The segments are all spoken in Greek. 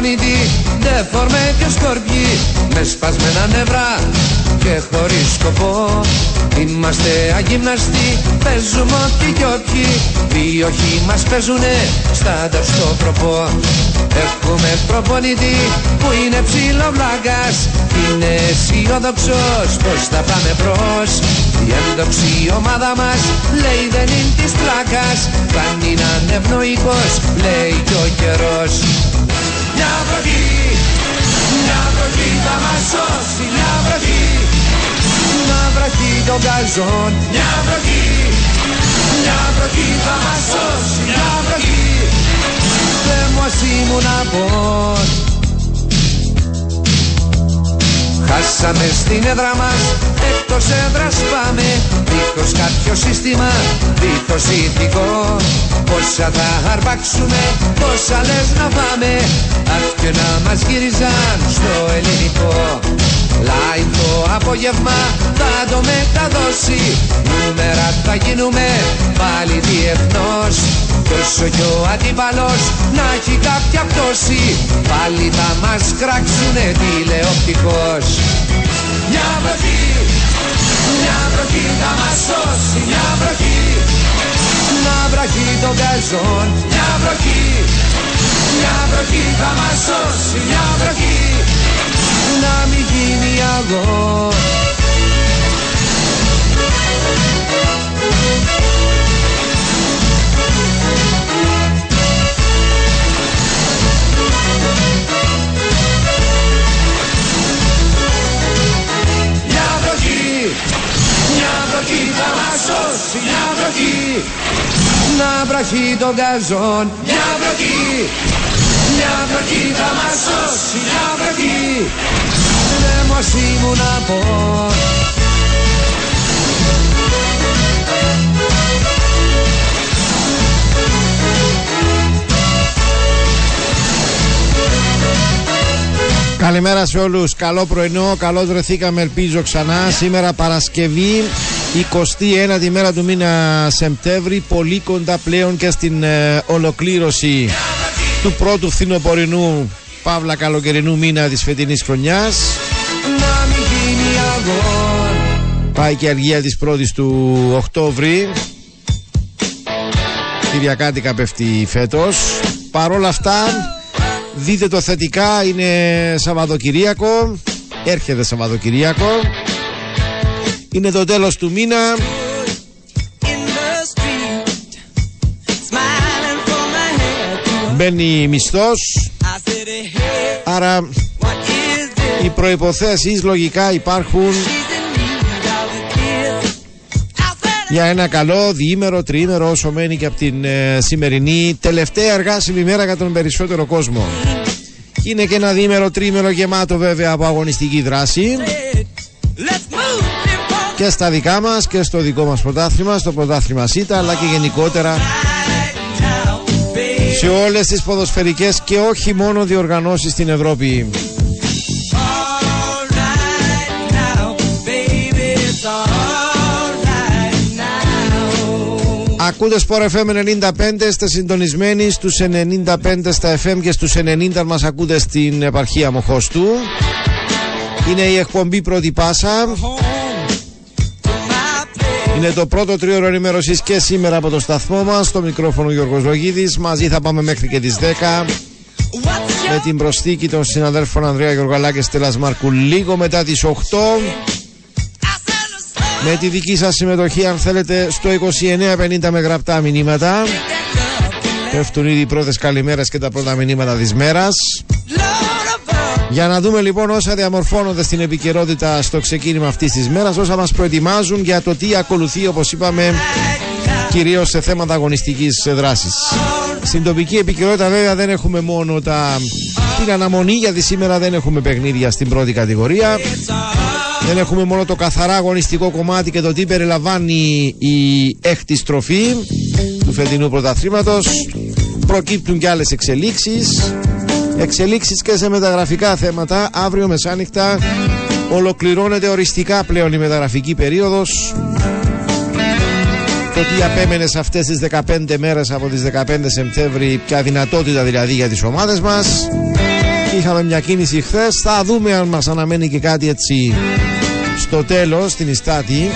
στα προπονητή Δεφορμέ και σκορπιοί Με σπασμένα νευρά και χωρίς σκοπό. Είμαστε αγυμναστοί, παίζουμε ό,τι κι όποιοι Οι όχοι μας παίζουνε στάνταρ στο προπό Έχουμε προπονητή που είναι ψιλοβλάκας Είναι αισιοδοξός πως θα πάμε μπρος. Η έντοξη ομάδα μας λέει δεν είναι της πλάκας Κάνει να είναι ευνοϊκός λέει κι ο καιρός Μια βροχή, μια βροχή θα μας σώσει Μια βροχή, μια βροχή των καζών. Μια βροχή, μια βροχή θα μας σώσει Μια βροχή, δεν μας ήμουν απόν Χάσαμε στην έδρα μας, εκτός έδρας πάμε. Δίχως κάποιο σύστημα, δίχως ηθικό. Πόσα θα αρπάξουμε, πόσα λες να πάμε Αχ και να μας γύριζαν στο ελληνικό Live το απόγευμα θα το μεταδώσει. Νούμερα θα γίνουμε πάλι διεθνώς. Κι όσο κι ο αντίπαλος να έχει κάποια πτώση Πάλι θα μας κράξουνε τηλεοπτικός Μια βροχή, μια βροχή θα μας σώσει Μια βροχή, να βραχεί τον καζόν Μια βροχή, μια βροχή θα μας σώσει Μια βροχή, να μην γίνει αγών Μια βροχή, μια βροχή θα μας σώσει Μια βροχή, να βραχεί τον καζόν Μια βροχή, μια βροχή θα μας σώσει. Μια βροχή, δεν μας ήμουν απόν Καλημέρα σε όλους, καλό πρωινό, καλώς βρεθήκαμε ελπίζω ξανά. Σήμερα Παρασκευή, 21η μέρα του μήνα Σεπτέμβρη Πολύ κοντά πλέον και στην ε, ολοκλήρωση του πρώτου φθινοπορεινού Παύλα καλοκαιρινού μήνα της φετινής χρονιάς. Να μην γίνει αγών Πάει και αργία της πρώτης του Οκτώβρη. Κυριακάτικα πέφτει φέτος. Παρόλα αυτά Δείτε το θετικά Είναι Σαββατοκυριακό. Έρχεται Σαββατοκυριακό Είναι το τέλος του μήνα in the street, smiling from my head to Μπαίνει μισθός I said, hey, Άρα what is this? οι προϋποθέσεις λογικά υπάρχουν She's in need of a kiss. I said, για ένα καλό διήμερο, τριήμερο όσο μένει και από την ε, σημερινή τελευταία εργάσιμη μέρα για τον περισσότερο κόσμο. Είναι και ένα διήμερο, τρίμερο γεμάτο βέβαια από αγωνιστική δράση let's move before και στα δικά μας και στο δικό μας πρωτάθλημα, στο πρωτάθλημα ΣΥΤΑ αλλά και γενικότερα right now, baby. σε όλες τις ποδοσφαιρικές και όχι μόνο διοργανώσεις στην Ευρώπη. All right now, baby, it's all right now. Ακούτε Sport FM 95, είστε συντονισμένοι στους 95 στα FM και στους 90 μας ακούτε στην επαρχία Μοχώστου. Είναι η εκπομπή πρώτη πάσα. Είναι το πρώτο τρίωρο ενημέρωσης και σήμερα από το σταθμό μας. Στο μικρόφωνο Γιώργος Λογίδης. Μαζί θα πάμε μέχρι και τις 10 What's με your την προσθήκη των συναδέλφων Ανδρέα Γεωργαλάκη και Στέλλας Μάρκου λίγο μετά τις 8 I said, let's με τη δική σας συμμετοχή αν θέλετε στο 2950 με γραπτά μηνύματα πέφτουν ήδη οι πρώτες καλημέρες και τα πρώτα μηνύματα της μέρας load of για να δούμε λοιπόν όσα διαμορφώνονται στην επικαιρότητα στο ξεκίνημα αυτής της μέρας όσα μας προετοιμάζουν για το τι ακολουθεί όπως είπαμε κυρίως σε θέματα αγωνιστικής δράσης στην τοπική επικαιρότητα βέβαια δεν έχουμε μόνο τα... την αναμονή γιατί σήμερα δεν έχουμε παιχνίδια στην πρώτη κατηγορία δεν έχουμε μόνο το καθαρά αγωνιστικό κομμάτι και το τι περιλαμβάνει η έκτη στροφή του φετινού πρωταθλήματος. Προκύπτουν και άλλες εξελίξεις. Εξελίξεις και σε μεταγραφικά θέματα. Αύριο μεσάνυχτα ολοκληρώνεται οριστικά πλέον η μεταγραφική περίοδος. το τι απέμενε σε αυτές τις 15 μέρες από τις 15 Σεπτέμβρη ποια δυνατότητα δηλαδή για τις ομάδες μας είχαμε μια κίνηση χθες. θα δούμε αν μας αναμένει και κάτι έτσι στο τέλος στην Ιστάτη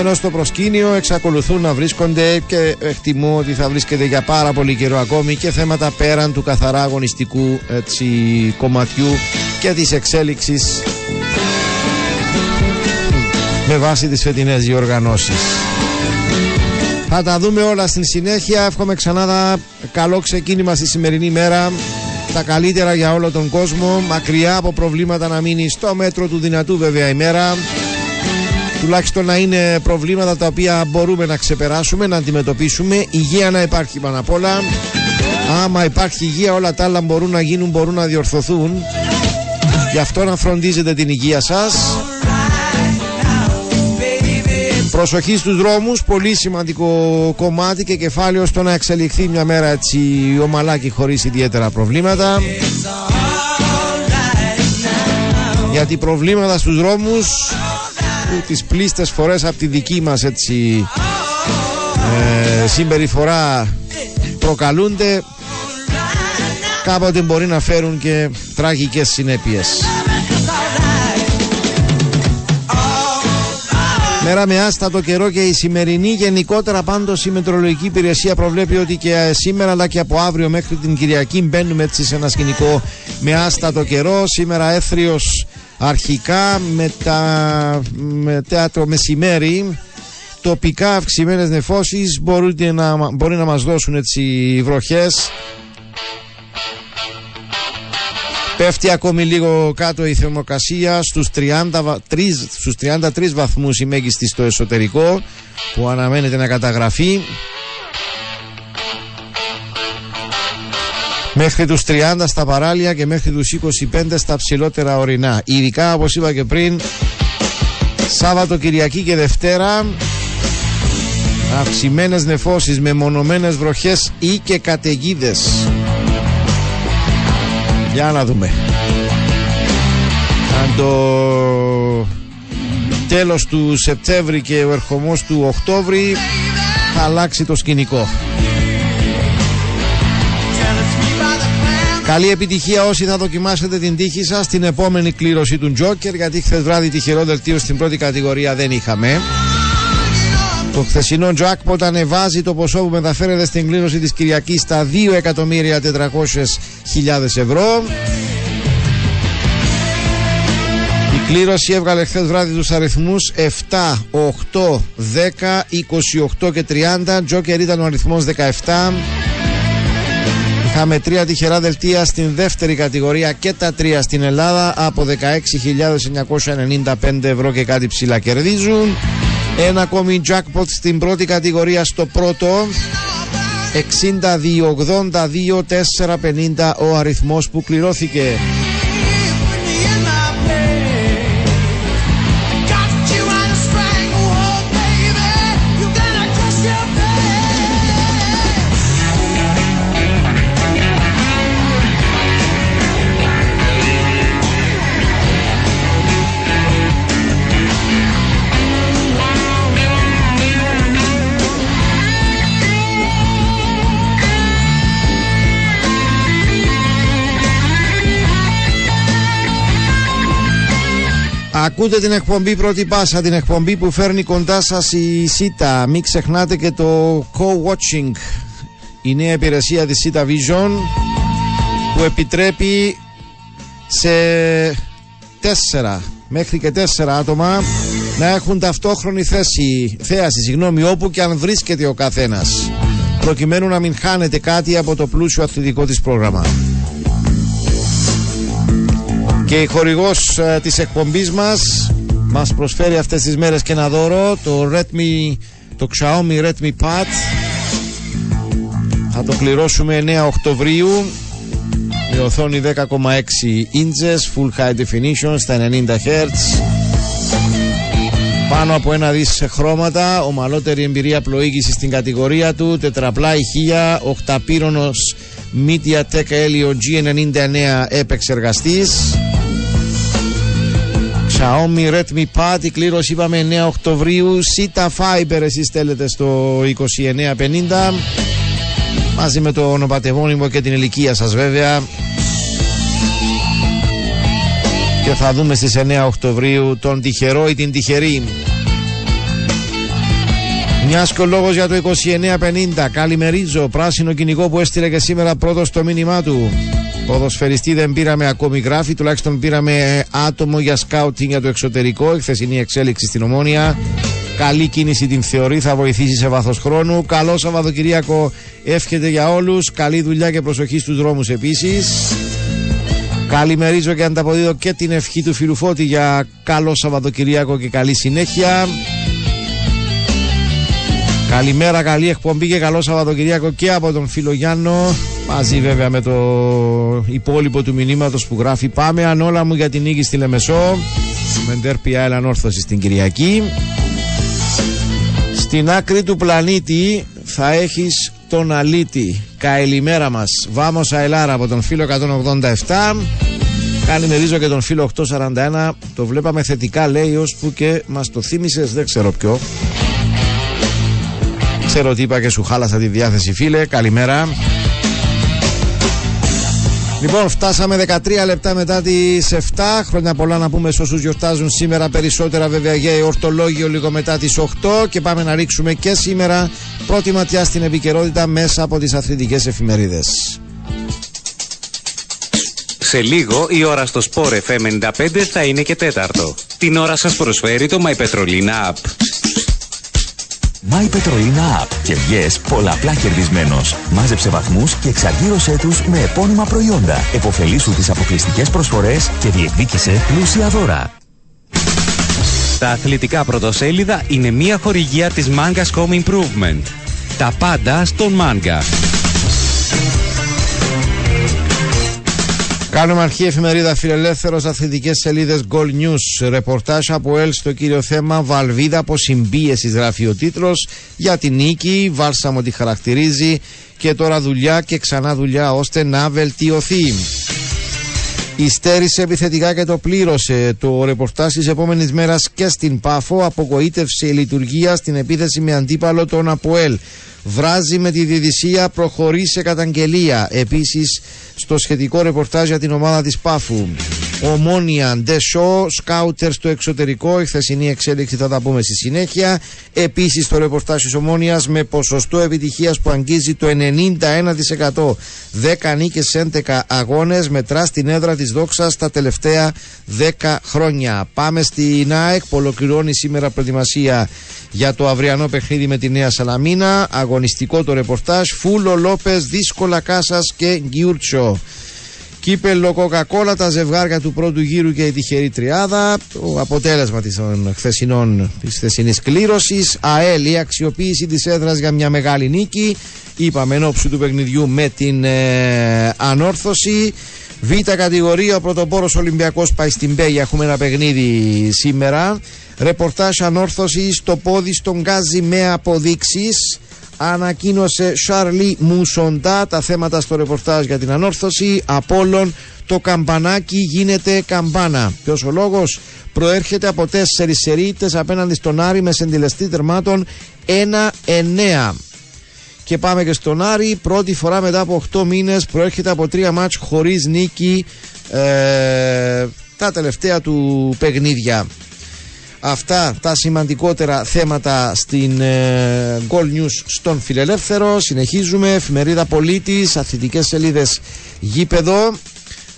ενώ στο προσκήνιο εξακολουθούν να βρίσκονται και εκτιμώ ότι θα βρίσκεται για πάρα πολύ καιρό ακόμη και θέματα πέραν του καθαρά αγωνιστικού έτσι, κομματιού και της εξέλιξης με βάση τις φετινές διοργανώσεις. Θα τα δούμε όλα στην συνέχεια. Εύχομαι ξανά καλό ξεκίνημα στη σημερινή μέρα. Τα καλύτερα για όλο τον κόσμο. Μακριά από προβλήματα να μείνει στο μέτρο του δυνατού βέβαια η μέρα τουλάχιστον να είναι προβλήματα τα οποία μπορούμε να ξεπεράσουμε, να αντιμετωπίσουμε. Υγεία να υπάρχει πάνω απ' όλα. Άμα υπάρχει υγεία, όλα τα άλλα μπορούν να γίνουν, μπορούν να διορθωθούν. Γι' αυτό να φροντίζετε την υγεία σας. Προσοχή στους δρόμους, πολύ σημαντικό κομμάτι και κεφάλαιο στο να εξελιχθεί μια μέρα έτσι ομαλά και χωρίς ιδιαίτερα προβλήματα. Γιατί προβλήματα στους δρόμους που τις πλήστες φορές από τη δική μας έτσι ε, συμπεριφορά προκαλούνται κάποτε μπορεί να φέρουν και τραγικές συνέπειες. Μέρα με άστατο καιρό και η σημερινή γενικότερα πάντως η Μετρολογική Υπηρεσία προβλέπει ότι και σήμερα αλλά και από αύριο μέχρι την Κυριακή μπαίνουμε έτσι σε ένα σκηνικό με άστατο καιρό. Σήμερα έθριος αρχικά με, τα, με θέατρο μεσημέρι τοπικά αυξημένες νεφώσεις μπορεί να, μπορεί να μας δώσουν έτσι βροχές. Πέφτει ακόμη λίγο κάτω η θερμοκρασία στους 33, στους 33 βαθμούς η μέγιστη στο εσωτερικό που αναμένεται να καταγραφεί μέχρι τους 30 στα παράλια και μέχρι τους 25 στα ψηλότερα ορεινά. Ειδικά όπως είπα και πριν Σάββατο, Κυριακή και Δευτέρα αυξημένες νεφώσεις με μονομένες βροχές ή και καταιγίδες. Για να δούμε Αν το τέλος του Σεπτέμβρη και ο ερχομός του Οκτώβρη θα αλλάξει το σκηνικό Καλή επιτυχία όσοι θα δοκιμάσετε την τύχη σας στην επόμενη κλήρωση του Τζόκερ γιατί χθες βράδυ τυχερό δελτίο στην πρώτη κατηγορία δεν είχαμε. Το χθεσινό Jackpot ανεβάζει το ποσό που μεταφέρεται στην κλήρωση της Κυριακής στα 2.400.000 ευρώ. Η κλήρωση έβγαλε χθες βράδυ τους αριθμούς 7, 8, 10, 28 και 30. Τζόκερ ήταν ο αριθμός 17. Είχαμε τρία τυχερά δελτία στην δεύτερη κατηγορία και τα τρία στην Ελλάδα από 16.995 ευρώ και κάτι ψηλά κερδίζουν. Ένα ακόμη jackpot στην πρώτη κατηγορία στο πρώτο 62, 82, 450 ο αριθμός που κληρώθηκε. Ακούτε την εκπομπή πρώτη πάσα, την εκπομπή που φέρνει κοντά σας η ΣΥΤΑ. Μην ξεχνάτε και το co-watching, η νέα υπηρεσία της ΣΥΤΑ Vision που επιτρέπει σε τέσσερα μέχρι και τέσσερα άτομα να έχουν ταυτόχρονη θέση, θέαση, συγγνώμη, όπου και αν βρίσκεται ο καθένας προκειμένου να μην χάνετε κάτι από το πλούσιο αθλητικό της πρόγραμμα. Και η χορηγός ε, της εκπομπής μας μας προσφέρει αυτές τις μέρες και ένα δώρο το Redmi, το Xiaomi Redmi Pad. Θα το πληρώσουμε 9 Οκτωβρίου. Με οθόνη 10,6 inches full high definition στα 90 Hz πάνω από ένα δις σε χρώματα ομαλότερη εμπειρία πλοήγησης στην κατηγορία του τετραπλά ηχεία οκταπύρωνος MediaTek Helio G99 επεξεργαστής Xiaomi Redmi Pad, η κλήρωση είπαμε 9 Οκτωβρίου. Sita Fiber εσείς στέλνετε στο 2950 μαζί με το ονοπατευόνιμο και την ηλικία σας βέβαια. Και θα δούμε στις 9 Οκτωβρίου τον τυχερό ή την τυχερή. Μιας και ο λόγος για το 2950. Καλημερίζω. Πράσινο κυνηγό που έστειλε και σήμερα πρώτο στο μήνυμά του. Ποδοσφαιριστή δεν πήραμε ακόμη γράφη, τουλάχιστον πήραμε άτομο για σκάουτινγκ για το εξωτερικό. Η χθεσινή εξέλιξη στην Ομόνια. Καλή κίνηση την θεωρεί, θα βοηθήσει σε βάθος χρόνου. Καλό Σαββατοκυριακό εύχεται για όλους. Καλή δουλειά και προσοχή στους δρόμους επίσης. Καλημερίζω και ανταποδίδω και την ευχή του Φιλουφώτη για καλό Σαββατοκυριακό και καλή συνέχεια. Καλημέρα, καλή εκπομπή και καλό Σαββατοκυριακό και από τον φίλο Γιάννο. Μαζί βέβαια με το υπόλοιπο του μηνύματος που γράφει Πάμε αν όλα μου για την νίκη στη Λεμεσό. Μεντέρ Πιάελ ανόρθωση στην Κυριακή. Στην άκρη του πλανήτη θα έχεις τον αλήτη. Καλημέρα μας. Βάμος Αελάρα από τον φίλο 187. Καλημερίζω και τον φίλο 841. Το βλέπαμε θετικά λέει ως που και μας το θύμισες δεν ξέρω ποιο. Ξέρω τι είπα και σου χάλασα τη διάθεση φίλε. Καλημέρα. Λοιπόν, φτάσαμε 13 λεπτά μετά τις 7. Χρόνια πολλά να πούμε σε όσους γιορτάζουν σήμερα. Περισσότερα βέβαια για ορτολόγιο λίγο μετά τις 8. Και πάμε να ρίξουμε και σήμερα πρώτη ματιά στην επικαιρότητα μέσα από τις αθλητικές εφημερίδες. Σε λίγο η ώρα στο Sport FM 95 θα είναι και τέταρτο. Την ώρα σας προσφέρει το My Petrolina App. My Petrolina App και βγες πολλαπλά κερδισμένος. Μάζεψε βαθμούς και εξαργύρωσέ τους με επώνυμα προϊόντα. Εποφελήσου τις αποκλειστικές προσφορές και διεκδίκησε πλούσια δώρα. Τα αθλητικά πρωτοσέλιδα είναι μια χορηγία της Mangas Home Improvement. Τα πάντα στον Manga. Κάνουμε αρχή εφημερίδα Φιλελεύθερος, αθλητικές σελίδες Gold News. Ρεπορτάζ από ΕΛ στο κύριο θέμα Βαλβίδα από συμπίεση γράφει ο τίτλος για την νίκη. Βάλσαμο τη χαρακτηρίζει και τώρα δουλειά και ξανά δουλειά ώστε να βελτιωθεί. Υστέρησε επιθετικά και το πλήρωσε. Το ρεπορτάζ της επόμενης μέρας και στην Πάφο απογοήτευσε η λειτουργία στην επίθεση με αντίπαλο τον Αποέλ. Βράζει με τη διαιτησία, προχωρεί σε καταγγελία. Επίσης στο σχετικό ρεπορτάζ για την ομάδα της Πάφου. Ομόνια, Ντεσό, σκάουτερ στο εξωτερικό. Η χθεσινή εξέλιξη θα τα πούμε στη συνέχεια. Επίσης το ρεπορτάζ της Ομόνιας με ποσοστό επιτυχίας που αγγίζει το 91%. 10 νίκες σε 11 αγώνες. Μετρά στην έδρα της Δόξας τα τελευταία 10 χρόνια. Πάμε στην ΑΕΚ που ολοκληρώνει σήμερα προετοιμασία για το αυριανό παιχνίδι με τη Νέα Σαλαμίνα. Αγωνιστικό το ρεπορτάζ. Φούλο Λόπες, δύσκολα Κάσας και Γκιούρτσο. Κύπελο Coca-Cola, τα ζευγάρια του πρώτου γύρου και η τυχερή τριάδα. Το αποτέλεσμα της χθεσινών, της χθεσινής κλήρωσης. ΑΕΛ, η αξιοποίηση της έδρας για μια μεγάλη νίκη. Είπαμε εν ώψη του παιχνιδιού με την ε, ανόρθωση. Β κατηγορία, ο πρωτοπόρος Ολυμπιακός πάει στην Πέγια. Έχουμε ένα παιχνίδι σήμερα. Ρεπορτάζ ανόρθωσης στο πόδι στον Γκάζι με αποδείξεις ανακοίνωσε Σαρλί Μουσοντά τα θέματα στο ρεπορτάζ για την ανόρθωση. Απόλλων το καμπανάκι γίνεται καμπάνα. Ποιος ο λόγος; Προέρχεται από τέσσερις σερίτε απέναντι στον Άρη με συντηλεστή τερμάτων 1-9. Και πάμε και στον Άρη. Πρώτη φορά μετά από 8 μήνες προέρχεται από τρία μάτς χωρίς νίκη ε, τα τελευταία του παιχνίδια. Αυτά τα σημαντικότερα θέματα στην ε, Gold News στον Φιλελεύθερο. Συνεχίζουμε. Εφημερίδα Πολίτης, αθλητικές σελίδες γήπεδο.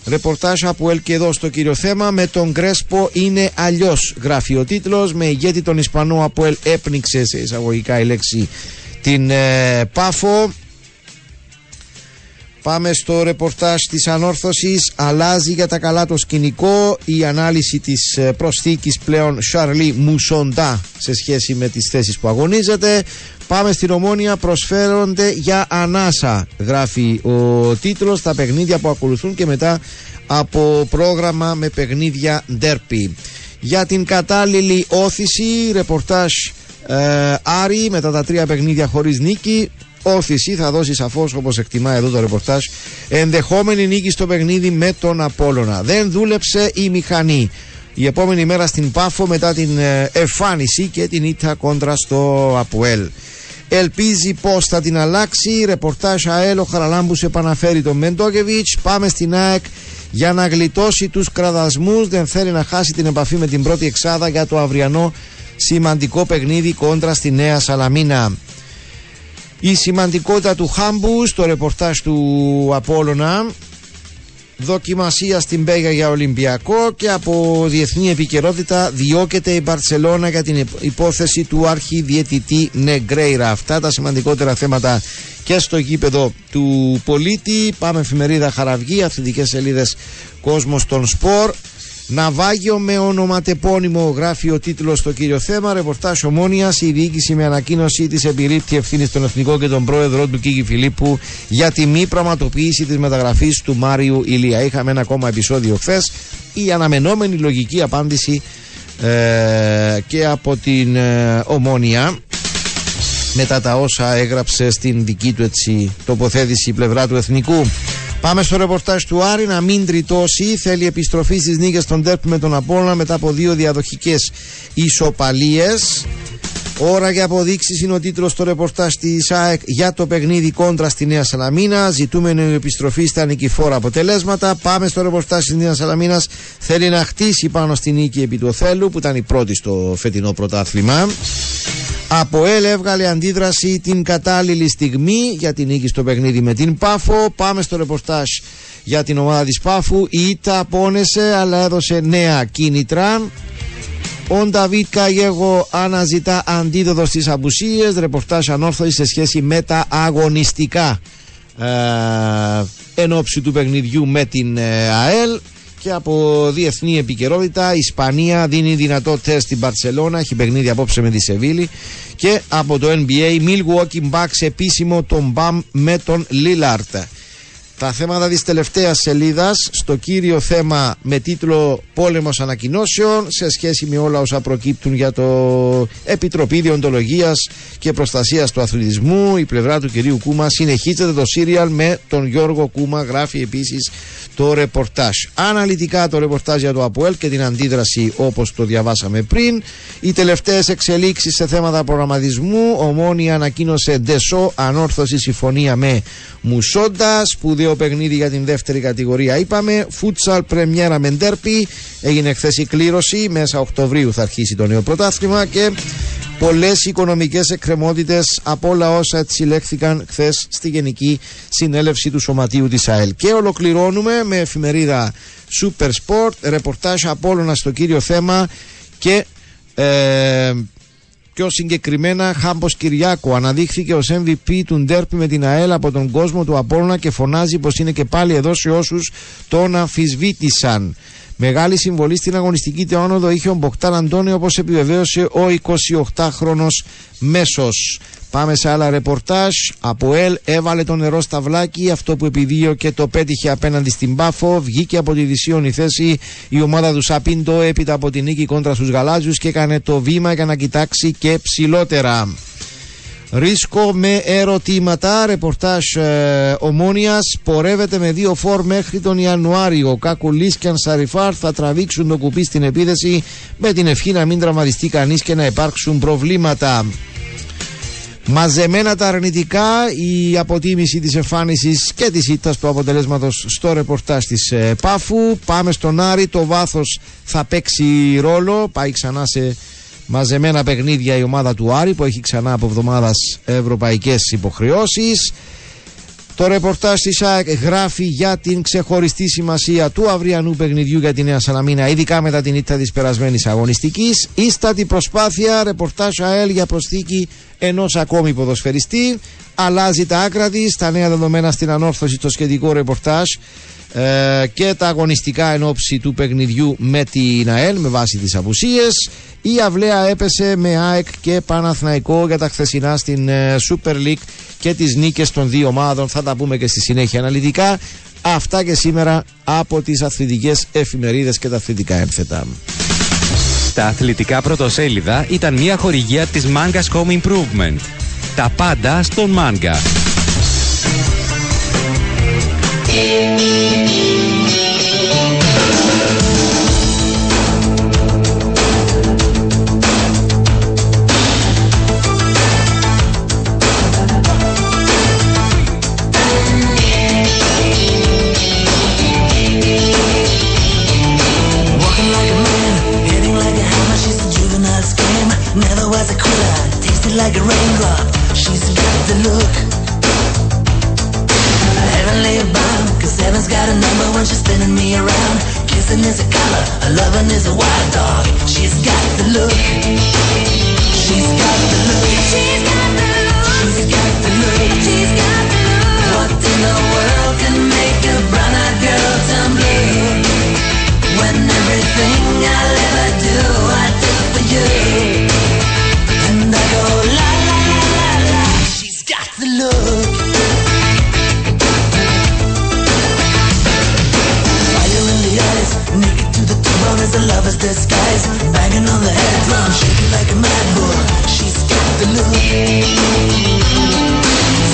Ρεπορτάζ από ΕΛ και εδώ στο κύριο θέμα. Με τον Κρέσπο είναι αλλιώς, γράφει ο τίτλος. Με ηγέτη τον Ισπανό από ΕΛ έπνιξε σε εισαγωγικά η λέξη την ε, Πάφο. Πάμε στο ρεπορτάζ της ανόρθωσης. Αλλάζει για τα καλά το σκηνικό. Η ανάλυση της ε, προσθήκης πλέον Σαρλί Μουσοντά Σε σχέση με τις θέσεις που αγωνίζεται. Πάμε στην Ομόνια. Προσφέρονται για ανάσα Γράφει ο τίτλος. Τα παιχνίδια που ακολουθούν και μετά Από πρόγραμμα με παιχνίδια ντέρπι. Για την κατάλληλη όθηση Ρεπορτάζ ε, Άρη μετά τα τρία παιχνίδια χωρίς νίκη όθηση θα δώσει σαφώς όπως εκτιμά εδώ το ρεπορτάζ ενδεχόμενη νίκη στο παιχνίδι με τον Απόλωνα. Δεν δούλεψε η μηχανή. η επόμενη μέρα στην Πάφο μετά την ε, εμφάνιση και την ήττα κόντρα στο Αποέλ. Ελπίζει πώ θα την αλλάξει. Ρεπορτάζ ΑΕΛ ο Χαραλάμπους επαναφέρει τον Μεντόκεβιτς. Πάμε στην ΑΕΚ για να γλιτώσει τους κραδασμούς. Δεν θέλει να χάσει την επαφή με την πρώτη εξάδα για το αυριανό σημαντικό παιχνίδι κόντρα στη Νέα Σαλαμίνα. Η σημαντικότητα του Χάμπου στο ρεπορτάζ του Απόλλωνα δοκιμασία στην Πέγα για Ολυμπιακό και από διεθνή επικαιρότητα διώκεται η Μπαρτσελώνα για την υπόθεση του αρχιδιαιτητή Νεγκρέιρα. Αυτά τα σημαντικότερα θέματα και στο γήπεδο του πολίτη. Πάμε εφημερίδα Χαραυγή, αθλητικές σελίδες Κόσμος των Σπορ. Ναυάγιο με ονοματεπώνυμο γράφει ο τίτλος στο κύριο θέμα. Ρεπορτάζ ομόνοια. Η διοίκηση με ανακοίνωση της επιρρύπτει ευθύνης στον Εθνικό και τον πρόεδρο του Κίγη Φιλίππου για τη μη πραγματοποίηση της μεταγραφής του Μάριου Ηλία. Είχαμε ένα ακόμα επεισόδιο χθες. Η αναμενόμενη λογική απάντηση ε, και από την ε, ομόνοια μετά τα όσα έγραψε στην δική του έτσι, τοποθέτηση η πλευρά του Εθνικού. Πάμε στο ρεπορτάζ του Άρη να μην τριτώσει. Θέλει επιστροφή στις νίκες των Τέρπ με τον Απόλλωνα μετά από δύο διαδοχικές ισοπαλίες. Ώρα για αποδείξεις είναι ο τίτλος στο ρεπορτάζ της ΑΕΚ για το παιχνίδι κόντρα στη Νέα Σαλαμίνα. Ζητούμενη επιστροφή στα νικηφόρα αποτελέσματα. Πάμε στο ρεπορτάζ της Νέας Σαλαμίνας. Θέλει να χτίσει πάνω στη νίκη επί του Οθέλου που ήταν η πρώτη στο φετινό πρωτάθλημα. Από ΕΛ έβγαλε αντίδραση την κατάλληλη στιγμή για την νίκη στο παιχνίδι με την Πάφο. Πάμε στο ρεπορτάζ για την ομάδα της Πάφου. Η ΙΤΑ πόνεσε αλλά έδωσε νέα κίνητρα. Ο Νταβίτ Καγέγο αναζητά αντίδοτο στις απουσίες. Ρεπορτάζ ανόρθωση σε σχέση με τα αγωνιστικά ε, εν ώψη του παιχνιδιού με την ε, ΑΕΛ και από διεθνή επικαιρότητα η Ισπανία δίνει δυνατό τεστ στην Μπαρσελόνα έχει παιχνίδι απόψε με τη Σεβίλη και από το NBA Milwaukee Bucks επίσημο τον Μπαμ με τον Λίλαρτ τα θέματα της τελευταίας σελίδας στο κύριο θέμα με τίτλο «Πόλεμος ανακοινώσεων» σε σχέση με όλα όσα προκύπτουν για το Επιτροπή Διοντολογίας και Προστασίας του Αθλητισμού. Η πλευρά του κυρίου Κούμα συνεχίζεται το σύριαλ με τον Γιώργο Κούμα γράφει επίσης το ρεπορτάζ. Αναλυτικά το ρεπορτάζ για το ΑΠΟΕΛ και την αντίδραση όπως το διαβάσαμε πριν. Οι τελευταίες εξελίξεις σε θέματα προγραμματισμού. Ομόνια ανακοίνωσε Ντεσό ανόρθωση συμφωνία με Μουσόντα. Σπουδαίο παιχνίδι για την δεύτερη κατηγορία είπαμε. Φούτσαλ πρεμιέρα με ντέρπι. Έγινε χθες η κλήρωση. Μέσα Οκτωβρίου θα αρχίσει το νέο πρωτάθλημα και πολλές οικονομικές εκκρεμότητες από όλα όσα έτσι λέχθηκαν χθες στη Γενική Συνέλευση του Σωματείου της ΑΕΛ. Και ολοκληρώνουμε με εφημερίδα Super Sport, ρεπορτάζ Απόλλωνα στο κύριο θέμα και ε, πιο συγκεκριμένα Χάμπος Κυριάκο αναδείχθηκε ως MVP του Ντέρπι με την ΑΕΛ από τον κόσμο του Απόλλωνα και φωνάζει πως είναι και πάλι εδώ σε όσους τον αμφισβήτησαν. Μεγάλη συμβολή στην αγωνιστική τεόνοδο είχε ο Μποκτάν Αντώνιο όπως επιβεβαίωσε ο 28χρονος μέσος. Πάμε σε άλλα ρεπορτάζ. Από ΕΛ έβαλε το νερό στα βλάκι. Αυτό που και το πέτυχε απέναντι στην Πάφο. Βγήκε από τη η θέση η ομάδα του Σαπίντο έπειτα από την νίκη κόντρα στους Γαλάζιους και έκανε το βήμα για να κοιτάξει και ψηλότερα. Ρίσκο με ερωτήματα. Ρεπορτάζ ε, Ομόνιας πορεύεται με δύο φόρ μέχρι τον Ιανουάριο. Κακουλής και Ανσαριφάρ θα τραβήξουν το κουπί στην επίδεση με την ευχή να μην τραυματιστεί κανείς και να υπάρξουν προβλήματα. Μαζεμένα τα αρνητικά, η αποτίμηση της εμφάνισης και της ήττας του αποτελέσματος στο ρεπορτάζ της ε, Πάφου. Πάμε στον Άρη, το βάθος θα παίξει ρόλο, πάει ξανά σε μαζεμένα παιχνίδια η ομάδα του Άρη που έχει ξανά από εβδομάδας ευρωπαϊκές υποχρεώσεις. Το ρεπορτάζ της ΑΕΚ γράφει για την ξεχωριστή σημασία του αυριανού παιχνιδιού για τη Νέα Σαλαμίνα, ειδικά μετά την ήττα της περασμένης αγωνιστικής. Ίστατη προσπάθεια, ρεπορτάζ ΑΕΛ για προσθήκη ενός ακόμη ποδοσφαιριστή. Αλλάζει τα άκρα της, τα νέα δεδομένα στην ανόρθωση στο σχετικό ρεπορτάζ ε, και τα αγωνιστικά εν ώψη του παιχνιδιού με την ΑΕΛ με βάση τις απουσίες. Η Αυλαία έπεσε με ΑΕΚ και Παναθναϊκό για τα χθεσινά στην ε, Super League και τις νίκες των δύο ομάδων. Θα τα πούμε και στη συνέχεια αναλυτικά. Αυτά και σήμερα από τις αθλητικές εφημερίδες και τα αθλητικά ένθετα. Τα αθλητικά πρωτοσέλιδα ήταν μια χορηγία της Mangas Home Improvement. Τα πάντα στον Manga. Thank you. Kissing is a color, a loving is a wild dog. She's got the look. She's got the look. She's got the look. She's got the look. She's got the look. What in the world as a lover's disguise. Banging on the head drum, shaking like a mad bull. She's got the look.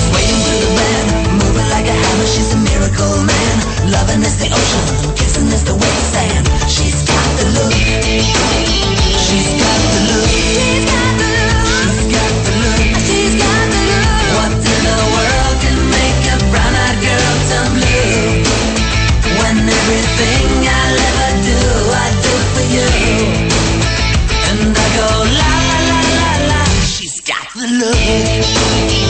Swaying through the band, moving like a hammer. She's a miracle man. Loving is the ocean, kissing is the wet sand. She's got the look. She's got the look. She's got the look. She's got the look. She's got the look. What in the world can make a brown-eyed girl turn blue? When everything I'll ever do for you. And I go la la la la. She's got the look.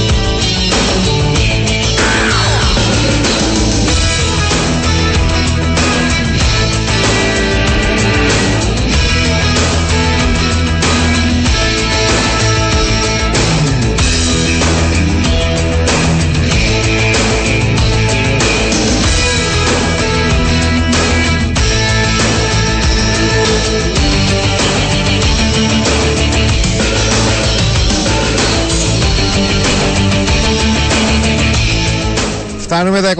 Φτάνουμε τα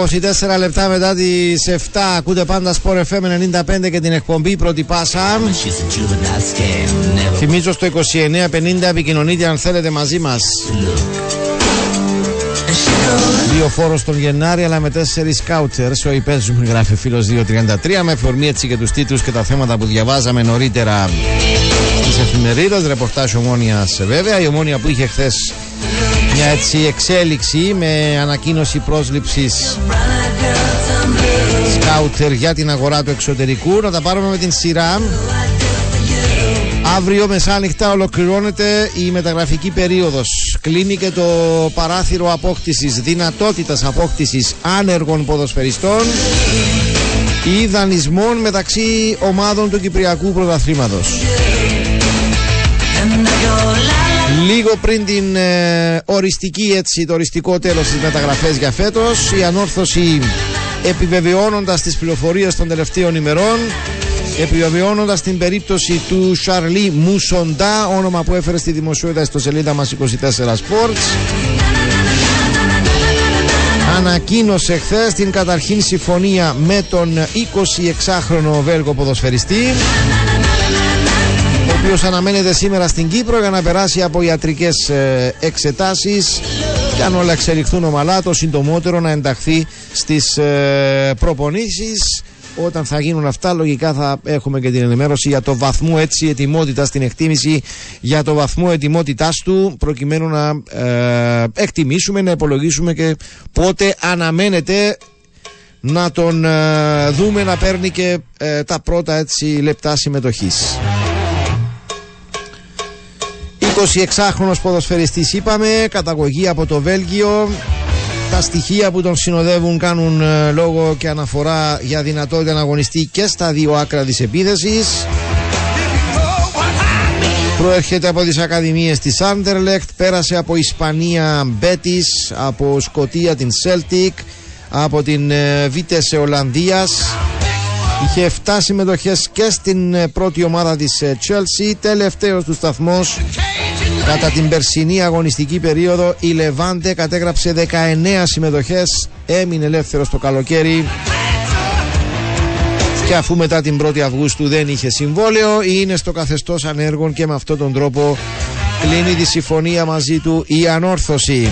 24 λεπτά μετά τις 7. Ακούτε πάντα Sport FM 95 και την εκπομπή πρώτη πάσα. She's a juvenile scam, never Θυμίζω στο 2950 επικοινωνείτε αν θέλετε μαζί μας. Δύο φόρος τον Γενάρη, αλλά με τέσσερις σκάουτσερς. Ο υπέζουμε, γράφει φίλος 233, με αφορμή έτσι και τους τίτλους και τα θέματα που διαβάζαμε νωρίτερα στι εφημερίδε. Ρεπορτάζ ομόνοια βέβαια. Η ομόνοια που είχε χθες μια έτσι εξέλιξη με ανακοίνωση πρόσληψης σκάουτερ για την αγορά του εξωτερικού. Να τα πάρουμε με την σειρά. Αύριο μεσάνυχτα ολοκληρώνεται η μεταγραφική περίοδος. Κλείνει και το παράθυρο απόκτησης, δυνατότητας απόκτησης άνεργων ποδοσφαιριστών ή δανεισμών μεταξύ ομάδων του Κυπριακού Πρωταθλήματος. Λίγο πριν την ε, οριστική έτσι, το οριστικό τέλος της μεταγραφές για φέτος, η ανόρθωση επιβεβαιώνοντας τις πληροφορίες των τελευταίων ημερών επιβεβαιώνοντας την περίπτωση του Σαρλί Μουσοντά όνομα που έφερε στη δημοσιότητα στο σελίδα μας 24 Sports. Ανακοίνωσε χθες την καταρχήν συμφωνία με τον 26χρονο Βέλγο ποδοσφαιριστή. ο οποίος αναμένεται σήμερα στην Κύπρο για να περάσει από ιατρικές ε, εξετάσεις και αν όλα εξελιχθούν ομαλά το συντομότερο να ενταχθεί στις ε, προπονήσεις όταν θα γίνουν αυτά λογικά θα έχουμε και την ενημέρωση για το βαθμό έτσι ετοιμότητας την εκτίμηση για το βαθμό ετοιμότητάς του προκειμένου να ε, εκτιμήσουμε, να υπολογίσουμε και πότε αναμένεται να τον ε, δούμε να παίρνει και ε, τα πρώτα έτσι λεπτά συμμετοχής. 26χρονος ποδοσφαιριστής είπαμε, καταγωγή από το Βέλγιο. Τα στοιχεία που τον συνοδεύουν κάνουν ε, λόγο και αναφορά για δυνατότητα να αγωνιστεί και στα δύο άκρα της επίθεσης. Προέρχεται από τις ακαδημίες της Anderlecht, πέρασε από Ισπανία Μπέτης, από Σκοτία την Celtic, από την ε, Βίτεσε Ολλανδίας. Είχε 7 συμμετοχές και στην ε, πρώτη ομάδα της ε, Chelsea, τελευταίος του σταθμός. Κατά την περσινή αγωνιστική περίοδο η Λεβάντε κατέγραψε 19 συμμετοχές, έμεινε ελεύθερος το καλοκαίρι και αφού μετά την 1η Αυγούστου δεν είχε συμβόλαιο είναι στο καθεστώς ανέργων και με αυτόν τον τρόπο κλείνει τη συμφωνία μαζί του η ανόρθωση.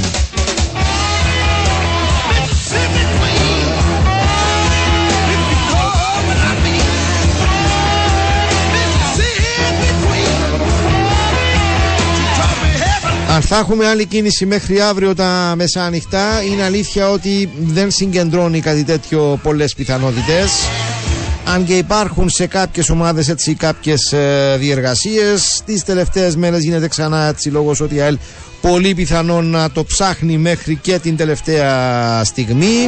Αν θα έχουμε άλλη κίνηση μέχρι αύριο τα μεσάνυχτα, είναι αλήθεια ότι δεν συγκεντρώνει κάτι τέτοιο πολλές πιθανότητες. αν και υπάρχουν σε κάποιες ομάδες έτσι κάποιες ε, διεργασίες τις τελευταίες μέρες γίνεται ξανά έτσι λόγος ότι η ΑΕΛ πολύ πιθανόν να το ψάχνει μέχρι και την τελευταία στιγμή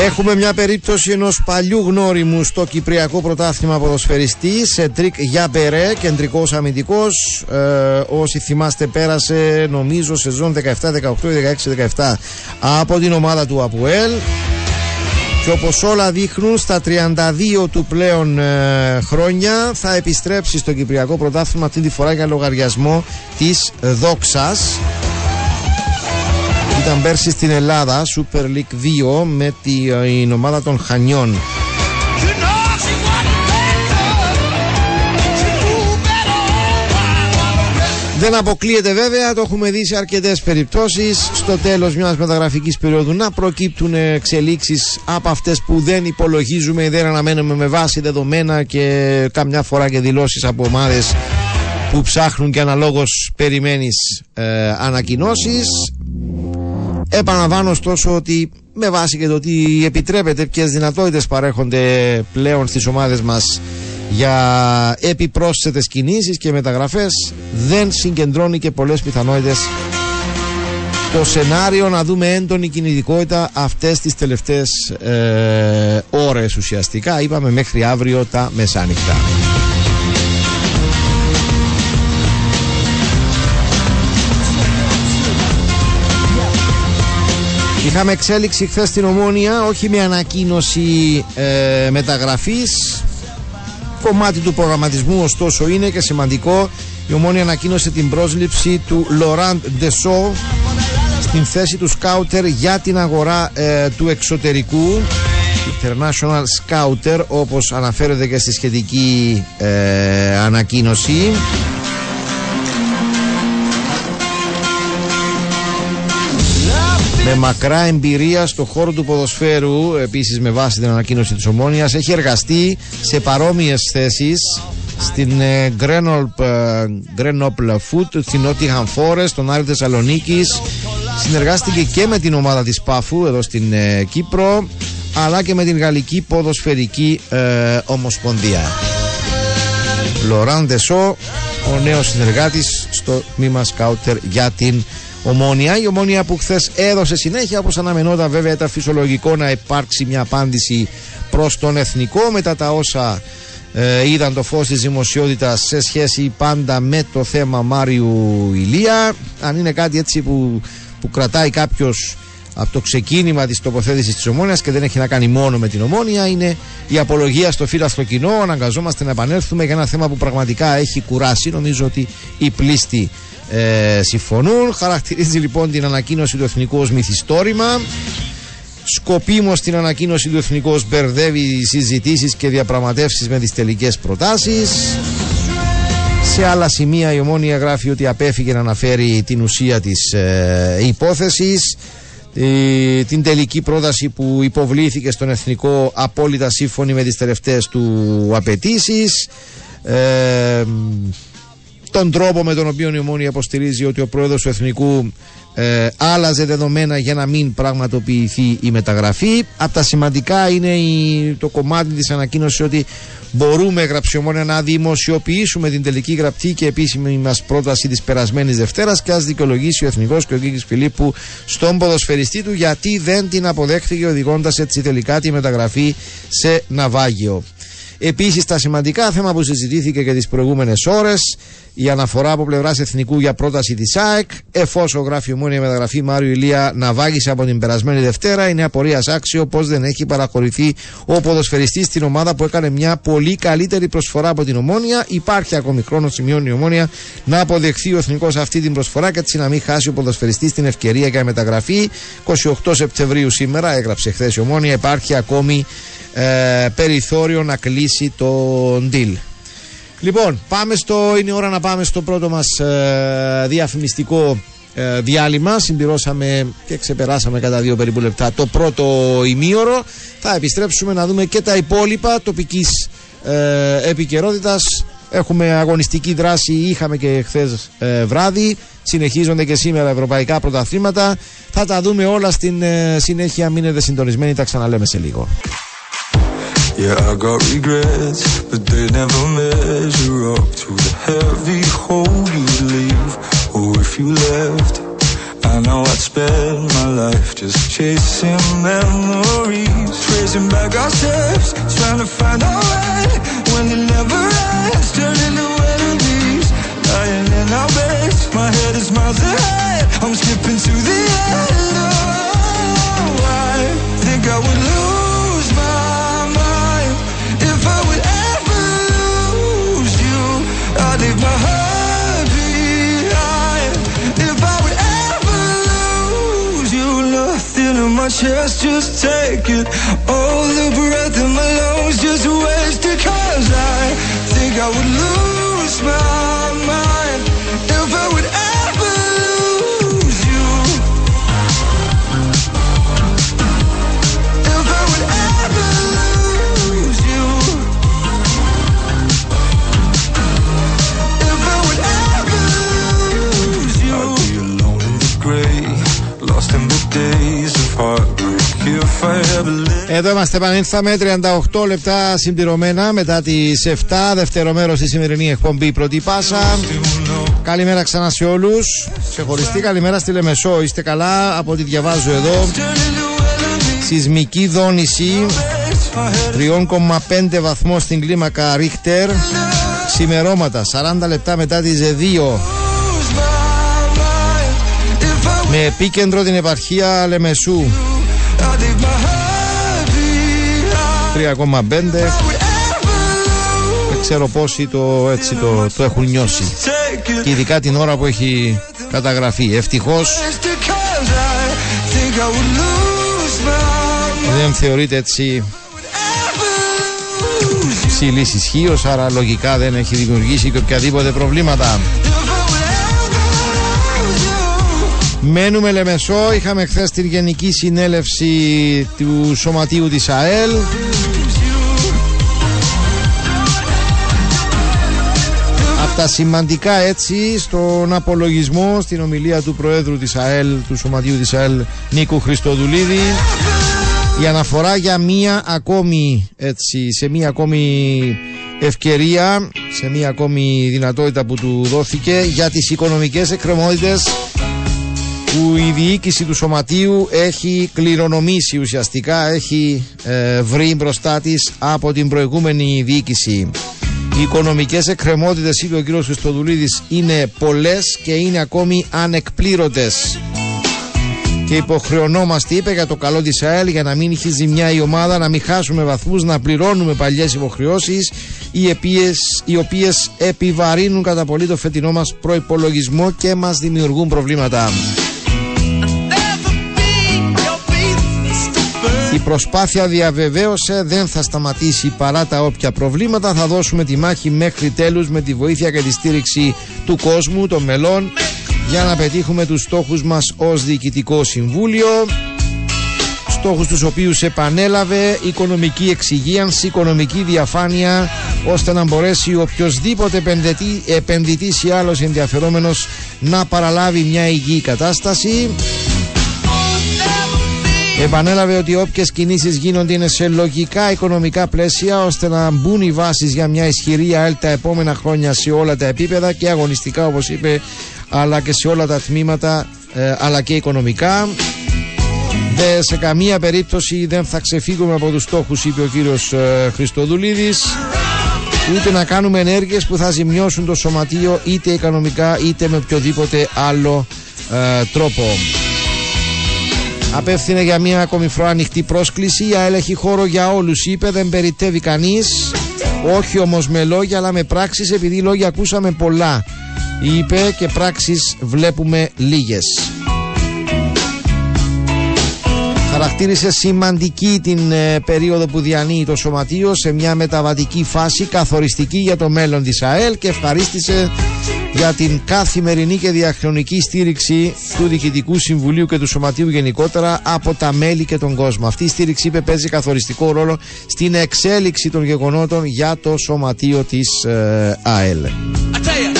Έχουμε μια περίπτωση ενός παλιού γνώριμου στο Κυπριακό Πρωτάθλημα Ποδοσφαιριστή Σεντρίκ Γιαμπερέ, κεντρικός αμυντικός. Ε, όσοι θυμάστε πέρασε νομίζω σεζόν 17, 18, 16, 17 από την ομάδα του Απουέλ. Και όπως όλα δείχνουν στα 32 του πλέον ε, χρόνια θα επιστρέψει στο Κυπριακό Πρωτάθλημα αυτή τη φορά για λογαριασμό της Δόξας. Ήταν πέρσι στην Ελλάδα, Super League 2 με την ομάδα των Χανιών. Δεν αποκλείεται βέβαια, το έχουμε δει σε αρκετές περιπτώσεις. Στο τέλος μιας μεταγραφικής περίοδου να προκύπτουν εξελίξεις από αυτές που δεν υπολογίζουμε, δεν αναμένουμε με βάση δεδομένα και καμιά φορά και δηλώσεις από ομάδες που ψάχνουν και αναλόγως περιμένεις ε, ανακοινώσεις Επαναλαμβάνω ωστόσο ότι με βάση και το ότι επιτρέπεται ποιες δυνατότητες παρέχονται πλέον στις ομάδες μας για επιπρόσθετες κινήσεις και μεταγραφές δεν συγκεντρώνει και πολλές πιθανότητες το σενάριο να δούμε έντονη κινητικότητα αυτές τις τελευταίες ε, ώρες ουσιαστικά είπαμε μέχρι αύριο τα μεσάνυχτα. Είχαμε εξέλιξη χθες στην Ομόνια, όχι με ανακοίνωση ε, μεταγραφής. Κομμάτι του προγραμματισμού ωστόσο είναι και σημαντικό. Η Ομόνια ανακοίνωσε την πρόσληψη του Λοράντ Ντεσό στην θέση του σκάουτερ για την αγορά ε, του εξωτερικού. International Scouter όπως αναφέρεται και στη σχετική ε, ανακοίνωση. Με μακρά εμπειρία στο χώρο του ποδοσφαίρου, επίσης με βάση την ανακοίνωση της Ομόνιας, έχει εργαστεί σε παρόμοιες θέσεις στην ε, Grenoble Foot, στην Nottingham Forest, στον Άρη Θεσσαλονίκης. Συνεργάστηκε και με την ομάδα της Πάφου εδώ στην ε, Κύπρο, αλλά και με την Γαλλική Ποδοσφαιρική ε, Ομοσπονδία. Λοράν Δεσό, ο νέος συνεργάτης στο τμήμα σκάουτερ για την Ομόνια. Η Ομόνια που χθες έδωσε συνέχεια, όπως αναμενόταν βέβαια, ήταν φυσιολογικό να υπάρξει μια απάντηση προς τον εθνικό. Μετά τα όσα ε, είδαν το φως της δημοσιότητας σε σχέση πάντα με το θέμα Μάριου Ηλία. Αν είναι κάτι έτσι που, που κρατάει κάποιος από το ξεκίνημα της τοποθέτησης της Ομόνιας και δεν έχει να κάνει μόνο με την Ομόνια είναι η απολογία στο στο κοινό. Αναγκαζόμαστε να επανέλθουμε για ένα θέμα που πραγματικά έχει κουράσει. Νομίζω ότι η πλήστη ε, συμφωνούν. Χαρακτηρίζει λοιπόν την ανακοίνωση του Εθνικού ως μυθιστόρημα. Σκοπίμως την ανακοίνωση του Εθνικού ως μπερδεύει συζητήσεις και διαπραγματεύσεις με τις τελικές προτάσεις. Σε άλλα σημεία η Ομόνια γράφει ότι απέφυγε να αναφέρει την ουσία της ε, υπόθεσης. Ε, την τελική πρόταση που υποβλήθηκε στον Εθνικό απόλυτα σύμφωνη με τις τελευταίες του απαιτήσεις. Ε, τον τρόπο με τον οποίο η Ομόνια υποστηρίζει ότι ο πρόεδρος του Εθνικού ε, άλλαζε δεδομένα για να μην πραγματοποιηθεί η μεταγραφή. Από τα σημαντικά είναι η, το κομμάτι της ανακοίνωσης ότι μπορούμε γραψιομόνια να δημοσιοποιήσουμε την τελική γραπτή και επίσημη μας πρόταση της περασμένης Δευτέρας και ας δικαιολογήσει ο Εθνικός και ο Κίκης Φιλίππου στον ποδοσφαιριστή του γιατί δεν την αποδέχθηκε οδηγώντας έτσι τελικά τη μεταγραφή σε ναυάγιο. Επίσης, τα σημαντικά θέμα που συζητήθηκε και τις προηγούμενες ώρες, η αναφορά από πλευράς εθνικού για πρόταση της ΑΕΚ, εφόσον γράφει ομόνια μεταγραφή Μάριο Ηλία να βάγισε από την περασμένη Δευτέρα, είναι απορίας άξιο πω δεν έχει παραχωρηθεί ο ποδοσφαιριστής στην ομάδα που έκανε μια πολύ καλύτερη προσφορά από την ομόνια. Υπάρχει ακόμη χρόνος, σημειώνει η ομόνια, να αποδεχθεί ο εθνικός αυτή την προσφορά και έτσι να μην χάσει ο ποδοσφαιριστής την ευκαιρία για μεταγραφή. 28 Σεπτεμβρίου σήμερα, έγραψε χθες η ομόνια, υπάρχει ακόμη ε, περιθώριο να κλείσει το deal. Λοιπόν, πάμε στο, είναι ώρα να πάμε στο πρώτο μας ε, διαφημιστικό ε, διάλειμμα. Συμπληρώσαμε και ξεπεράσαμε κατά δύο περίπου λεπτά το πρώτο ημίωρο. Θα επιστρέψουμε να δούμε και τα υπόλοιπα τοπικής ε, επικαιρότητας Έχουμε αγωνιστική δράση, είχαμε και χθες βράδυ. Συνεχίζονται και σήμερα ευρωπαϊκά πρωταθλήματα. Θα τα δούμε όλα στην ε, συνέχεια. Μείνετε συντονισμένοι, τα ξαναλέμε σε λίγο. Yeah, I got regrets, but they never measure up to the heavy hole you leave. Or if you left, I know I'd spend my life just chasing memories, tracing back our steps, trying to find our way when it never ends, turning to enemies, lying in our beds. My head is miles ahead, I'm skipping to the end. Oh, I think I would lose chest, just take it. All the breath in my lungs, just waste it. Cause I think I would lose my mind Εδώ είμαστε, επανήλθαμε 38 λεπτά συμπληρωμένα μετά τις 7, δεύτερο μέρος στη σημερινή εκπομπή Πρώτη Πάσα. Καλημέρα ξανά σε όλους. Ξεχωριστή καλημέρα στη Λεμεσό. Είστε καλά από ό,τι διαβάζω εδώ. Σεισμική δόνηση 3,5 βαθμό στην κλίμακα Ρίχτερ. Ξημερώματα 40 λεπτά μετά τις 2 με επίκεντρο την επαρχία Λεμεσού. 3,5 δεν ξέρω πόσοι το, έτσι το, το έχουν νιώσει. Και ειδικά την ώρα που έχει καταγραφεί. Ευτυχώς δεν θεωρείται έτσι ψηλής ισχύως, άρα λογικά δεν έχει δημιουργήσει και οποιαδήποτε προβλήματα. Μένουμε Λεμεσό, είχαμε χθες την γενική συνέλευση του Σωματείου της ΑΕΛ. Από τα σημαντικά έτσι στον απολογισμό στην ομιλία του Προέδρου της ΑΕΛ, του Σωματείου της ΑΕΛ Νίκου Χριστοδουλίδη η αναφορά για μία ακόμη έτσι, σε μία ακόμη ευκαιρία, σε μία ακόμη δυνατότητα που του δόθηκε για τις οικονομικές εκκρεμότητες που η διοίκηση του σωματείου έχει κληρονομήσει ουσιαστικά, έχει ε, βρει μπροστά της από την προηγούμενη διοίκηση. Οι οικονομικές εκκρεμότητες, είπε ο κύριος Χριστοδουλίδης, είναι πολλές και είναι ακόμη ανεκπλήρωτες. Και υποχρεωνόμαστε, είπε, για το καλό της ΑΕΛ για να μην έχει ζημιά η ομάδα, να μην χάσουμε βαθμούς, να πληρώνουμε παλιές υποχρεώσεις οι οποίες, οι οποίες επιβαρύνουν κατά πολύ το φετινό μας προϋπολογισμό και μας δημιουργούν προβλήματα. Η προσπάθεια διαβεβαίωσε δεν θα σταματήσει παρά τα όποια προβλήματα. Θα δώσουμε τη μάχη μέχρι τέλους με τη βοήθεια και τη στήριξη του κόσμου, των μελών, για να πετύχουμε τους στόχους μας ως Διοικητικό Συμβούλιο. Στόχους τους οποίους επανέλαβε οικονομική εξυγίανση, οικονομική διαφάνεια, ώστε να μπορέσει οποιοδήποτε επενδυτή, επενδυτής ή άλλος ενδιαφερόμενος να παραλάβει μια υγιή κατάσταση. Επανέλαβε ότι όποιες κινήσεις γίνονται είναι σε λογικά οικονομικά πλαίσια ώστε να μπουν οι βάσεις για μια ισχυρή ΑΕΛ τα επόμενα χρόνια σε όλα τα επίπεδα και αγωνιστικά όπως είπε, αλλά και σε όλα τα τμήματα, ε, αλλά και οικονομικά. Δε, σε καμία περίπτωση δεν θα ξεφύγουμε από τους στόχους είπε ο κύριος ε, Χριστοδουλίδης ούτε να κάνουμε ενέργειες που θα ζημιώσουν το σωματείο είτε οικονομικά είτε με οποιοδήποτε άλλο ε, τρόπο. Απέφθηνε για μία ακόμη φορά ανοιχτή πρόσκληση. Η ΑΕΛ έχει χώρο για όλους, είπε. Δεν περιτεύει κανείς. Όχι όμως με λόγια, αλλά με πράξεις, επειδή λόγια ακούσαμε πολλά. Είπε και πράξεις βλέπουμε λίγες. Χαρακτήρισε σημαντική την ε, περίοδο που διανύει το Σωματείο σε μια μεταβατική φάση καθοριστική για το μέλλον της ΑΕΛ και ευχαρίστησε για την καθημερινή και διαχρονική στήριξη του Διοικητικού Συμβουλίου και του Σωματείου γενικότερα από τα μέλη και τον κόσμο. Αυτή η στήριξη είπε παίζει καθοριστικό ρόλο στην εξέλιξη των γεγονότων για το Σωματείο της ε, ΑΕΛ. I tell you,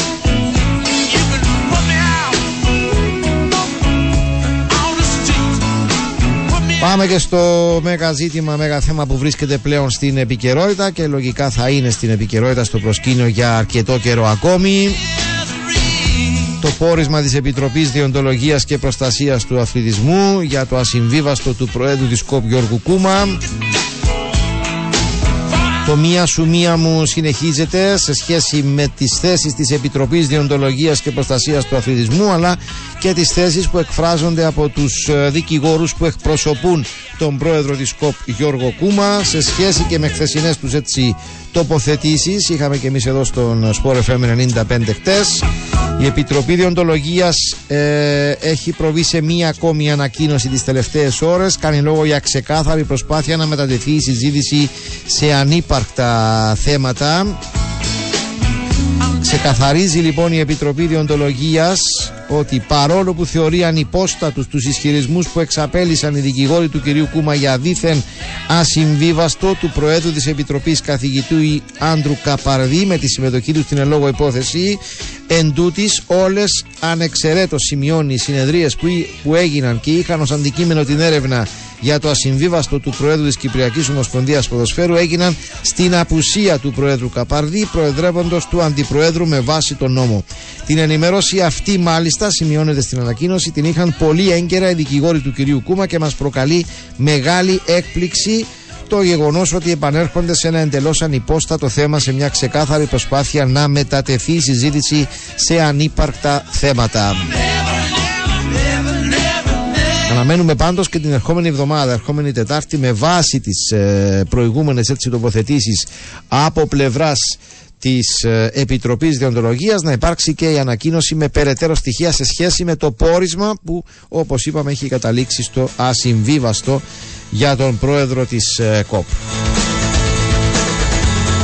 you can put me out on the street. Put me Πάμε και στο μέγα ζήτημα, μέγα θέμα που βρίσκεται πλέον στην επικαιρότητα και λογικά θα είναι στην επικαιρότητα στο προσκήνιο για αρκετό καιρό ακόμη. Το πόρισμα της Επιτροπής Διοντολογίας και Προστασίας του Αθλητισμού για το ασυμβίβαστο του Προέδρου της ΚΟΠ Γιώργου Κούμα. Το μία σου μία μου συνεχίζεται σε σχέση με τις θέσεις της Επιτροπής Διοντολογίας και Προστασίας του Αθλητισμού αλλά και τις θέσεις που εκφράζονται από τους ε, δικηγόρους που εκπροσωπούν τον πρόεδρο της ΚΟΠ Γιώργο Κούμα σε σχέση και με χθεσινές τους έτσι τοποθετήσεις. Είχαμε και εμείς εδώ στον Sport FM 95 χτες. Η Επιτροπή Διοντολογίας ε, έχει προβεί σε μία ακόμη ανακοίνωση τις τελευταίες ώρες. Κάνει λόγο για ξεκάθαρη προσπάθεια να μετατεθεί η συζήτηση σε ανύπαρκτα θέματα Ξεκαθαρίζει λοιπόν η Επιτροπή Διοντολογίας ότι παρόλο που θεωρεί ανυπόστατους τους ισχυρισμούς που εξαπέλυσαν οι δικηγόροι του κυρίου Κούμα για δίθεν ασυμβίβαστο του Προέδρου της Επιτροπής καθηγητού Άντρου Καπαρδί με τη συμμετοχή του στην ελόγω υπόθεση εν τούτης όλες ανεξαιρέτως σημειώνει οι συνεδρίες που, που έγιναν και είχαν ως αντικείμενο την έρευνα για το ασυμβίβαστο του Προέδρου της Κυπριακής Ομοσπονδίας Ποδοσφαίρου έγιναν στην απουσία του Προέδρου Καπαρδί, προεδρεύοντος του Αντιπροέδρου με βάση τον νόμο. Την ενημέρωση αυτή μάλιστα σημειώνεται στην ανακοίνωση, την είχαν πολύ έγκαιρα οι δικηγόροι του κυρίου Κούμα και μας προκαλεί μεγάλη έκπληξη το γεγονός ότι επανέρχονται σε ένα εντελώς ανυπόστατο θέμα σε μια ξεκάθαρη προσπάθεια να μετατεθεί η συζήτηση σε ανύπαρκτα θέματα. Αναμένουμε πάντως και την ερχόμενη εβδομάδα, ερχόμενη Τετάρτη, με βάση τις ε, προηγούμενες τοποθετήσεις από πλευράς της ε, Επιτροπής Διοντολογίας να υπάρξει και η ανακοίνωση με περαιτέρω στοιχεία σε σχέση με το πόρισμα που, όπως είπαμε, έχει καταλήξει στο ασυμβίβαστο για τον πρόεδρο της ε, ΚΟΠ.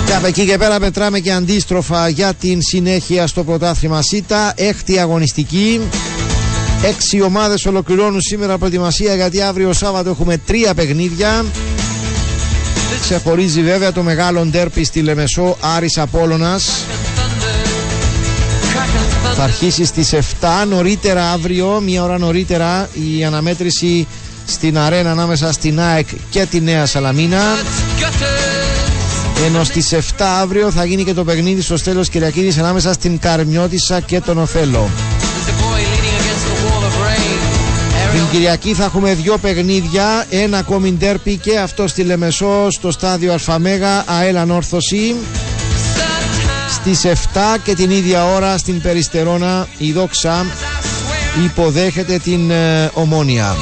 Και από εκεί και πέρα πετράμε και αντίστροφα για την συνέχεια στο πρωτάθλημα ΣΥΤΑ. Έκτη αγωνιστική. Έξι ομάδες ολοκληρώνουν σήμερα προετοιμασία γιατί αύριο Σάββατο έχουμε τρία παιχνίδια. Ξεχωρίζει βέβαια το μεγάλο ντέρπι στη Λεμεσό Άρης Απόλλωνας. Θα αρχίσει στις 7 νωρίτερα αύριο, μία ώρα νωρίτερα η αναμέτρηση στην αρένα ανάμεσα στην ΑΕΚ και τη Νέα Σαλαμίνα. Ενώ στις 7 αύριο θα γίνει και το παιχνίδι στο στέλος Κυριακίδης ανάμεσα στην Καρμιώτισσα και τον Οθέλο. Την Κυριακή θα έχουμε δύο παιχνίδια, ένα ακόμη ντέρπι και αυτό στη Λεμεσό στο στάδιο Αλφαμέγα ΑΕΛ Ανόρθωση. Στις 7 και την ίδια ώρα στην Περιστερώνα η Δόξα υποδέχεται την ε, Ομόνια.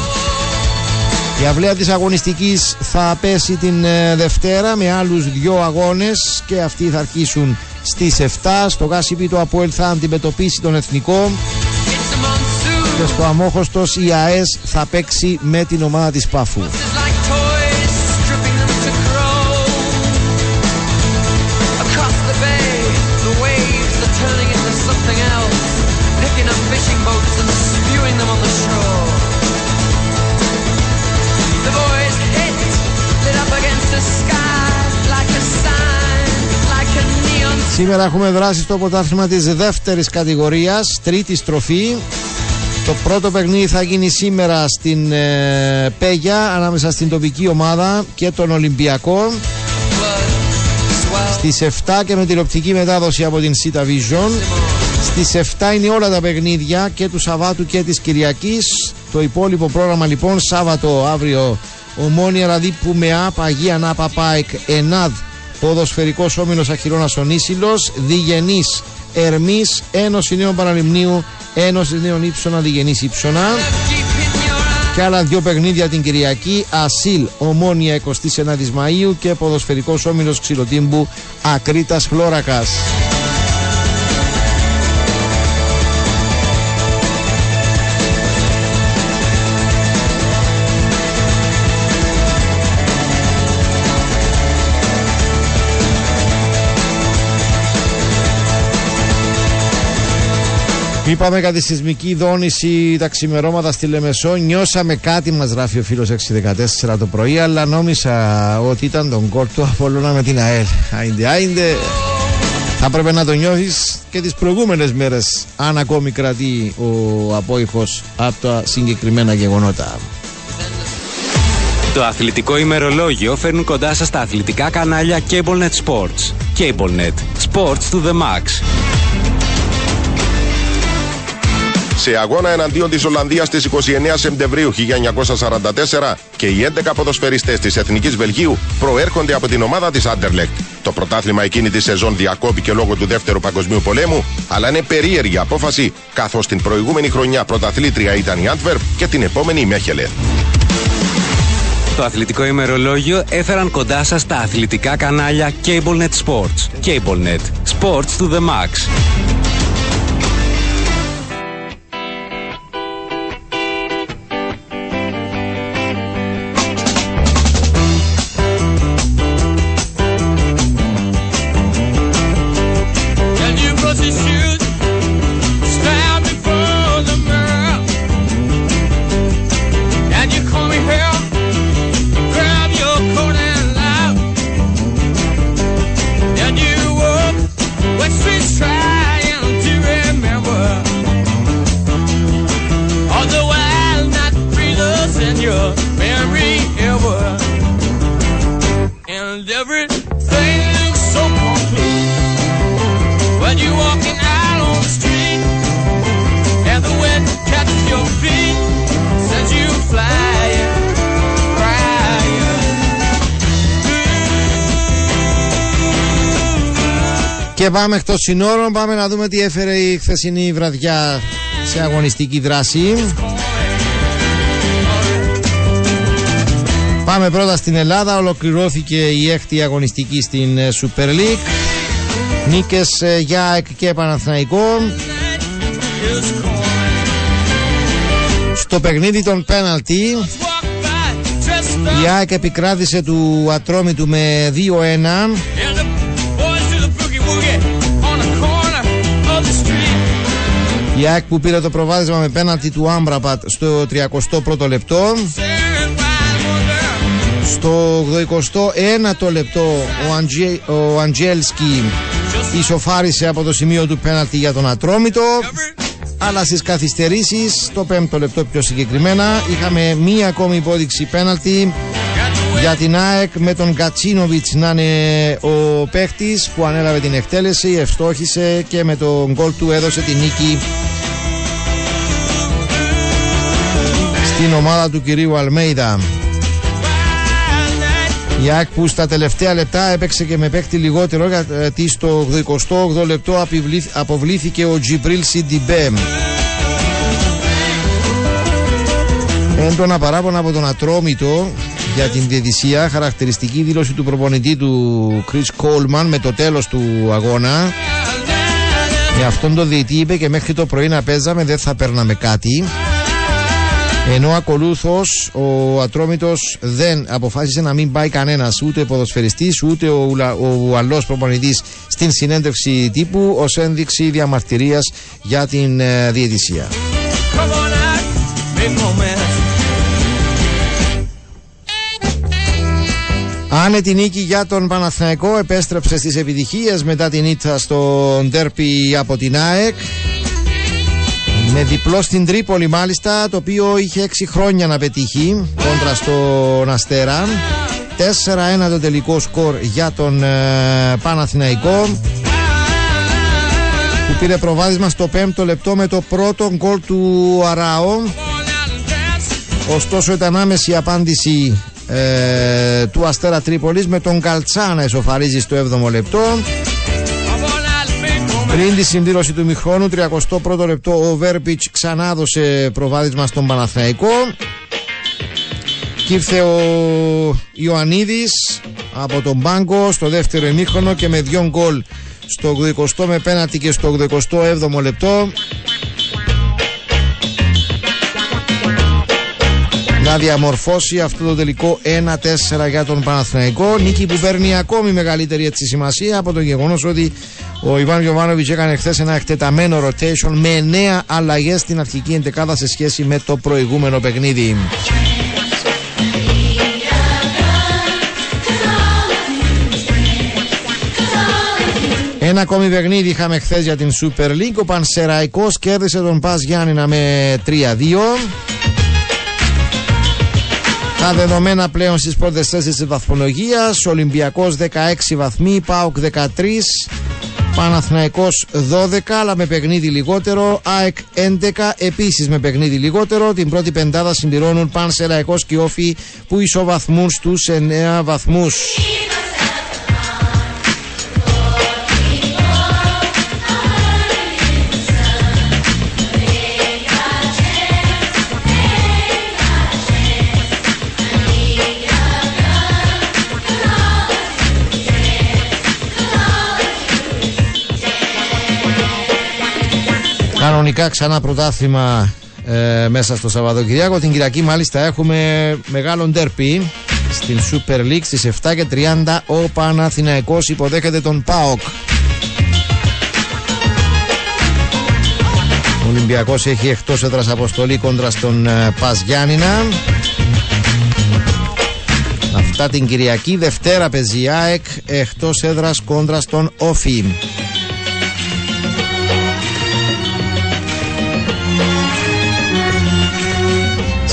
Η αυλαία της αγωνιστικής θα πέσει την ε, Δευτέρα με άλλους δυο αγώνες και αυτοί θα αρχίσουν στις 7. Στο Γάσιπι το Αποέλ θα αντιμετωπίσει τον Εθνικό και στο Αμόχωστος η ΑΕΣ θα παίξει με την ομάδα της Πάφου. Σήμερα έχουμε δράσει στο πρωτάθλημα της δεύτερης κατηγορίας, τρίτης στροφή. Το πρώτο παιχνίδι θα γίνει σήμερα στην ε, Πέγια ανάμεσα στην τοπική ομάδα και τον Ολυμπιακό. Στις 7 και με τηλεοπτική μετάδοση από την Sita Vision. Στις 7 είναι όλα τα παιχνίδια και του Σαββάτου και της Κυριακής. Το υπόλοιπο πρόγραμμα λοιπόν Σάββατο αύριο Ομόνια Ραδίπου Μεά, Παγία Νάπα Πάικ, Ενάδ, Ποδοσφαιρικός Όμιλος Αχυρώνας Ονίσιλος, Διγενής Ερμής, Ένωση Νέων Παραλιμνίου, Ένωση Νέων Ήψονα, Διγενής Ήψονα. Και άλλα δύο παιχνίδια την Κυριακή, Ασίλ Ομόνια 29 Μαΐου και Ποδοσφαιρικός Όμιλος Ξυλοτύμπου Ακρίτας Φλόρακας. Είπαμε για τη σεισμική δόνηση τα ξημερώματα στη Λεμεσό. Νιώσαμε κάτι, μας γράφει ο φίλος 614 το πρωί, αλλά νόμισα ότι ήταν τον γκολ του Απόλλωνα με την ΑΕΛ. Άιντε, άιντε. Θα έπρεπε να το νιώθεις και τις προηγούμενες μέρες, αν ακόμη κρατεί ο απόϊχος από τα συγκεκριμένα γεγονότα. Το αθλητικό ημερολόγιο φέρνουν κοντά σας τα αθλητικά κανάλια CableNet Sports. CableNet. Sports to the max. Σε αγώνα εναντίον της Ολλανδίας στις 29 Σεπτεμβρίου 1944 και οι 11 ποδοσφαιριστές της Εθνικής Βελγίου προέρχονται από την ομάδα της Άντερλεκτ. Το πρωτάθλημα εκείνη τη σεζόν διακόπηκε λόγω του Δεύτερου Παγκοσμίου Πολέμου, αλλά είναι περίεργη απόφαση, καθώς την προηγούμενη χρονιά πρωταθλήτρια ήταν η Antwerp και την επόμενη η Μέχελε. Το αθλητικό ημερολόγιο έφεραν κοντά σας τα αθλητικά κανάλια CableNet Sports. CableNet. Sports to the max. Πάμε εκτός συνόρων, πάμε να δούμε τι έφερε η χθεσινή βραδιά σε αγωνιστική δράση. Πάμε πρώτα στην Ελλάδα, ολοκληρώθηκε η έκτη αγωνιστική στην ε, Super League. Νίκες ε, για ΑΕΚ και Παναθηναϊκό. Just coin Στο παιχνίδι των πέναλτι Walk by, dressed η up ΑΕΚ επικράτησε του Ατρόμητου με 2-1. Η ΑΕΚ που πήρε το προβάδισμα με πέναλτι του Άμπραπατ στο 31ο λεπτό. Staring wide wonder Στο 81ο λεπτό ο, Αντζέ, ο Αντζέλσκι ισοφάρισε από το σημείο του πέναλτι για τον Ατρόμητο. Αλλά στις καθυστερήσεις, το 5ο λεπτό πιο συγκεκριμένα, είχαμε μία ακόμη υπόδειξη πέναλτι για την ΑΕΚ με τον Κατσίνοβιτς να είναι ο παίχτης που ανέλαβε την εκτέλεση, ευστόχησε και με τον γκολ του έδωσε την νίκη στην ομάδα του κυρίου Αλμέιδα. Η ΑΕΚ που στα τελευταία λεπτά έπαιξε και με παίκτη λιγότερο γιατί στο 28 λεπτό απειβλήθ- αποβλήθηκε ο Τζιμπρίλ Σιντιμπέ. Έντονα παράπονα από τον Ατρόμητο για την διαιτησία, χαρακτηριστική δήλωση του προπονητή του Chris Coleman με το τέλος του αγώνα. Με αυτόν τον διαιτή είπε και μέχρι το πρωί να παίζαμε δεν θα παίρναμε κάτι. Ενώ ακολούθω ο Ατρόμητος δεν αποφάσισε να μην πάει κανένας, ούτε ο ποδοσφαιριστής ούτε ο, Ουλα- ο Ουαλό προπονητής στην συνέντευξη τύπου ως ένδειξη διαμαρτυρίας για την ε, διαιτησία. Come on out, make more mess Άνετη νίκη για τον Παναθηναϊκό επέστρεψε στις επιτυχίες μετά την ήττα στο ντέρπι από την ΑΕΚ με διπλό στην Τρίπολη μάλιστα το οποίο είχε 6 χρόνια να πετύχει κόντρα στον Αστέρα. 4-1 το τελικό σκορ για τον ε, Παναθηναϊκό που πήρε προβάδισμα στο 5ο λεπτό με το πρώτο γκολ του Αράο. Ωστόσο ήταν άμεση η απάντηση ε, του Αστέρα Τρίπολης. Με τον Καλτσά να εσωφαρίζει στο 7ο λεπτό. Πριν τη συμπλήρωση του μηχρόνου, 31ο λεπτό, ο Βέρπιτς ξανά δώσε προβάδισμα στον Παναθαϊκό. Και ήρθε ο Ιωαννίδης από τον Πάγκο στο δεύτερο ημίχρονο και με δυο γκολ στο 80 με πένατη και στο 87ο λεπτό να διαμορφώσει αυτό το τελικό 1-4 για τον Παναθηναϊκό. Νίκη που παίρνει ακόμη μεγαλύτερη έτσι σημασία από το γεγονός ότι Ο Ιβάν Γιωβάνοβιτς έκανε χθες ένα εκτεταμένο rotation με 9 αλλαγές στην αρχική εντεκάδα σε σχέση με το προηγούμενο παιχνίδι. Ένα ακόμη παιχνίδι είχαμε χθες για την Super League. Ο Πανσεραϊκός κέρδισε τον Πας Γιάννηνα με 3-2. Τα δεδομένα πλέον στις πρώτες θέσεις της βαθμολογίας. Ολυμπιακός 16 βαθμοί, ΠΑΟΚ 13 Παναθηναϊκός 12 αλλά με παιχνίδι λιγότερο. ΑΕΚ 11 επίσης με παιχνίδι λιγότερο. Την πρώτη πεντάδα συμπληρώνουν Πανσεραϊκός και Όφη που ισοβαθμούν στους 9 βαθμούς Κανονικά ξανά πρωτάθλημα ε, μέσα στο Σαββατοκυριακό. Την Κυριακή μάλιστα έχουμε μεγάλο ντέρπι στην Super League στις 7 και 30 ο Παναθηναϊκός υποδέχεται τον ΠΑΟΚ. Ο Ολυμπιακός έχει εκτός έδρας αποστολή κόντρα στον ε, Πας Γιάννηνα. Αυτά την Κυριακή, Δευτέρα παίζει η ΑΕΚ εκτός έδρας κόντρα στον Όφι.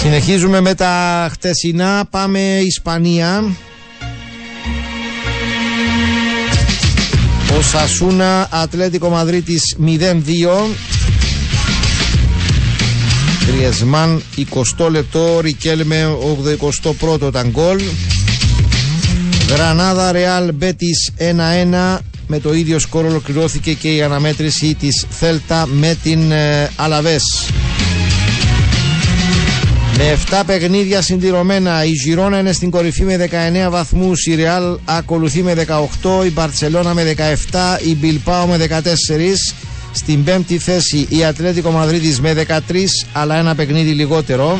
Συνεχίζουμε με τα χτεσινά. Πάμε Ισπανία. Ο Σασούνα Ατλέτικο Μαδρίτης 0-2. Τριεσμάν 20 λεπτό, Ρικέλμε 81ο ήταν γκολ. Γρανάδα Ρεάλ Μπέτης 1-1. Με το ίδιο σκορ ολοκληρώθηκε και η αναμέτρηση της Θέλτα με την ε, Αλαβές. Με 7 παιχνίδια συντηρωμένα, η Ζιρόνα είναι στην κορυφή με 19 βαθμούς, η Ρεάλ ακολουθεί με 18, η Μπαρσελόνα με 17, η Μπιλπάο με 14. Στην πέμπτη θέση η Ατλέτικο Μαδρίτης με 13, αλλά ένα παιχνίδι λιγότερο.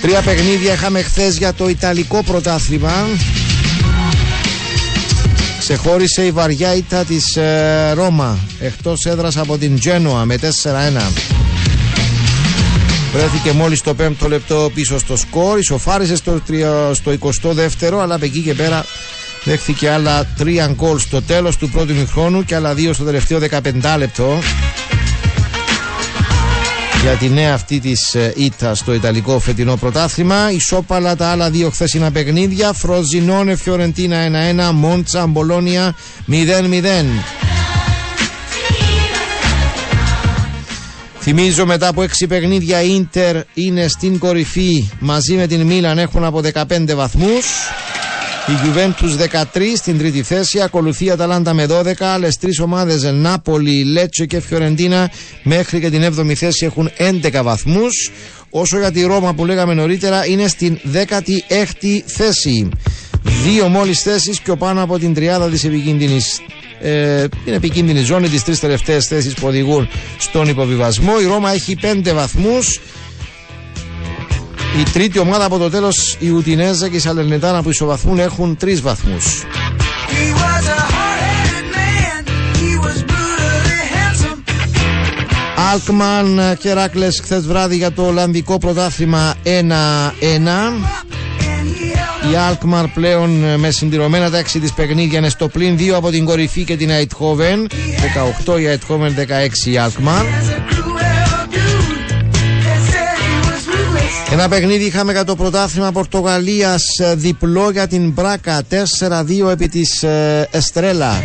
Τρία παιχνίδια είχαμε χθες για το Ιταλικό πρωτάθλημα. Ξεχώρισε η βαριά ήττα της ε, Ρώμα. Εκτός έδρας από την Τζένοα με 4-1. Βρέθηκε μόλις το 5ο λεπτό πίσω στο σκορ, ισοφάρισε στο, στο 22ο αλλά από εκεί και πέρα δέχθηκε άλλα 3 γκολ στο τέλος του πρώτου μηχρόνου και άλλα 2 στο τελευταίο 15 λεπτό για τη νέα αυτή της ήττα στο Ιταλικό φετινό πρωτάθλημα. Ισόπαλα τα άλλα δύο χθεσινά παιχνίδια. Φροζινόνε Φιωρεντίνα 1-1. Μόντσα Μπολόνια 0-0. Θυμίζω μετά από 6 παιχνίδια η Ίντερ είναι στην κορυφή μαζί με την Μίλαν έχουν από 15 βαθμούς. Η Juventus 13 στην τρίτη θέση, ακολουθεί η Αταλάντα με 12, άλλες τρεις ομάδες Νάπολη, Λέτσο και Φιωρεντίνα μέχρι και την 7η θέση έχουν 11 βαθμούς. Όσο για τη Ρώμα που λέγαμε νωρίτερα είναι στην 16η θέση. Δύο μόλις θέσεις και πάνω από την τριάδα της επικίνδυνης ε, την επικίνδυνη ζώνη, τις τρεις τελευταίες θέσεις που οδηγούν στον υποβιβασμό. Η Ρώμα έχει 5 βαθμούς. Η τρίτη ομάδα από το τέλος, η Ουτινέζα και η Σαλερνιτάνα που ισοβαθμούν έχουν τρεις βαθμούς. Αλκμαν και Ράκλες χθες βράδυ για το Ολλανδικό πρωτάθλημα 1-1. Η Αλκμαρ πλέον με συντηρωμένα τα 6 της παιχνίδια είναι στο πλήν 2 από την κορυφή και την Αιτχόβεν 18 η Αιτχόβεν 16 η Αλκμαρ Ένα παιχνίδι είχαμε για το πρωτάθλημα Πορτογαλίας διπλό για την Μπράκα 4-2 επί της ε, Εστρέλα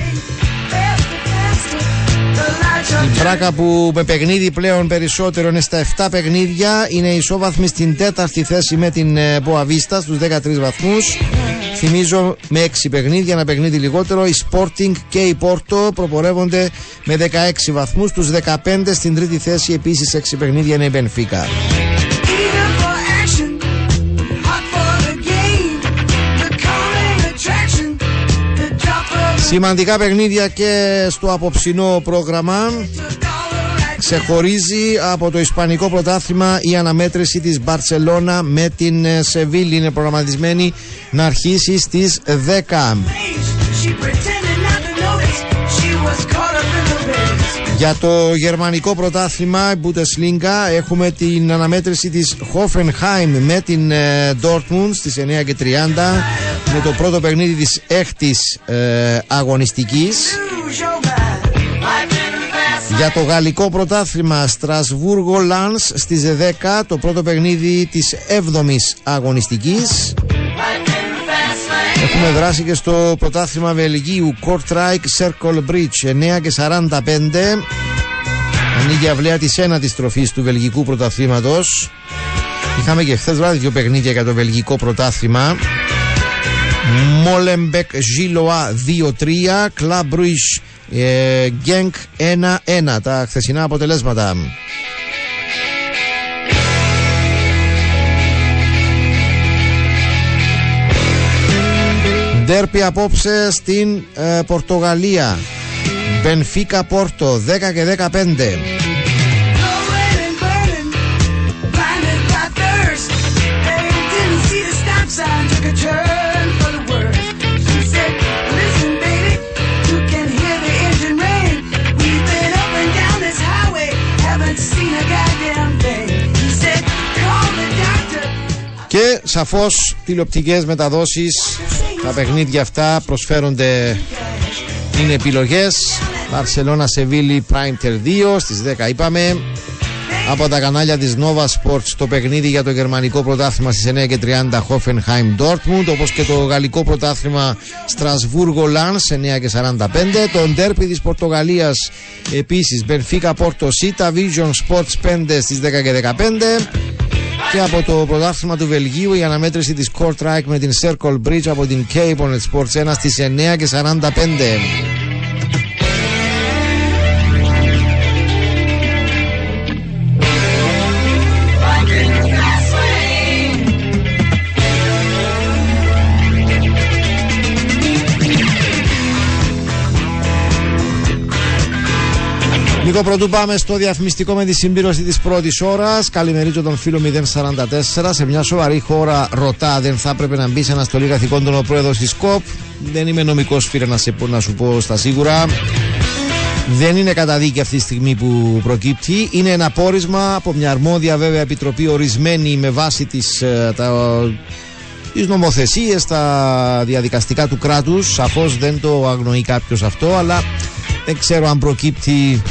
η Μπράκα που με παιχνίδι πλέον περισσότερο είναι στα 7 παιχνίδια είναι ισόβαθμη στην τέταρτη θέση με την Μποαβίστα στους 13 βαθμούς Θυμίζω με 6 παιχνίδια, ένα παιχνίδι λιγότερο. Η Sporting και η Porto προπορεύονται με 16 βαθμούς. Τους 15 στην τρίτη θέση επίσης 6 παιχνίδια είναι η Benfica. Σημαντικά παιχνίδια και στο απόψινό πρόγραμμα. Ξεχωρίζει από το Ισπανικό πρωτάθλημα η αναμέτρηση της Μπαρσελώνα με την ε, Σεβίλη. Είναι προγραμματισμένη να αρχίσει στις 10. Για το γερμανικό πρωτάθλημα Bundesliga έχουμε την αναμέτρηση της Hoffenheim με την ε, Dortmund στις 9 και 30 με το πρώτο παιχνίδι της έκτης ε, αγωνιστικής. Lose your mind. Life in the fast Για το γαλλικό πρωτάθλημα Στρασβούργο Λάνς στις 10 το πρώτο παιχνίδι της 7ης αγωνιστικής. Έχουμε δράση και στο πρωτάθλημα Βελγίου Kortrijk Circle Bridge 9 και 45 Ανοίγει η αυλαία της ένατης τροφής του βελγικού πρωταθλήματος. Είχαμε και χθες βράδυ δύο παιχνίδια για το βελγικό πρωτάθλημα. Μόλεμπεκ Ζιλοά 2-3 Κλαμπ Μπρουις Γκένκ 1-1 Τα χθεσινά αποτελέσματα Ντέρπι απόψε στην ε, Πορτογαλία. Μπενφίκα Πόρτο 10 και 15. Και σαφώς τηλεοπτικές μεταδόσεις τα παιχνίδια αυτά προσφέρονται είναι επιλογές. Barcelona Σεβίλη Prime 2 στις 10 είπαμε. Από τα κανάλια της Nova Sports το παιχνίδι για το γερμανικό πρωτάθλημα στις 9 και 30 Hoffenheim Dortmund όπως και το γαλλικό πρωτάθλημα Strasbourg Lens 9 και 45 το ντέρπι της Πορτογαλίας επίσης Benfica Porto Sita Vision Sports 5 στις 10 και 15 και από το πρωτάθλημα του Βελγίου η αναμέτρηση της Kortrijk με την Circle Bridge από την Cape Sports 1 στις 9 και 45 Λίγο πρωτού πάμε στο διαφημιστικό με τη συμπλήρωση της πρώτης ώρας. Καλημερίζω τον φίλο 044. Σε μια σοβαρή χώρα ρωτά, δεν θα έπρεπε να μπει σε αναστολή καθηκόντων ο πρόεδρος της ΚΟΠ. Δεν είμαι νομικός φίλε να, σε, πω- να σου πω στα σίγουρα. Δεν είναι καταδίκη αυτή τη στιγμή που προκύπτει. Είναι ένα πόρισμα από μια αρμόδια βέβαια επιτροπή ορισμένη με βάση τις, ε, τα, τις νομοθεσίες, τα διαδικαστικά του κράτους. Σαφώς δεν το αγνοεί κάποιος αυτό, αλλά δεν ξέρω αν προκύπτει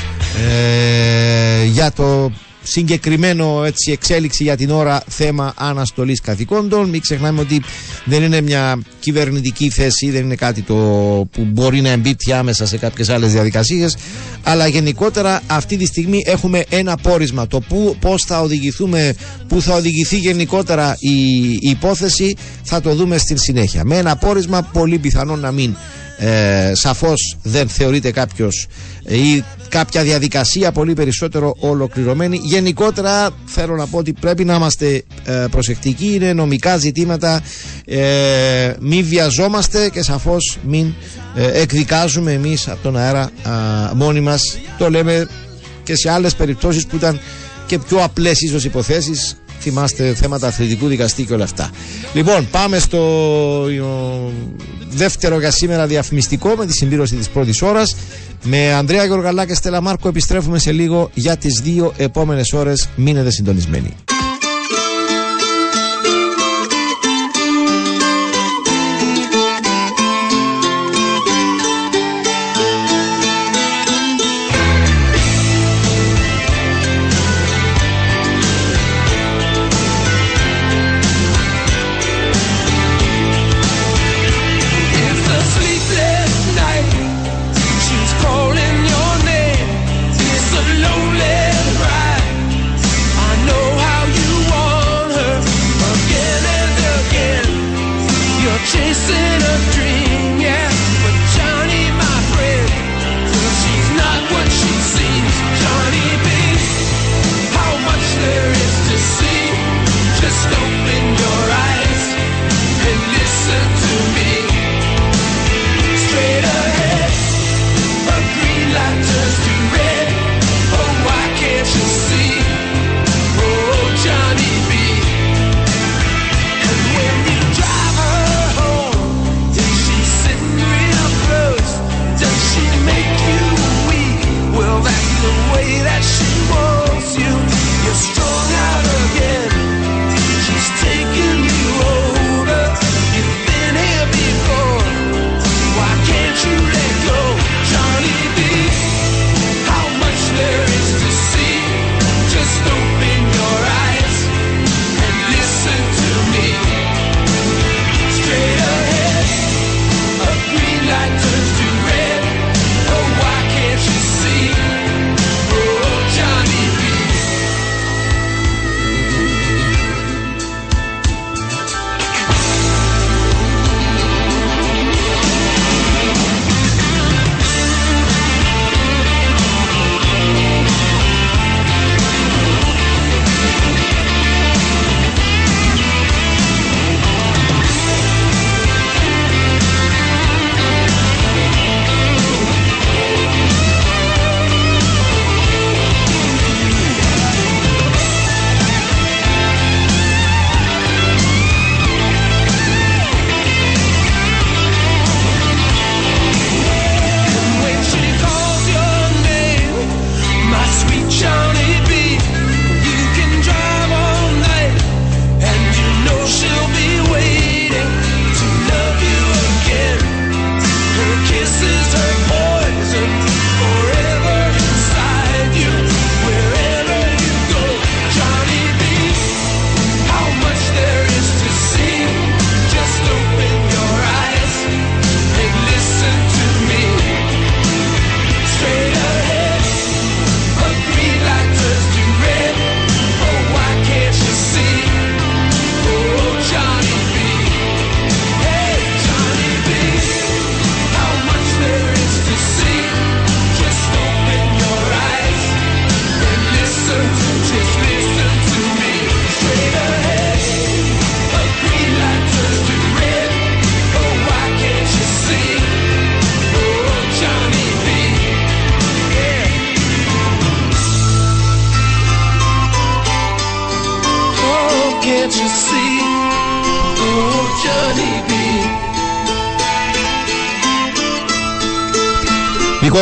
ε, για το συγκεκριμένο έτσι, εξέλιξη για την ώρα θέμα αναστολής καθηκόντων. Μην ξεχνάμε ότι δεν είναι μια κυβερνητική θέση, δεν είναι κάτι το που μπορεί να εμπίπτει άμεσα σε κάποιες άλλες διαδικασίες, αλλά γενικότερα αυτή τη στιγμή έχουμε ένα πόρισμα. Το που, πώς θα οδηγηθούμε, που θα οδηγηθεί γενικότερα η, η υπόθεση θα το δούμε στην συνέχεια. Με ένα πόρισμα πολύ πιθανό να μην ε, σαφώς δεν θεωρείται κάποιος ε, ή κάποια διαδικασία πολύ περισσότερο ολοκληρωμένη. Γενικότερα θέλω να πω ότι πρέπει να είμαστε ε, προσεκτικοί, είναι νομικά ζητήματα, ε, μην βιαζόμαστε και σαφώς μην ε, εκδικάζουμε εμείς από τον αέρα α, μόνοι μας. Το λέμε και σε άλλες περιπτώσεις που ήταν και πιο απλές ίσως υποθέσεις θυμάστε θέματα αθλητικού δικαστή και όλα αυτά. Λοιπόν, πάμε στο ο, δεύτερο για σήμερα διαφημιστικό με τη συμπλήρωση της πρώτης ώρας. Με Ανδρέα Γεωργαλά και Στέλλα Μάρκο επιστρέφουμε σε λίγο για τις δύο επόμενες ώρες. Μείνετε συντονισμένοι.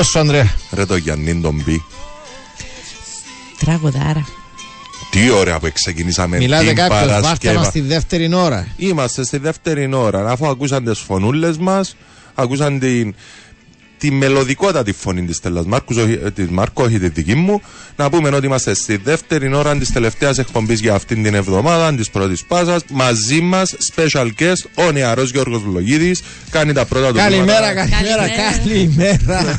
Σου, Ανδρέα. Ρε το Γιάννη τον πει. Τραγουδάρα. Τι ωραία που ξεκινήσαμε Μιλάτε την κάποιος, βάρτε Παρασκευά. μας στη δεύτερη ώρα. Είμαστε στη δεύτερη ώρα. Αφού ακούσαν τις φωνούλες μας, ακούσαν την, τη μελωδικότητα τη φωνή της Στέλλας Μάρκους, της Μάρκο, όχι τη δική μου. Να πούμε ότι είμαστε στη δεύτερη ώρα της τελευταίας εκπομπής για αυτήν την εβδομάδα, της πρώτης πάσας. Μαζί μας, special guest, ο νεαρός Γιώργος Λογίδη. Κάνει τα πρώτα του Καλημέρα, βήματα. καλημέρα, καλημέρα.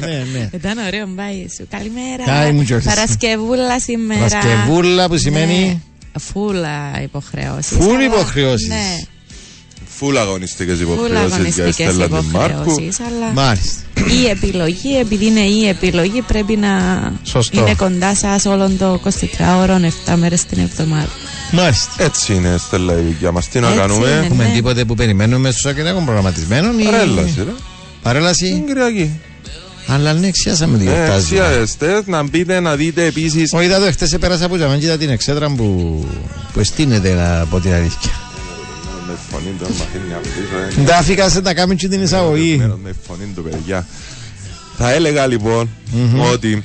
ναι, ναι. Ήταν ωραίο μπάι σου. Καλημέρα. Καλή μου, Γιώργη. Παρασκευούλα σήμερα. Παρασκευούλα που σημαίνει; Ναι. Φούλα υποχρεώσεις. Φουλ υποχρεώσεις. Ναι, Φουλ αγωνιστικές φούλα υποχρεώσεις για αγωνιστικές Στέλλα την Μάρκου. υποχρεώσει. Αλλά Μάλιστα. η επιλογή, επειδή είναι η επιλογή, πρέπει να Σωστό. είναι κοντά σας όλο το 24ωρο, 7 μέρες την εβδομάδα. Μάλιστα. Έτσι είναι, Στέλλα, η δουλειά μας. Τι να Έτσι κάνουμε; είναι. Έχουμε Ναι. τίποτε που περιμένουμε στου ακρινέκων προγραμματισμένων ή. Παρέλαση, ρε. Παρέλαση. Την Κυριακή. Αλλά ναι, ξιάσαμε δύο Ε, φτάζουμε. Εξιάζεστε, να μπείτε να δείτε επίση. Όχι, είδα το χτες επέρασα από τζαμάν και είδα την εξέδρα που, που εστίνεται από την αλήθεια. Με φωνή του, αν μαθαίνει να μιλήσω, ε. Ντάφηκα σε να κάνει και την εισαγωγή. Μέρο με φωνή του, παιδιά. Θα έλεγα λοιπόν ότι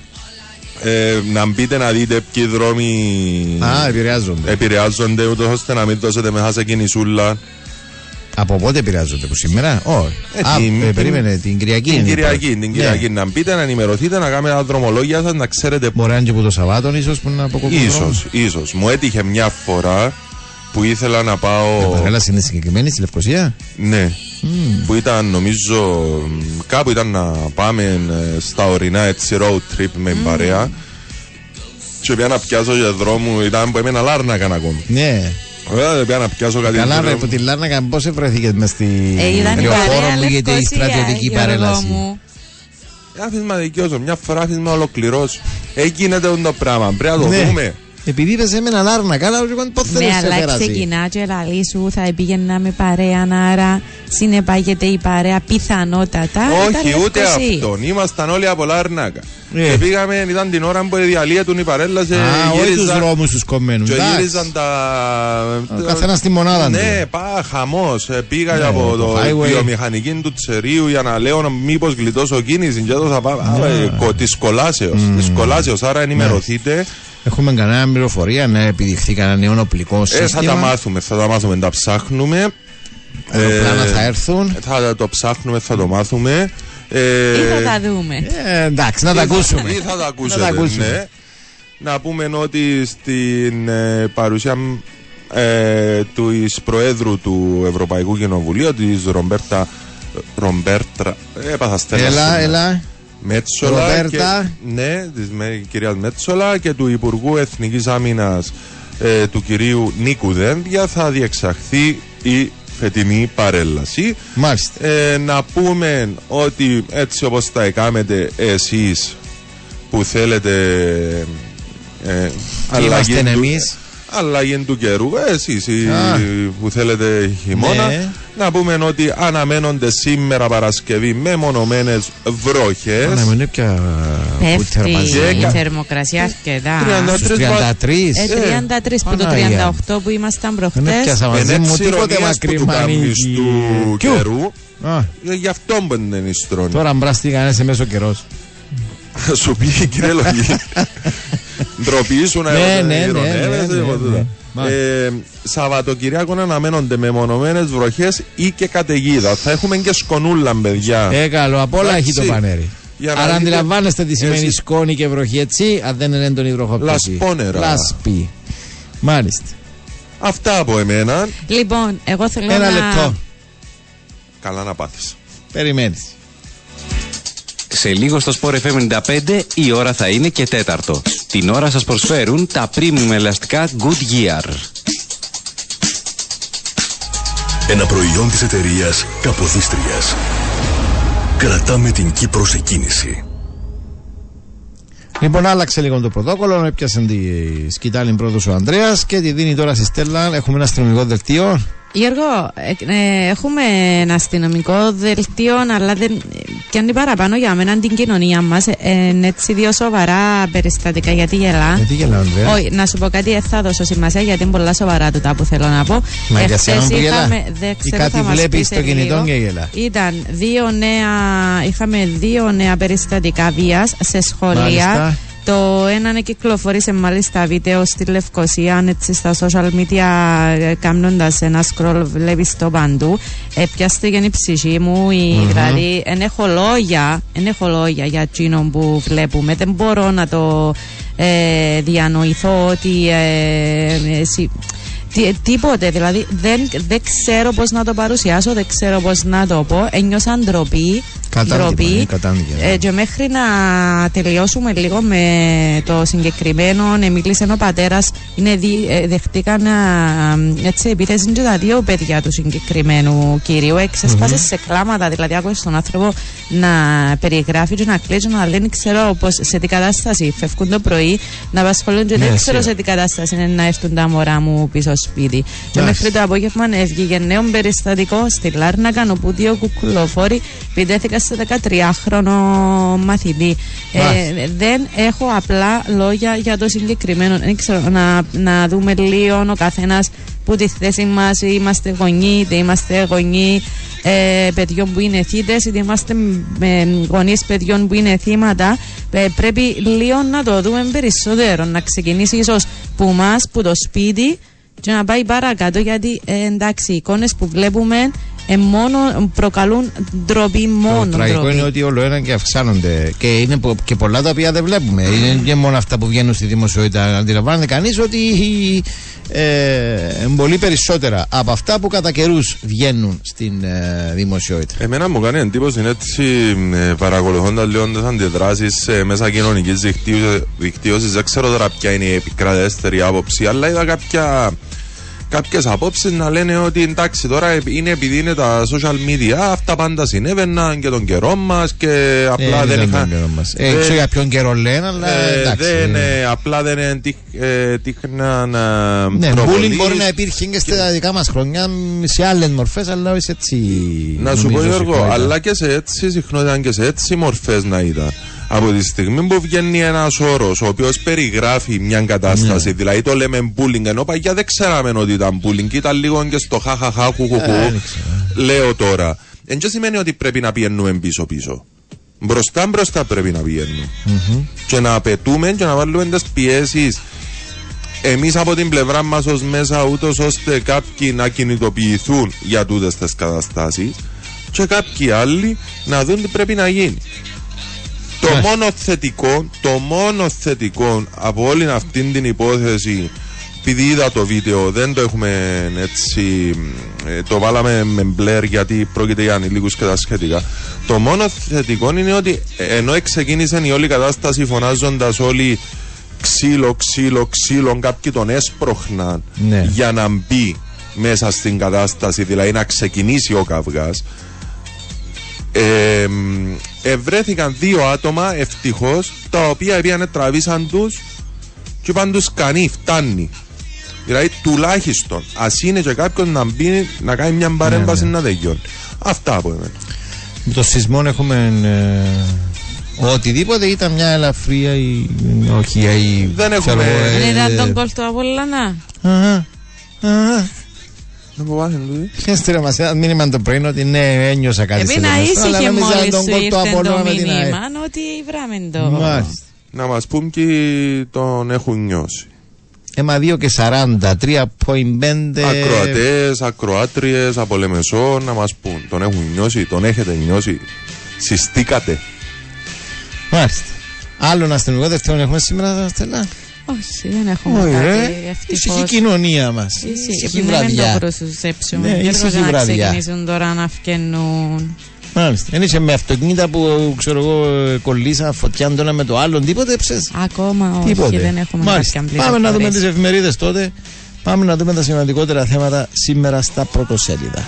ε, να μπείτε να δείτε ποιοι δρόμοι Α, επηρεάζονται. επηρεάζονται, ούτως ώστε να μην δώσετε μέσα σε κινησούλα. Από πότε επηρεάζονται, που σήμερα, όχι. Ε, Α, την- ε, περίμενε, την Κυριακή. Την είναι η Κυριακή, πρώτη. την Ναι. Κυριακή. Να μπείτε, να ενημερωθείτε, να κάνετε τα δρομολόγια σας, να ξέρετε Μπορεί να είναι και που το Σαββάτο, ίσως που να αποκοπούν. Ίσως, ίσως. Μου έτυχε μια φορά που ήθελα να πάω. Παρέλαση είναι συγκεκριμένη στη Λευκοσία; Ναι. Που ήταν νομίζω μ, κάπου ήταν να πάμε ε, στα ορεινά έτσι road trip με την παρέα. Και πια να πιάσω για δρόμο, ήταν που έμενα Λάρνακα ακόμη. Ναι. Ωραία, πια να πιάσω κάτι Καλά, δρόμο. ρε, που τη Λάρνακα, πώς βρέθηκε μες στη Ε, ήταν η λεωφόρο παρέα που γίνεται η Λευκοσία, στρατιωτική Γιώργο παρέλαση. μου. Άφησμα δικαιώσω, μια φορά άφησμα ολοκληρώσω. Έγινεται το πράγμα, πρέπει να το Ναι. δούμε. Επειδή είπες εμένα Λάρνακα, αλλά εγώ πώ Ναι, θέλει σε αλλά πέραση. ξεκινά και λαλή σου, θα πήγαινα με παρέα, άρα συνεπάγεται η παρέα πιθανότατα. Όχι, ήταν ούτε Λευκοσία. αυτόν. Ήμασταν όλοι από Λάρνακα. Ε. Και πήγαμε, ήταν την ώρα που διαλύετουν η παρέλαση. Α, όχι τους γύριζαν- δρόμους τους κομμένους. Και εντάξει. γύριζαν τα. Ο καθένας στη μονάδα Ναι, του. πά, χαμό. Πήγα Ναι, από το το highway. βιομηχανική του Τσερίου για να λέω μήπως γλιτώσω κίνηση. Και έδωσα της κολάσεως. Της κολάσεως. Άρα ενημερωθείτε. Έχουμε κανένα πληροφορία να επιδειχθεί κανένα νέο οπλικό Ε, σύστημα. θα τα μάθουμε, θα τα μάθουμε, τα ψάχνουμε. Αεροπλάνα Ε, θα έρθουν. Θα το ψάχνουμε, θα το μάθουμε. Ε, Ή θα τα δούμε. Ε, εντάξει, να τα Ή θα- ακούσουμε. Ή θα τα ακούσετε, Να τα ακούσουμε. ναι. Να πούμε ότι στην ε, παρουσία ε, του εις Προέδρου του Ευρωπαϊκού Κοινοβουλίου, της Ρομπέρτα Ρομπέρτρα, έπαθα στέλνα Έλα, σήμερα. έλα. Μέτσολα Ρομπέρτα. Και, ναι, της με, κυρίας Μέτσολα και του Υπουργού Εθνικής Άμυνας ε, του κυρίου Νίκου Δένδια θα διεξαχθεί η φετινή παρέλαση. Μάλιστα. Ε, να πούμε ότι έτσι όπως τα εκάμετε εσείς που θέλετε ε, αλλαγή Είμαστε του- εμείς. Αλλαγή του καιρού, ε, εσείς οι- Α. που θέλετε χειμώνα, Ναι. να πούμε ότι αναμένονται σήμερα Παρασκευή με μονομένες βροχές. Να μην είναι πια Πέφτει η Κα- θερμοκρασία αρκετά. 33 Στους 33. Ε, 33 που το Παναγία. 38 που ήμασταν Δεν προχτές. έπιασα μαζί Είναι μου έτσι τίποτε ηρωνίας που μακρύ του κάνεις του Κιου. καιρού. Α, Ε, Γι' αυτό που δεν είναι στρώνει. Τώρα μπράστη κανένας σε μέσο καιρός. Θα σου πει κύριε Λογή. Ντροπή σου να Ναι, ειρωνεύεσαι, ναι, ναι, ειρωνεύεσαι, ναι, ναι, εγώ τούτα. ναι. Μάλιστα. Ε, Σαββατοκυριακό αναμένονται μεμονωμένες βροχές ή και καταιγίδα. Θα έχουμε και σκονούλα, παιδιά. Ε, καλό, απ' όλα Εντάξει. έχει το πανέρι. Για να Άρα δείτε- αντιλαμβάνεστε τι σημαίνει Εσείς- σκόνη και βροχή, έτσι, αν δεν είναι έντονη βροχοπτώση. Λασπόνερα. Λάσπη. Μάλιστα. Αυτά από εμένα. Λοιπόν, εγώ θέλω Ένα να... λεπτό. Καλά να πάθεις. Περιμένεις. Σε λίγο στο Sport FM 95 η ώρα θα είναι και τέταρτο. Την ώρα σας προσφέρουν τα premium ελαστικά Goodyear. Ένα προϊόν της εταιρείας Καποδίστριας. Κρατάμε την Κύπρο σε κίνηση. Λοιπόν, άλλαξε λίγο το πρωτόκολλο. Έπιασε τη σκητάλη πρώτος ο Ανδρέας και τη δίνει τώρα στη Στέλλα. Έχουμε ένα αστυνομικό δελτίο. Γιώργο, ε, ε, έχουμε ένα αστυνομικό δελτίο, αλλά δεν, πιάνει παραπάνω για μένα την κοινωνία μας. είναι έτσι δύο σοβαρά περιστατικά. Γιατί γελά. Γιατί γελάω, Ανδρέα; Όχι, να σου πω κάτι, δεν θα δώσω σημασία γιατί είναι πολλά σοβαρά τούτα που θέλω να πω. Μα για Εχθές σένα που γελά. είχαμε- δεν Ή ξέρω, κάτι θα μας βλέπεις πείτε στο κινητό λίγο. και γελά. Ήταν δύο νέα, είχαμε δύο νέα περιστατικά βίας σε σχολεία. Μάλιστα. Το ένα κυκλοφόρησε μάλιστα βίντεο στη Λευκοσία, έτσι στα social media, κάνοντας ένα scroll, βλέπεις το παντού. Επιάστηκε η ψυχή μου, η, Μμμ. δηλαδή, δεν έχω λόγια, εν έχω λόγια για εκείνο που βλέπουμε. Δεν μπορώ να το ε, διανοηθώ ότι. Ε, ε, συ- τι- τίποτε, δηλαδή δεν, δεν ξέρω πώς να το παρουσιάσω, δεν ξέρω πώς να το πω. Ένιωσα ντροπή. Κατάντημα, ντροπή. ε, κατάντημα. Ε, και μέχρι να τελειώσουμε λίγο με το συγκεκριμένο, ε, μίλησε ο πατέρας, είναι δι, ε, δεχτήκαν α, έτσι, επίθεση και τα δύο παιδιά του συγκεκριμένου κυρίου. Εξέσπασε σε κλάματα, δηλαδή άκουσε τον άνθρωπο να περιγράφει και να κλαίζει, να λέει: Ξέρω πώς σε τι κατάσταση φεύγουν το πρωί να απασχολούν και Ναι, δεν ξέρω σίγουρα. σε τι κατάσταση είναι να έρθουν τα μωρά μου πίσω σπίτι. Και Εντάξει. μέχρι το απόγευμα έβγηκε νέο περιστατικό στη Λάρνακα όπου δύο κουκουλοφόροι επιτέθηκαν σε 13χρονο μαθητή. Ε, Μάλιστα. δεν έχω απλά λόγια για το συγκεκριμένο. Δεν ξέρω, να, να δούμε λίγο ο καθένας που τη θέση μας είμαστε γονεί, είτε είμαστε γονεί ε, παιδιών που είναι θύτες, είτε είμαστε γονείς παιδιών που είναι θύματα. Ε, πρέπει λίγο να το δούμε περισσότερο. Να ξεκινήσει ίσως που μας, που το σπίτι, και να πάει παρακάτω γιατί ε, εντάξει οι εικόνες που βλέπουμε ε, μόνο προκαλούν ντροπή μόνο Το τραγικό ντροπή. είναι ότι όλο ένα και αυξάνονται. Και είναι πο- και πολλά τα οποία δεν βλέπουμε. Είναι και μόνο αυτά που βγαίνουν στη δημοσιότητα. Αντιλαμβάνεται κανείς ότι ε, πολύ περισσότερα από αυτά που κατά καιρούς βγαίνουν στην ε, δημοσιότητα. Εμένα μου κάνει εντύπωση είναι έτσι ε, παρακολουθώντας λίγο τις αντιδράσεις ε, μέσα κοινωνικής δικτύωσης, δικτύωσης δεν ξέρω τώρα ποια είναι η επικρατέστερη άποψη αλλά είδα κάποια κάποιες απόψεις να λένε ότι εντάξει τώρα ε, είναι επειδή είναι τα social media αυτά πάντα συνέβαιναν και τον καιρό μας και απλά Ε, δεν ήταν είχαν τον καιρό μας. Ε, δεν- ξέρω για ποιον καιρό λένε, αλλά ε, εντάξει. δεν, ε, ε, απλά δεν ε, τύχ- ε, τύχναν ε, Ναι, προβολής. bullying μπορεί να υπήρχε και στα δικά μας χρόνια σε άλλες μορφές, αλλά όχι έτσι. Να σου πω νομίζω, Γιώργο, συχνότητα. αλλά και σε έτσι συχνότητα και σε έτσι μορφές να ήταν. Από τη στιγμή που βγαίνει ένας όρος ο οποίος περιγράφει μια κατάσταση, Ναι. δηλαδή το λέμε bullying, ενώ παλιά δεν ξέραμε ότι ήταν bullying, ήταν λίγο και στο χαχαχά, χουχουχού. Ε, δεν ξέρω. Λέω τώρα. Εν και σημαίνει ότι πρέπει να πηγαίνουμε πίσω-πίσω. Μπροστά μπροστά πρέπει να πηγαίνουμε. Και να απαιτούμε και να βάλουμε τις πιέσεις εμείς από την πλευρά μας ως μέσα, ούτως ώστε κάποιοι να κινητοποιηθούν για τούτες τις καταστάσεις και κάποιοι άλλοι να δουν τι πρέπει να γίνει. Το Μάλιστα. μόνο θετικό, το μόνο θετικό από όλη αυτή την υπόθεση επειδή είδα το βίντεο, δεν το έχουμε έτσι, ε, το βάλαμε με μπλερ γιατί πρόκειται για ανηλίκους και τα σχετικά. Το μόνο θετικό είναι ότι ε, ενώ ξεκίνησε η όλη κατάσταση φωνάζοντας όλοι ξύλο, ξύλο, ξύλο, κάποιοι τον έσπροχναν Ναι. για να μπει μέσα στην κατάσταση, δηλαδή να ξεκινήσει ο καυγάς. Ε, μ, ευρέθηκαν δύο άτομα ευτυχώς, τα οποία πήγαν τραβήσαν τους και είπαν τους κανεί, φτάνει. Δηλαδή τουλάχιστον ας είναι και κάποιο να μπει να κάνει μια παρέμβαση ναι. να τελειώνει. Αυτά από εμένα. Με το σεισμό έχουμε. Ε, οτιδήποτε ήταν μια ελαφρία ή. Όχι, ή. Δεν ξέρω έχουμε- εγώ, ε, Δεν ήταν τον κόλ του Απόλλωνα. Αχα, αχα. Να πω πάθεν τούτη. Έστειλε μας ένα μήνυμα το πρωί ότι ναι, ένιωσα κάτι Επειδή στο να λαιμό, αλλά ήσυχε νόμιζα μόλις τον σου κόλ του ήρθε Απόλλωνα το με την ΑΕ. μήνυμα ότι βράμε το. Μάλιστα. Να μας πούν ποιοι τον έχουν νιώσει. Έμα 2 και 40, 3.5. Ακροατές, ακροάτριες από Λεμεσό να μας πούν. Τον έχουν νιώσει, τον έχετε νιώσει. Συστήκατε. Μάλιστα. Άλλον αστυνομικό δεύτερον έχουμε σήμερα, Στέλλα. Όχι, δεν έχουμε Όχι, ρε. κάτι ευτυχώς. Ήσυχη κοινωνία μας. Ήσυχη, Ήσυχη ναι, δεν βραδιά. το προσουσέψουμε. Ναι, Γιώργο, ήσυχη για να βραδιά. ξεκινήσουν τώρα να φκαινούν. Μάλιστα. Δεν είσαι με αυτοκίνητα που ξέρω εγώ κολλήσαν φωτιά το ένα με το άλλο, τίποτε ψες. Ακόμα όχι, Τίποτε. δεν έχουμε Μάλιστα. κάποια Πάμε να δούμε πληροφορίες. τις εφημερίδες τότε. Πάμε να δούμε τα σημαντικότερα θέματα σήμερα στα πρωτοσέλιδα.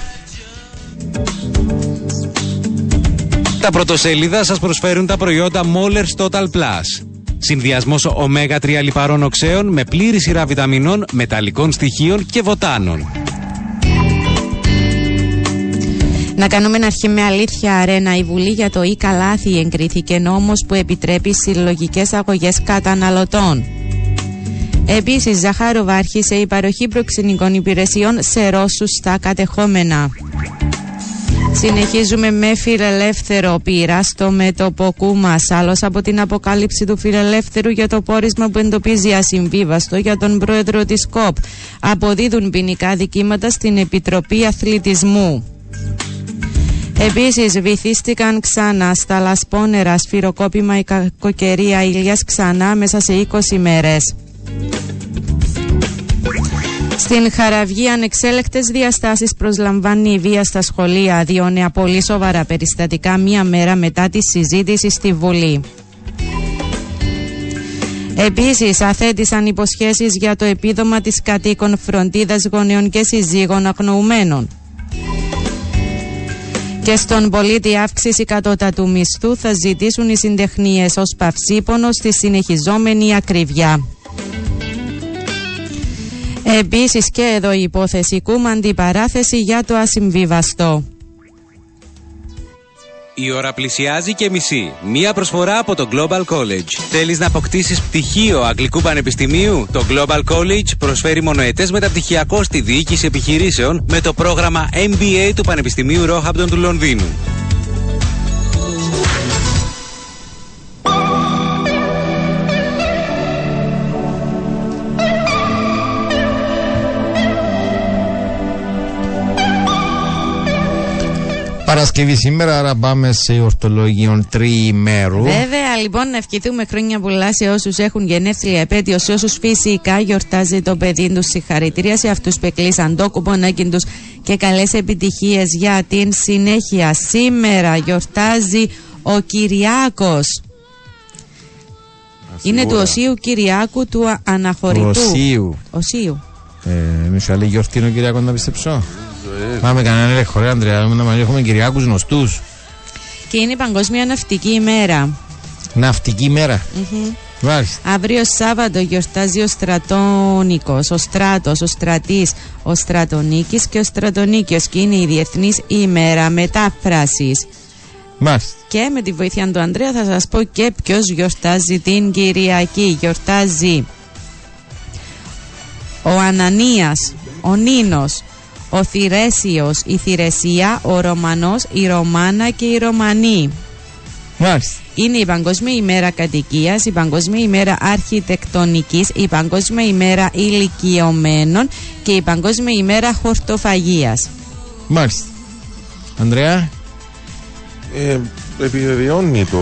Τα πρωτοσέλιδα σας προσφέρουν τα προϊόντα Mollers Total Plus. Συνδυασμός ωμέγα 3 λιπαρών οξέων με πλήρη σειρά βιταμινών, μεταλλικών στοιχείων και βοτάνων. Να κάνουμε αρχή με αλήθεια αρένα. Η Βουλή για το ή καλάθι εγκρίθηκε νόμος που επιτρέπει συλλογικές αγωγές καταναλωτών. Επίσης, Ζαχάροβα άρχισε η παροχή προξενικών υπηρεσιών σε Ρώσους στα κατεχόμενα. Συνεχίζουμε με φιλελεύθερο πείρα στο μέτωπο Κούμας. Άλλος από την αποκάλυψη του φιλελεύθερου για το πόρισμα που εντοπίζει ασυμβίβαστο για τον πρόεδρο της ΚΟΠ. Αποδίδουν ποινικά δικήματα στην Επιτροπή Αθλητισμού. Επίσης βυθίστηκαν ξανά στα λασπόνερα σφυροκόπημα η κακοκαιρία ηλιάς ξανά μέσα σε 20 μέρες. Στην Χαραυγή ανεξέλεκτες διαστάσεις προσλαμβάνει η βία στα σχολεία. Δύο νέα πολύ σοβαρά περιστατικά μία μέρα μετά τη συζήτηση στη Βουλή. Επίσης αθέτησαν υποσχέσεις για το επίδομα της κατοίκων φροντίδας γονέων και συζύγων αγνοουμένων. Και στον πολίτη αύξηση κατώτατου μισθού θα ζητήσουν οι συντεχνίες ως παυσίπονο στη συνεχιζόμενη ακρίβεια. Επίσης και εδώ η υπόθεση Κούμα αντιπαράθεση για το ασυμβίβαστο. Η ώρα πλησιάζει και μισή. Μία προσφορά από το Global College. Θέλεις να αποκτήσεις πτυχίο Αγγλικού Πανεπιστημίου; Το Global College προσφέρει μονοετές μεταπτυχιακό στη διοίκηση επιχειρήσεων με το πρόγραμμα MBA του Πανεπιστημίου Roehampton του Λονδίνου. Παρασκευή σήμερα, άρα πάμε σε ορτολογίων τριημέρου. Βέβαια, λοιπόν, να ευχηθούμε χρόνια πολλά σε όσους έχουν γενέθλια επέτειος, σε όσους φυσικά γιορτάζει το παιδί τους. Συγχαρητήρια σε αυτούς που εκλείσαν το κουπονάκι τους και καλές επιτυχίες για την συνέχεια. Σήμερα γιορτάζει ο Κυριάκος. Είναι του Οσίου Κυριάκου του Α- Αναχωρητού. Οσίου. Οσίου. Ε, μη σου άλλη γιορτή είναι ο Κυριακό να πιστέψω. Πάμε κανέναν έλεγχο, ρε Ανδρέα, να μας έχουμε Κυριακούς γνωστούς. Και είναι η Παγκόσμια Ναυτική ημέρα. Ναυτική μέρα. Μμμ. Μάλιστα. Αύριο Σάββατο γιορτάζει ο Στρατόνικος, ο Στράτος, ο Στρατής, ο Στρατονίκης και ο Στρατονίκιος και είναι η Διεθνής ημέρα μετάφρασης. Μάλιστα. Και με τη βοήθεια του Ανδρέα θα σας πω και ποιος γιορτάζει την Κυριακή. Γιορτάζει ο Ανανίας, ο Νίνος, ο Θηρέσιος, η Θηρεσία, ο Ρωμανός, η Ρωμάνα και η Ρωμανή. Μάλιστα. Είναι η Παγκόσμια ημέρα κατοικίας, η Παγκόσμια ημέρα αρχιτεκτονικής, η Παγκόσμια ημέρα ηλικιωμένων και η Παγκόσμια ημέρα χορτοφαγίας. Μάλιστα. Ανδρέα. Ε, επιβεβαιώνει το,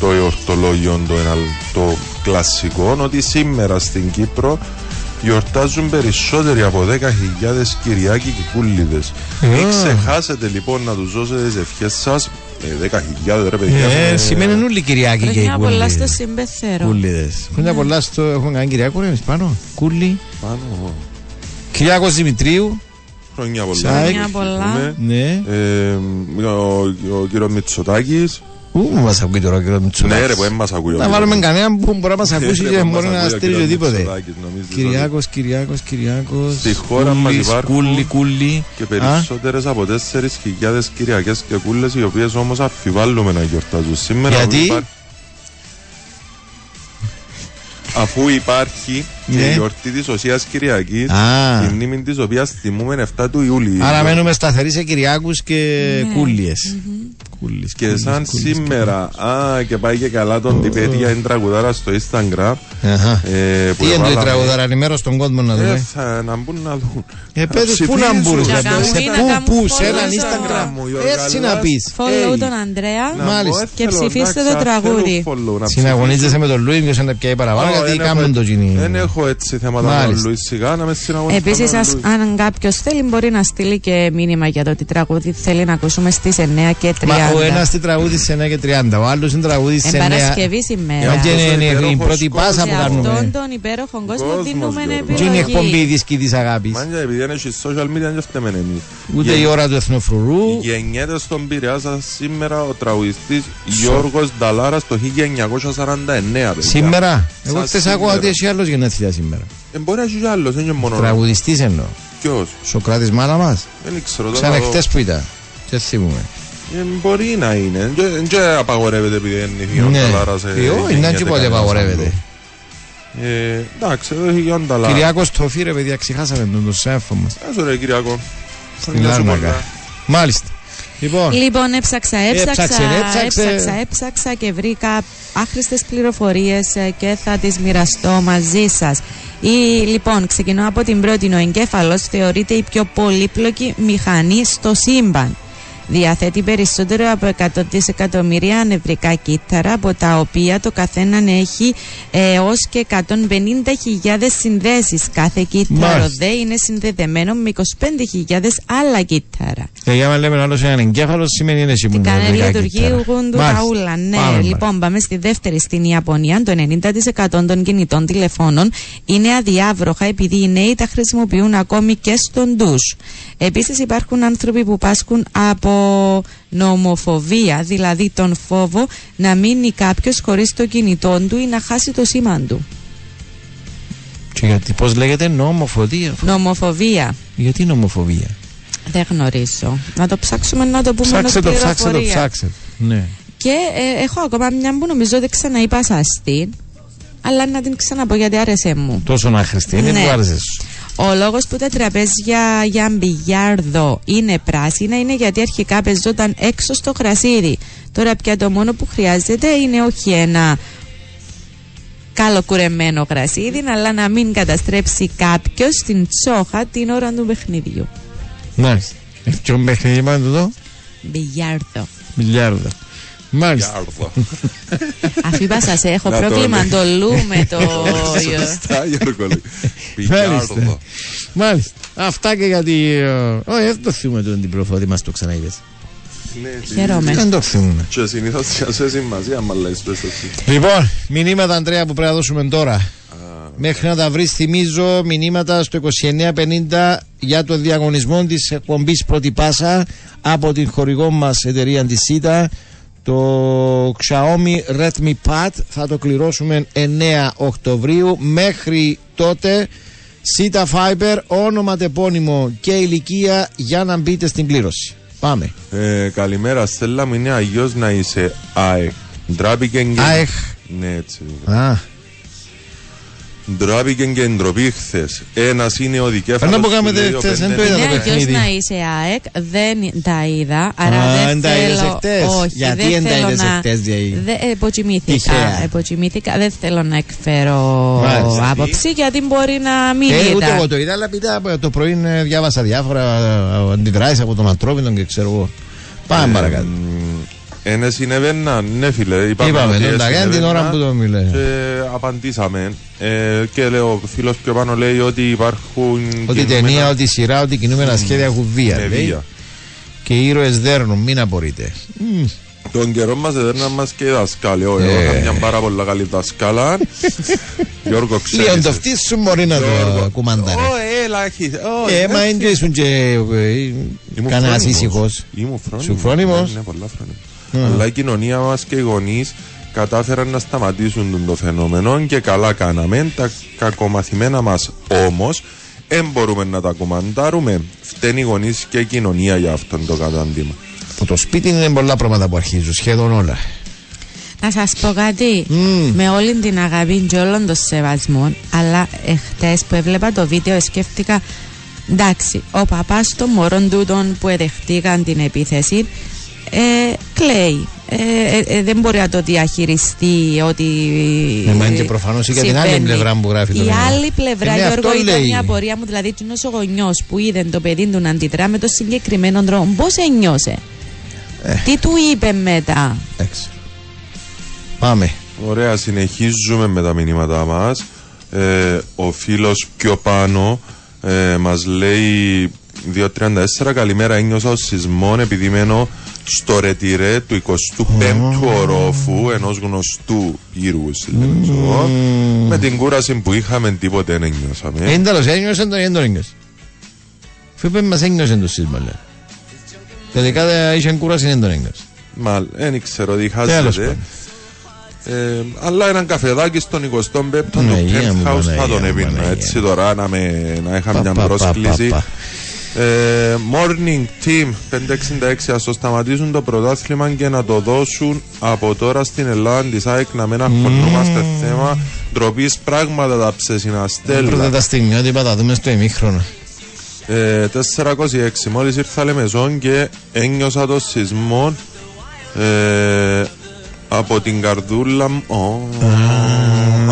το εορτολόγιο το, ένα, το κλασικό ότι σήμερα στην Κύπρο γιορτάζουν περισσότεροι από 10.000 Κυριάκοι και Κούλιδες. Μην Α. ξεχάσετε λοιπόν να τους δώσετε τις ευχές σας. Ε, 10.000 ρε παιδιά. Ε, ε, σημαίνουν όλοι Κυριακοί και οι Χρόνια πολλά στο κούλοι. συμπεθέρο. Κούλιδες. Χρόνια πολλά στο... Έχουμε κάνει Κυριακό, ρε, εμείς πάνω. Κούλι. Πάνω. Κυριάκος Δημητρίου. Χρόνια πολλά. Σάικ. Χρόνια πολλά. Ναι. Ε, ο, ο κύριος Μητσοτάκης. Πού μας ακούει τώρα ο κύριος Μητσοτάκης. Ναι ρε που δεν μας ακούει. ο Να κύριος βάλουμε Μητσοτάκης. κανέναν που μπορεί να μας ακούσει Ε, και δεν μπορεί μας να ακούει ο στείλει κύριος οτιδήποτε. Μητσοτάκης, νομίζεις Κυριάκος, Κυριάκος, Κυριάκος. Στη χώρα μας Κούλης, υπάρχουν Κούλι, Κούλι. και Α, περισσότερες από 4.000 Κυριακές και Κούλες οι οποίες όμως αφιβάλλουμε να γιορτάζουν σήμερα. Γιατί; αφού υπά- Αφού υπάρχει και Ναι. η γιορτή της Οσίας Κυριακής Α. η μνήμη της οποίας τιμούμε 7 του Ιούλη. Άρα μένουμε σταθεροί σε Κυριάκους και Ναι. Κούλιες. Κούλις, Και Κούλις, σαν Κούλις, σήμερα, α, και πάει και καλά τον Τιπέτια είναι τραγουδάρα στο Instagram. Αχα. ε, που Τι είναι το η έβαλαμε. τραγουδάρα, ενημέρω στον κόσμο να Ε, δούμε. θα να μπουν να δουν. Ε, Να παιδες, πού να ψηφίζουν. μπουν, Να ρε, κάνουν σε ή να πού, κάνουν πού, σε follow έναν στο- Instagram. μου, Έτσι να πεις. Follow Hey. τον Ανδρέα. Να Μάλιστα. πω, ε, Και θέλω, ψηφίστε εντάξει, το θέλω τραγούδι. follow, να Συναγωνίζεσαι με τον Λούι, ποιος είναι πια παραπάνω, Ω, γιατί δεν κάνουν έχω- το κοινή. Δεν έχω έτσι θέματα με Μάλιστα. τον Λουίς σιγά να με συναγωνιστώ Επίσης, με τον Λουίς. αν κάποιος θέλει, μπορεί να στείλει και μήνυμα για το τι τραγούδι θέλει να ακούσουμε στις 9 και 30. Μα ο ένας τι τραγούδι σε 9 και 30, ο άλλος είναι τραγούδι σε Εν 9. Παρασκευή σήμερα. Και αυτός ο είναι η υπέροχος πρώτη πάσα Σε που αυτόν κάνουμε. τον υπέροχο κόσμος Κόσμος, δίνουμε Γιώργο. Και είναι η εκπομπή επιλογή. δίσκη της αγάπης. Μάνια, επειδή δεν έχεις social media, δεν φταίμε εμείς. Ούτε η ώρα του εθνοφρουρού. Γεννιέται στον Πειραιά σας σήμερα ο τραγουδιστής Γιώργος Νταλάρας το 1949. παιδιά. Σήμερα; Εγώ Σαν χθες σήμερα. άκουγα ότι έχει άλλος γενέθλια σήμερα. Ε, μπορεί να έχει κι άλλος, δεν είναι μόνο. Τραγουδιστής εννοώ. Ποιος; Σοκράτης μάνα μας. Δεν ξέρω τώρα. Σαν το- εχθές που ήταν. Δεν θυμούμε. Ε, μπορεί να είναι. Δεν και απαγορεύεται επειδή δεν είναι Ναι. χιόνταλάρα σε. Ε, όχι, δεν γεννιέται τίποτε κανένας απαγορεύεται. άλλο. Ε, εντάξει, εδώ έχει χιόνταλάρα. Κυριάκος Στοφή, ρε παιδιά, ξεχάσαμε τον το σέφο μας. Άσο ρε Κυριακό. Στην Χρόνια σου Λάρνακα. πολλά. Μάλιστα. Λοιπόν, Λοιπόν, έψαξα, έψαξα, Έψαξε, έψαξε. έψαξα, έψαξα και βρήκα άχρηστες πληροφορίες ε, και θα τις μοιραστώ μαζί σας. Η, λοιπόν, ξεκινώ από την πρώτη. Ο εγκέφαλος θεωρείται η πιο πολύπλοκη μηχανή στο σύμπαν. Διαθέτει περισσότερο από 100 δισεκατομμύρια νευρικά κύτταρα, από τα οποία το καθέναν έχει έως και 150.000 συνδέσεις. Κάθε κύτταρο Μάλιστα. δε είναι συνδεδεμένο με 25.000 άλλα κύτταρα. και για να λέμε άλλος έναν εγκέφαλος σημαίνει είναι εσύ που είναι Κανένα νευρικά λειτουργεί κύτταρα. ουγούν του Μάλιστα. ταούλα. Ναι, Πάμε, λοιπόν, πάμε στη δεύτερη. Στην Ιαπωνία, το 90% των κινητών τηλεφώνων είναι αδιάβροχα επειδή οι νέοι τα χρησιμοποιούν ακόμη και στον ντους. Επίσης, υπάρχουν άνθρωποι που πάσχουν από νομοφοβία, δηλαδή τον φόβο να μείνει κάποιος χωρίς το κινητό του ή να χάσει το σήμα του. Και γιατί, πώς λέγεται, νομοφοβία; Νομοφοβία. Γιατί νομοφοβία; Δεν γνωρίζω. Να το ψάξουμε να το πούμε Ψάξτε ως το, ψάξτε το, πληροφορία. ψάξτε. Ναι. Και ε, έχω ακόμα μια που νομίζω δεν ξαναείπα σαστή, αλλά να την ξαναπώ γιατί άρεσε μου. Τόσο άχρηστη είναι Ναι. που άρεσες σου. Ο λόγος που τα τραπέζια για μπιλιάρδο είναι πράσινα είναι γιατί αρχικά παίζονταν έξω στο γρασίδι. Τώρα πια το μόνο που χρειάζεται είναι όχι ένα καλοκουρεμένο γρασίδι, αλλά να μην καταστρέψει κάποιος την τσόχα την ώρα του παιχνιδιού. Μάλιστα. Έχει ποιο παιχνίδι πάνω του εδώ; Μπιλιάρδο. Μιλιάρδο. Μάλιστα. Γιάρδο. Αφού είπα σας έχω Να το πρόβλημα λέει. το λου με το... Σωστά, Γιώργο. λέει. Μάλιστα. Γιάρδο. Μάλιστα. Αυτά και γιατί. ε, Όχι, δεν το θυμούμε τον την προφορή μας το ξαναείδες. Ναι, Χαίρομαι. Δεν το θυμούμε. Και συνήθως σε σημασία, άμα λες πες το εσύ. Λοιπόν, μηνύματα Αντρέα που πρέπει να δώσουμε τώρα. Μέχρι να τα βρεις, θυμίζω μηνύματα στο 2950 για το διαγωνισμό της εκπομπής Πρώτη Πάσα από την χορηγό μας εταιρεία της ΣΥΤΑ. Το Xiaomi Redmi Pad θα το κληρώσουμε 9 Οκτωβρίου. Μέχρι τότε ΣΥΤΑ Fiber, όνομα τεπώνυμο και ηλικία για να μπείτε στην κλήρωση. Πάμε. Ε, Καλημέρα, Στέλλα μου είναι αγιός να είσαι ΑΕΧ. Ντράπηκε και... ΑΕΧ. Ναι, έτσι. Α, Ντράπηκε και ντροπή χθες. Ένας είναι ο δικέφαλος Ένα που του κάνετε λέει ο χθες, δεν το πέντε- είδα Είναι το αγιώς παιχνίδι. να είσαι ΑΕΚ, δεν τα είδα, άρα Α, δεν δεν τα είδες θέλω... εχθές; Όχι, Γιατί δεν δεν τα θέλω είδες να... εχθές, δηλαδή; Δεν εποτιμήθηκα, Τυχαία. εποτιμήθηκα, δεν θέλω να εκφέρω Μάλιστα. άποψη γιατί μπορεί να μην Ε, ούτε είδα. εγώ το είδα, αλλά πήτα το πρωί ε, διάβασα διάφορα αντιδράσεις από τον ανθρώπινο και ξέρω εγώ. Πάμε παρακάτω. Ένα συνεβαίναν, ναι φίλε. Είπαμε, Είπαμε, ότι τον Ταγιάν την ώρα συνεβαίναν που το μιλάει. Και απαντήσαμε. Ε, και λέω, ο φίλος πιο πάνω λέει ότι υπάρχουν. Ότι η κινούμενα ταινία, ότι η σειρά, ότι κινούμενα σχέδια έχουν βία. με λέει. βία. Και οι ήρωες δέρνουν, μην απορείτε. Μμ. Τον καιρό μας έδερναν μας και δασκάλοι. Εγώ Ε. είχα μια πάρα πολύ καλή δασκάλα. Γιώργο ξέρεις. Λίγο το φτύσου μπορεί να το Γιώργο. κουμαντάρει. Ω, έλα, έχει. ω, Ε, μα έχει. δεν ήσουν και ε, Ήμουν κανένας φρόνιμος. ήσυχος. Ήμουν φρόνιμος. Σου φρόνιμος; Ναι, ναι, πολλά φρόνιμος. Αλλά η κοινωνία μας και οι γονείς κατάφεραν να σταματήσουν τον το φαινόμενο και καλά κάναμε. Τα κακομαθημένα μας όμως δεν μπορούμε να τα κομμαντάρουμε. Φταίνει οι γονείς και η κοινωνία για αυτόν το κατάντημα. Από το σπίτι είναι πολλά πράγματα που αρχίζουν, σχεδόν όλα. Να σας πω κάτι, Μμ. με όλη την αγάπη και όλων των σεβασμών, αλλά εχθές που έβλεπα το βίντεο σκέφτηκα, εντάξει, ο παπάς των μωρών τούτων που εδεχτήκαν την επίθεση, ε, κλαίει. Ε, ε, ε, δεν μπορεί να το διαχειριστεί ότι. Ναι, μα είναι και προφανώς για την άλλη συμβαίνει. πλευρά που γράφει το Η μήνυμα. άλλη πλευρά, Ε, ναι, Γιώργο, αυτό ήταν λέει. η απορία μου. Δηλαδή, ο γονιός που είδε το παιδί του να αντιδρά με το συγκεκριμένο τρόπο, πώς ένιωσε; Ε. Τι του είπε μετά; Εντάξει. Πάμε. Ωραία, συνεχίζουμε με τα μηνύματά μας. Ε, ο φίλος πιο πάνω ε, μας λέει 2.34 Καλημέρα, ένιωσα ο σεισμό επειδή μένω στο ρετυρέ του 25ου ορόφου ενός γνωστού πύργου στη Λεμεσό. Με την κούραση που είχαμε τίποτε δεν ένιωσαμε. Εν τέλος, ένιωσε τον ή δεν τον ένιωσε. Αφού είπε μας ένιωσε το σύσμα, λέει. Τελικά δεν είχε κούραση, δεν τον ένιωσε. Μα δεν ξέρω τι Τέλος χάσετε. πάντων. Ε, αλλά έναν καφεδάκι στον 25ο του Παναγία μου, penthouse θα Παναγία τον μου, έπινα Παναγία. έτσι τώρα να, με, να είχα Πα, μια πα, πα, πρόσκληση. Πα, πα. Ε, morning Team 566 ας το σταματήσουν το πρωτάθλημα και να το δώσουν από τώρα στην Ελλάδα της ΑΕΚ να μην αγχωνούμαστε θέμα ντροπής πράγματα τα ψέσινα Πρώτα στέλνα τα στιγμιότυπα τα δούμε στο ημίχρονο. ε, 426 μόλις ήρθα Λεμεζόν και ένιωσα το σεισμό ε, από την καρδούλα μου Ω,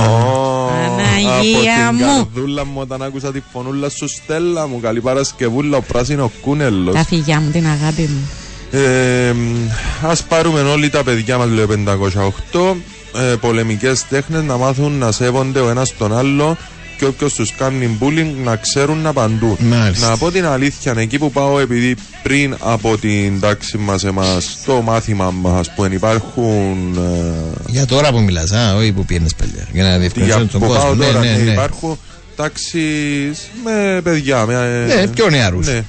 ω, Παναγία από την μου. καρδούλα μου όταν άκουσα τη φωνούλα σου Στέλλα μου καλή Παρασκευούλα ο πράσινο κούνελος Τα φυγιά μου, την αγάπη μου. ε, ας πάρουμε όλοι τα παιδιά μας λέει ο 508 ε, πολεμικές τέχνες να μάθουν να σέβονται ο ένας τον άλλο και όποιος τους κάνει bullying να ξέρουν να απαντούν. Μάλιστα. Να πω την αλήθεια, εκεί που πάω επειδή πριν από την τάξη μας εμάς, το μάθημα μας που υπάρχουν ε, Για τώρα που μιλάς, α, όχι που πιένες παλιά. Για να για διευκρινίσουμε τον που κόσμο. πάω Ναι, τώρα, ναι, ναι, ναι. υπάρχουν τάξεις με παιδιά. Με, Ναι, πιο νεαρούς. Ναι.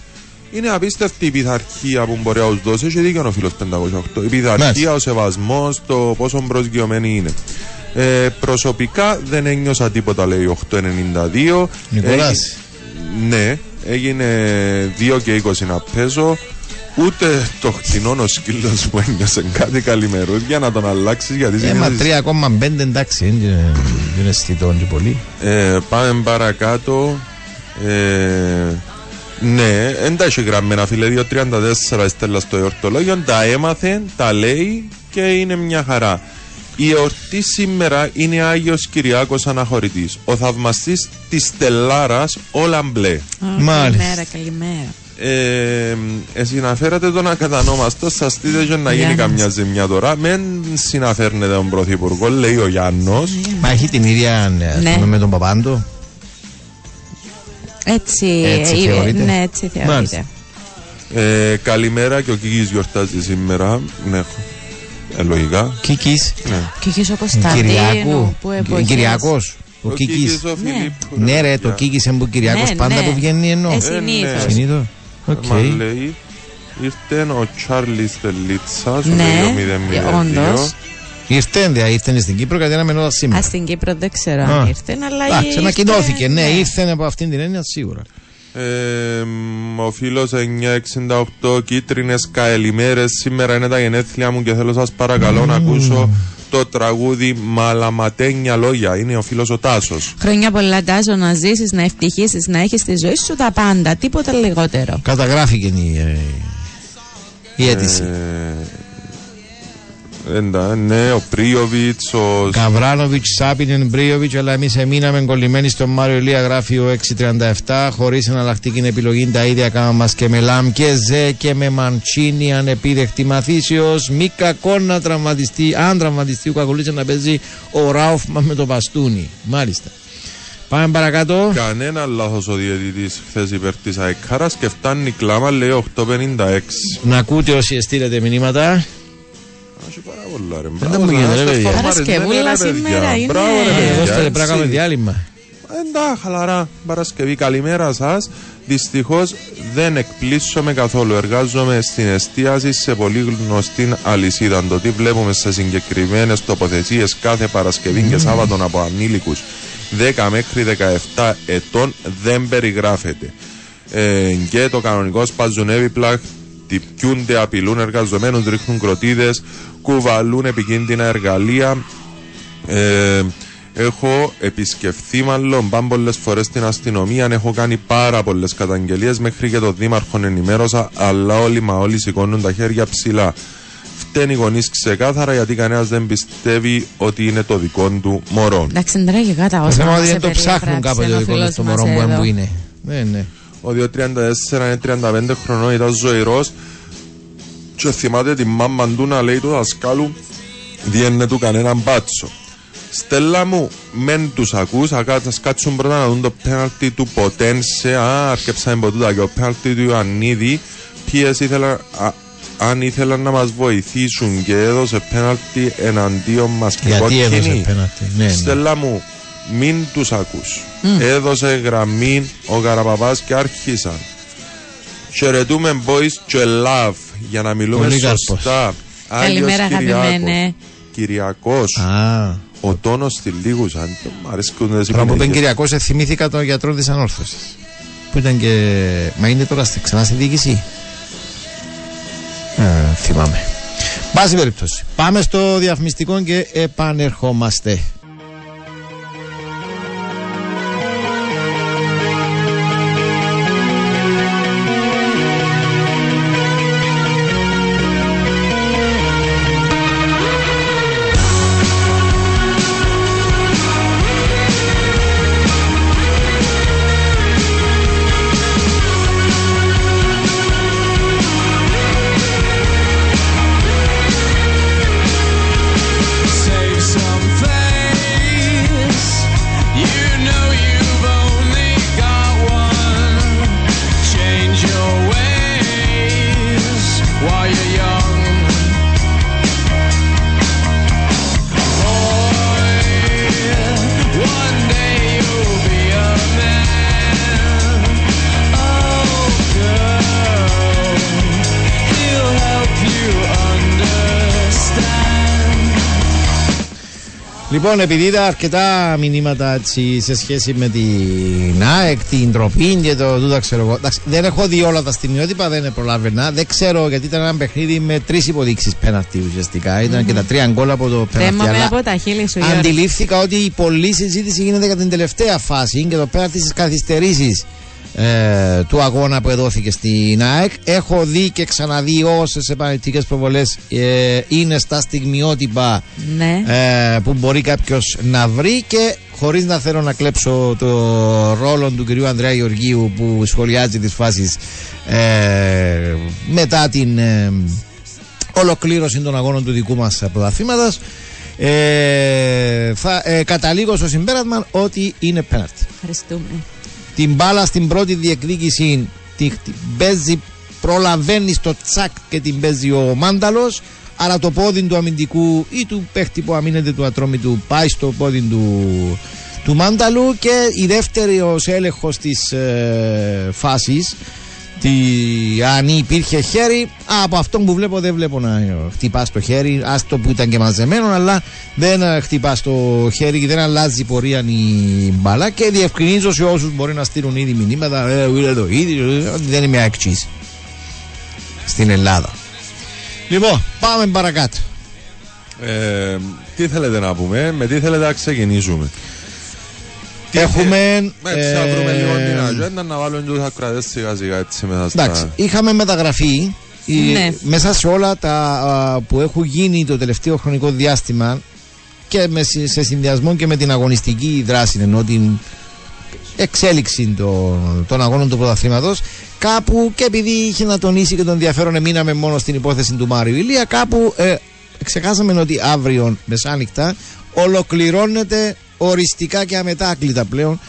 Είναι απίστευτη η πειθαρχία που μπορεί να τους δώσει. Έχει δίκιο ο φίλος 508. Η πειθαρχία, Μάλιστα. ο σεβασμός, το πόσο προσγειωμένοι είναι. Ε, προσωπικά δεν ένιωσα τίποτα, λέει 892. Νικολάς. Έγι- Ναι, έγινε 2 και 20 να παίζω. Ούτε το χτινό ο σκύλος μου ένιωσε κάτι καλημερούδια να τον αλλάξεις γιατί Ε, συνήθως- μα 3,5 εντάξει, δεν είναι- δεν είναι αισθητό και πολύ. ε, πάμε παρακάτω. Ε, ναι, δεν τα έχει γραμμένα φίλε, 2.34 έστελα στο εορτολόγιο, τα έμαθε, τα λέει και είναι μια χαρά. Η εορτή σήμερα είναι Άγιος Κυριάκος Αναχωρητής, ο θαυμαστής της Στελάρας όλα μπλε. Ω, Μάλιστα. Καλημέρα, καλημέρα. Ε, ε, συναφέρατε τον ακατανόμαστο, σας στείλετε για να γίνει Γιάννης. καμιά ζημιά τώρα. Μεν συναφέρνετε τον Πρωθυπουργός, λέει ο Γιάννος. Μα έχει την ίδια ας Ναι. πούμε, με τον Παπάντο. Έτσι, Έτσι ε, θεωρείται. Ναι, έτσι θεωρείται. Μάλιστα. Ε, καλημέρα και ο Κίκης γιορτάζει σήμερα. Ναι, ε, λογικά. Κίκης. Ναι. Και εκεί ο Κωνσταντίνου Κυριακού. που εποχές. Κυριάκος. Ο Κίκης. Κίκης ο Ναι. Φιλίππου. Ναι ρε, το Κίκης είναι που Κυριάκος Ναι, πάντα ναι. που βγαίνει εννοώ. Ε, συνήθως. ναι. Συνήθως. Οκ. Μας λέει, ήρθε ο Τσάρλι Στελίτσας, ο Ναι, λέει ο 002. όντως. Ήρθε, δε, ήρθε στην Κύπρο γιατί αναμενόταν Α, σήμερα. στην Κύπρο δεν ξέρω Α. αν ήρθε, αλλά Εντάξει, ήρθε, ανακοινώθηκε. Ναι, ήρθε από αυτήν την έννοια σίγουρα. Ε, μ, ο φίλος 968 κίτρινες καλημέρες σήμερα είναι τα γενέθλια μου και θέλω σας παρακαλώ να ακούσω το τραγούδι Μαλαματένια λόγια είναι ο φίλος ο Τάσος Χρόνια πολλά τάσο να ζήσεις, να ευτυχήσεις, να έχεις τη ζωή σου τα πάντα, τίποτα λιγότερο. Καταγράφηκε η, ε, η αίτηση. Ε, εντα, ναι, ο Πρίοβιτς, ο Καβράνοβιτς, Σάπινεν, Μπρίοβιτ, αλλά εμείς εμείναμε κολλημένοι στον Μάριο Λία γράφει ο 637. Χωρίς εναλλακτική επιλογή τα ίδια κάναμε μας και με Λαμ και Ζε και με Μαντσίνη ανεπίδεκτη μαθήσεω. Μη κακό να τραυματιστεί, αν τραυματιστεί ο Κακουλίτσα να παίζει ο Ράουφμαν με το μπαστούνι. Μάλιστα. Πάμε παρακάτω. Κανένα λάθος ο διαιτητής χθες υπέρ της ΑΕΚΑΡΑς και φτάνει κλάμα λέει 856 Να ακούτε όσοι στείλετε μηνύματα. Δεν Μπράβο, μου γίνεται, να ρε, είστε παιδιά. φορμαρισμένοι, Παρασκευούλα ρε, παιδιά. σήμερα είναι. Μπράβο ρε Ε, παιδιά. Εδώ πρέπει να έτσι. κάνουμε διάλειμμα. Εντάξει, χαλαρά. Παρασκευή, καλημέρα σας. Δυστυχώς δεν εκπλήσωμαι καθόλου. Εργάζομαι στην εστίαση σε πολύ γνωστή αλυσίδα. Το τι βλέπουμε σε συγκεκριμένες τοποθεσίες κάθε Παρασκευή και Σάββατο από ανήλικους 10 μέχρι 17 ετών δεν περιγράφεται. Ε, και το κανονικό σπαζουνεύει πλάχ τυπιούνται, απειλούν εργαζομένους, ρίχνουν κροτίδες, κουβαλούν επικίνδυνα εργαλεία, ε, έχω επισκεφθεί μάλλον πάμε πολλές φορές την αστυνομία. Έχω κάνει πάρα πολλές καταγγελίες. Μέχρι και τον Δήμαρχο ενημέρωσα. Αλλά όλοι μα όλοι σηκώνουν τα χέρια ψηλά. Φταίνει οι γονείς ξεκάθαρα γιατί κανένας δεν πιστεύει ότι είναι το δικό του μωρό. Εντάξει, είναι τραγικά τα Το όσα θέμα μας είναι ότι δεν το ψάχνουν επεριγράψε κάποτε ο το δικό φίλος του το μας μωρό μου εδώ. που είναι. Ναι, ναι. Ο 234 είναι 35 χρονών, ήταν ζωηρός. Και θυμάται τη μάμα του να λέει του δασκάλου, διένε του κανέναν μπάτσο. Στέλλα μου, μεν τους ακούς, ακα- θα σκάτσουν πρώτα να δουν το πέναλτι του Ποτένσε, α, αρκέψαμε από τούτα και ο πέναλτι του Ιωαννίδη, ποιες ήθελαν, α, αν ήθελαν να μας βοηθήσουν και έδωσε πέναλτι εναντίον μας και Γιατί έδωσε κόκκινη. πέναλτι. Ναι, ναι. Στέλλα μου, μην τους ακούς. Έδωσε γραμμή ο Καραπαπάς και άρχισαν. Χαιρετούμε boys και love για να μιλούμε Πολύ σωστά. Άγιος Καλημέρα, Κυριάκος. αγαπημένε. Κυριακό. Α, Ο τόνος στη λίγους. Αν το μ' αρέσκουν τις τώρα που είπε υπενέχειες. Κυριακό, ε, θυμήθηκα τον γιατρό της ανόρθωσης. Που ήταν και. Μα είναι τώρα στη- ξανά στη διοίκηση; Ε, θυμάμαι. Πάση περιπτώσει. Πάμε στο διαφημιστικό και επανερχόμαστε. Λοιπόν, επειδή είδα αρκετά μηνύματα έτσι, σε σχέση με την ΑΕΚ, την τροπή και το τούτα ξέρω εγώ. Εντάξει, δεν έχω δει όλα τα στιγμιότυπα, δεν προλάβαινα. Δεν ξέρω γιατί ήταν ένα παιχνίδι με τρεις υποδείξεις πέναρτη ουσιαστικά. Ήταν και τα τρία γκολ από το πέναρτη. Θέμαμε αλλά από τα χείλη σου, Γιώργο. Αντιλήφθηκα ότι η πολλή συζήτηση γίνεται για την τελευταία φάση και το πέναρτη στις καθυστερήσεις ε, του αγώνα που εδόθηκε στην ΑΕΚ. Έχω δει και ξαναδεί όσες επαναληπτικές προβολές ε, είναι στα στιγμιότυπα Ναι. ε, που μπορεί κάποιος να βρει και χωρίς να θέλω να κλέψω το ρόλο του κυρίου Ανδρέα Γεωργίου που σχολιάζει τις φάσεις ε, μετά την ε, ολοκλήρωση των αγώνων του δικού μας πρωταθλήματος ε, θα ε, καταλήγω στο συμπέρασμα ότι είναι πέναρτη Ευχαριστούμε. Την μπάλα στην πρώτη διεκδίκηση την, την παίζει, προλαβαίνει στο τσακ και την παίζει ο Μάνταλος. Άρα το πόδι του αμυντικού ή του παίχτη που αμήνεται του ατρόμητου πάει στο πόδι του, του Μάνταλου. Και η δεύτερη ως έλεγχος της ε, φάσης τι, αν υπήρχε χέρι από αυτό που βλέπω δεν βλέπω να ε, χτυπά στο χέρι άστο που ήταν και μαζεμένο αλλά δεν ε, χτυπά στο χέρι και δεν αλλάζει πορεία η μπαλά και διευκρινίζω σε όσους μπορεί να στείλουν ήδη μηνύματα ε, είναι το ίδιο ε, ότι δεν είμαι αξής στην Ελλάδα λοιπόν πάμε παρακάτω Ε, τι θέλετε να πούμε, με τι θέλετε να ξεκινήσουμε. Τι Έχουμε, θε- Έτσι, να ε, βρούμε λίγο την ατζέντα να βάλουμε τους ακροατές σιγά σιγά έτσι μέσα στα... Εντάξει, είχαμε μεταγραφή η- Ναι. μέσα σε όλα τα α, που έχουν γίνει το τελευταίο χρονικό διάστημα και με, συ- σε συνδυασμό και με την αγωνιστική δράση ενώ την εξέλιξη των, των αγώνων του πρωταθλήματος κάπου και επειδή είχε να τονίσει και τον ενδιαφέρον εμείναμε μόνο στην υπόθεση του Μάριου Ηλία κάπου ε, ξεχάσαμε ότι αύριο μεσάνυχτα ολοκληρώνεται οριστικά και αμετάκλητα πλέον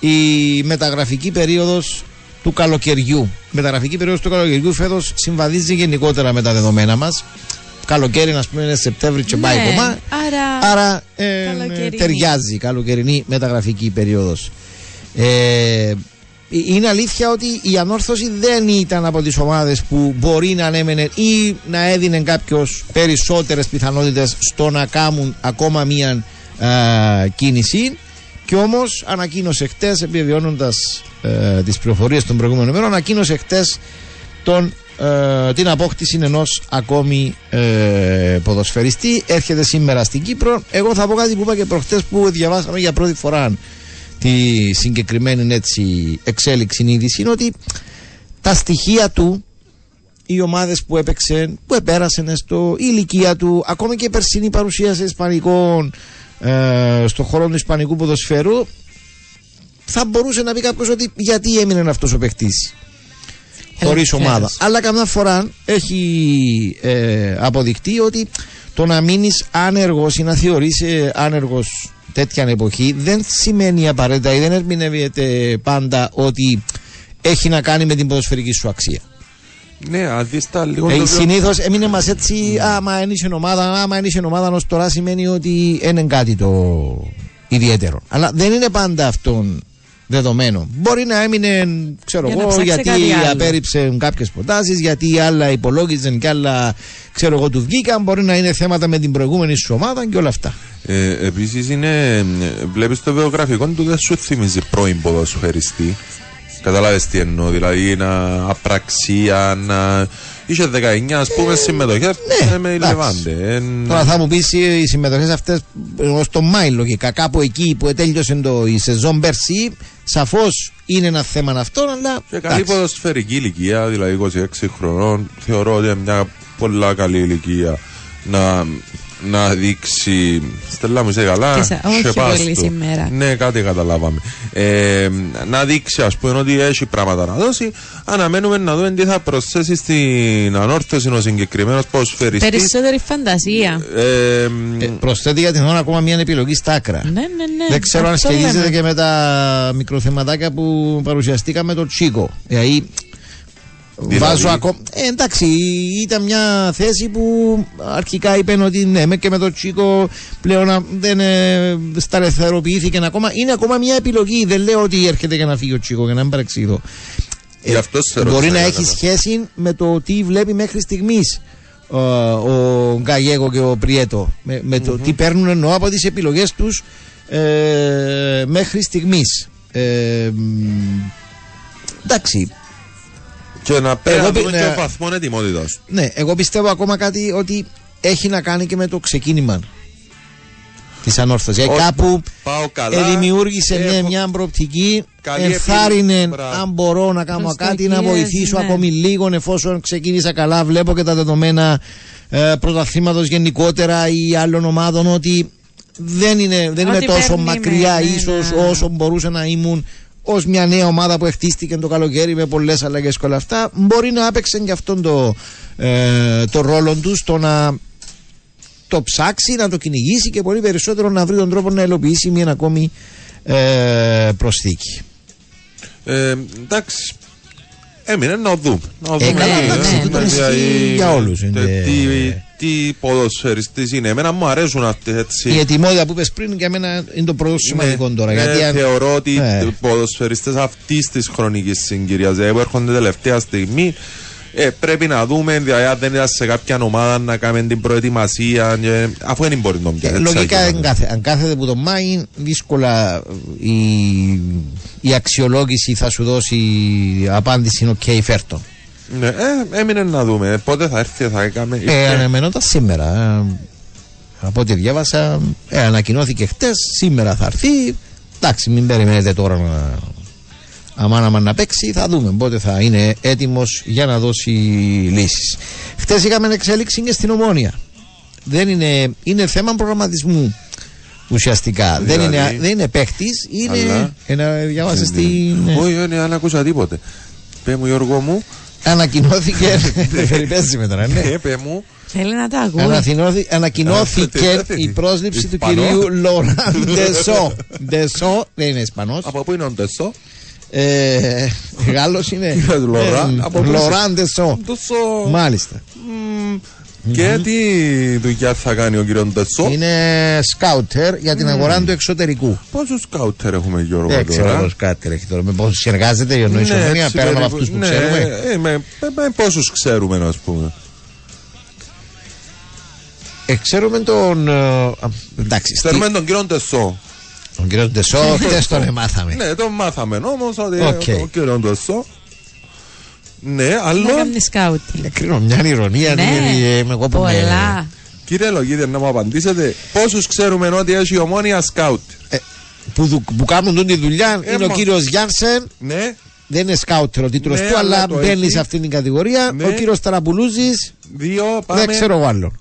η μεταγραφική περίοδος του καλοκαιριού. Η μεταγραφική περίοδος του καλοκαιριού φέτος συμβαδίζει γενικότερα με τα δεδομένα μας. Καλοκαίρι, α πούμε, είναι Σεπτέμβρη και πάει Ναι, κομμά. άρα- Άρα ε, καλοκαιρινή. ταιριάζει η καλοκαιρινή μεταγραφική περίοδος. Ε, είναι αλήθεια ότι η ανόρθωση δεν ήταν από τις ομάδες που μπορεί να ανέμενε ή να έδινε κάποιος περισσότερες πιθανότητες στο να κάνουν ακόμα μία α, κίνηση. Και όμως ανακοίνωσε χτες επιβεβαιώνοντας ε, τις πληροφορίες των προηγούμενων μέρων ανακοίνωσε χτες τον, ε, την απόκτηση ενός ακόμη ε, ποδοσφαιριστή. Έρχεται σήμερα στην Κύπρο. Εγώ θα πω κάτι που είπα και προχτές που διαβάσαμε για πρώτη φορά τη συγκεκριμένη έτσι εξέλιξη είδηση είναι ότι τα στοιχεία του οι ομάδες που έπαιξε, που επέρασαν στο η ηλικία του, ακόμη και η περσινή παρουσία σε Ισπανικών, ε, στον χώρο του Ισπανικού ποδοσφαίρου, θα μπορούσε να πει κάποιος ότι γιατί έμεινε αυτός ο παιχτή χωρίς Ελευθέρος. ομάδα. Αλλά καμιά φορά έχει ε, αποδειχτεί ότι το να μείνεις άνεργος ή να θεωρείσαι άνεργος τέτοια εποχή δεν σημαίνει απαραίτητα ή δεν ερμηνεύεται πάντα ότι έχει να κάνει με την ποδοσφαιρική σου αξία. Ναι, αν δεις τα λίγο... Ε, το- Συνήθως έμεινε μας έτσι, άμα ένιωσε ομάδα, άμα ένιωσε ομάδα ως τώρα σημαίνει ότι είναι κάτι το ιδιαίτερο. Αλλά δεν είναι πάντα αυτόν δεδομένο. Μπορεί να έμεινε, ξέρω Για να εγώ, ψάξει γιατί κάτι άλλο. απέρριψε κάποιες προτάσεις, γιατί άλλα υπολόγιζαν και άλλα, ξέρω εγώ, του βγήκαν. Μπορεί να είναι θέματα με την προηγούμενη σου ομάδα και όλα αυτά. Ε, Επίσης είναι. Βλέπεις το βιογραφικό του δεν σου θυμίζει πρώην ποδοσφαιριστή. Κατάλαβε τι εννοώ. Δηλαδή να απραξία, να. Είχε 19 ας πούμε συμμετοχές ναι, με η εντάξει. Λεβάντε. Ε, Τώρα θα μου πεις οι συμμετοχές αυτές ω το Μάη λογικά, κάπου εκεί που τέλειωσε το, η σεζόν πέρσι, σαφώς είναι ένα θέμα αυτό, αλλά. Και καλή εντάξει. ποδοσφαιρική ηλικία, δηλαδή 26 χρονών, θεωρώ ότι είναι μια πολλά καλή ηλικία να, να δείξει. Στελά μου είσαι καλά. Και σε- όχι σε πας πολύ του. σήμερα. Ναι, κάτι καταλάβαμε. Ε, να δείξει, ας πούμε, ότι έχει πράγματα να δώσει. Αναμένουμε να δούμε τι θα προσθέσει στην ανόρθωση ο συγκεκριμένος ποδοσφαιριστή. Περισσότερη φαντασία. Ε, Ε, προσθέτει για την ώρα ακόμα μια επιλογή στα άκρα. Ναι, ναι, ναι. Δεν ξέρω αν Αυτό σχετίζεται λέμε. και με τα μικροθεματάκια που παρουσιαστήκαμε το Τσίκο. Δηλαδή, βάζω ακόμα. Ε, εντάξει, ήταν μια θέση που αρχικά είπαν ότι ναι, με και με το Τσίκο πλέον α, δεν ε, σταρεθεροποιήθηκε ακόμα. Είναι ακόμα μια επιλογή. Δεν λέω ότι έρχεται για να φύγει ο Τσίκο, για να μην παρεξηγηθώ. Γι' αυτό σε Μπορεί ρώτησα να για έχει κατά. σχέση με το τι βλέπει μέχρι στιγμής ο Γκαγέγο και ο Πριέτο. Με, με το τι παίρνουν εννοώ από τις επιλογές τους ε, μέχρι στιγμής. Ε, μ, εντάξει. Και να πρέπει Εγώ να πι- δούμε ναι. και ο βαθμό ετοιμότητα. Ναι, εγώ πιστεύω ακόμα κάτι ότι έχει να κάνει και με το ξεκίνημα της ανόρθωσης. Όχι, κάπου πάω καλά, ε, δημιούργησε έχω μια, μια προοπτική, καλή ενθάρρυνε επιλογή. Μπράβο. αν μπορώ να κάνω κάτι, να Προσδοκίες, βοηθήσω ναι. ακόμη λίγο εφόσον ξεκίνησα καλά. Βλέπω και τα δεδομένα ε, πρωταθλήματος γενικότερα ή άλλων ομάδων ότι δεν είναι, δεν Ότι είμαι τόσο παίρνει μακριά με, ναι, ίσως ναι. όσο μπορούσε να ήμουν ως μια νέα ομάδα που χτίστηκε το καλοκαίρι με πολλές αλλαγές και όλα αυτά. Μπορεί να άπαιξαν και αυτόν το, ε, το ρόλο του στο να το ψάξει, να το κυνηγήσει και πολύ περισσότερο να βρει τον τρόπο να υλοποιήσει μια ακόμη ε, προσθήκη. Ε, εντάξει. Έμεινε να δούμε. Να Ε, δούμε καλά, τι, εντάξει, ε, τούτο δηλαδή, ισχύει για όλους, τε- είναι- Τι, τι ποδοσφαιριστής είναι. Εμένα μου αρέσουν αυτοί έτσι. Η ετοιμότητα που είπες πριν για μένα είναι το πρώτο σημαντικό τώρα. ναι, γιατί αν- θεωρώ ότι Ναι. οι ποδοσφαιριστές αυτής της χρονικής συγκυρίας δηλαδή που έρχονται τελευταία στιγμή ε, πρέπει να δούμε δηλαδή αν δεν ήταν σε κάποια ομάδα να κάνουμε την προετοιμασία και, αφού δεν μπορεί να το Και πιάσει. λογικά αν, κάθε, αν κάθεται που το Μάη, δύσκολα η, η αξιολόγηση θα σου δώσει απάντηση οκ, φέρτο. Ναι, ε, έμεινε να δούμε. Πότε θα έρθει, θα έκαμε. Ε, αναμενόταν σήμερα. Ε, από ό,τι διάβασα, ε, ανακοινώθηκε χτες. Σήμερα θα έρθει. Εντάξει, μην περιμένετε τώρα να. Αμάν αμάν να παίξει, θα δούμε πότε θα είναι έτοιμος για να δώσει λύσεις. Χτες είχαμε εξέλιξη και στην ομόνια. Δεν είναι, είναι θέμα προγραμματισμού ουσιαστικά. Δεν είναι, Δηλαδή; δεν είναι παίχτης, είναι. Αλλά; Ένα, διάβασε Ναι. στην. Όχι, όχι, δεν άκουσα τίποτε. Πε μου, Γιώργο μου. Ανακοινώθηκε. Περιπέτει με τώρα, ναι. Ε, πε μου. Θέλει να τα ακούει. Αναθυνώθη- Ανακοινώθηκε Α, τι- η πρόσληψη του Ισπανό. κυρίου Λοράν Ντεσό. Ντεσό δεν είναι Ισπανός. Από πού είναι ο Ντεσό; Ε, Γάλλος είναι. Λοράν, Ε, από πού Λοράν Ντεσό. Ντεσό. Μάλιστα. Και τι δουλειά θα κάνει ο κύριος Ντεσό. Είναι σκάουτερ για την αγορά του εξωτερικού. Πόσου σκάουτερ έχουμε, Γιώργο, Δεν ξέρω τώρα; πώ κάτι έχει τώρα. Με πόσους συνεργάζεται η Εννοή Ομονία έτσι πέραν από περίπου. αυτούς που Ναι, ξέρουμε; ε, με, με, με πόσους ξέρουμε, ας πούμε. Ε, ξέρουμε τον. ε, α, Εντάξει, στη- Ξέρουμε τον κύριο Ντεσό. Τον κύριο Ντεσό, χτε τον μάθαμε. Ναι, τον μάθαμε όμως ότι Οκ. ο κύριο Ντεσό. Ναι, Να άλλο. κάνει σκάουτ. Ε, Κρίνω μια ηρωνία. Ναι, δηλαδή, ε, εγώ που με- πολλά. Κύριε Λογίδη, να μου απαντήσετε, πόσους ξέρουμε ότι έχει η ομόνια σκάουτ. ε, που, δου- που κάνουν τον τη δουλειά Ε, είναι ο μα- κύριος Γιάνσεν. Ναι, Δεν είναι σκάουτερ ο τίτλος Ναι, του, αλλά αλλά το μπαίνει έχει. σε αυτήν την κατηγορία. Ναι. Ο κύριος Ταραπουλούζης δύο, πάμε. δεν ξέρω εγώ άλλον.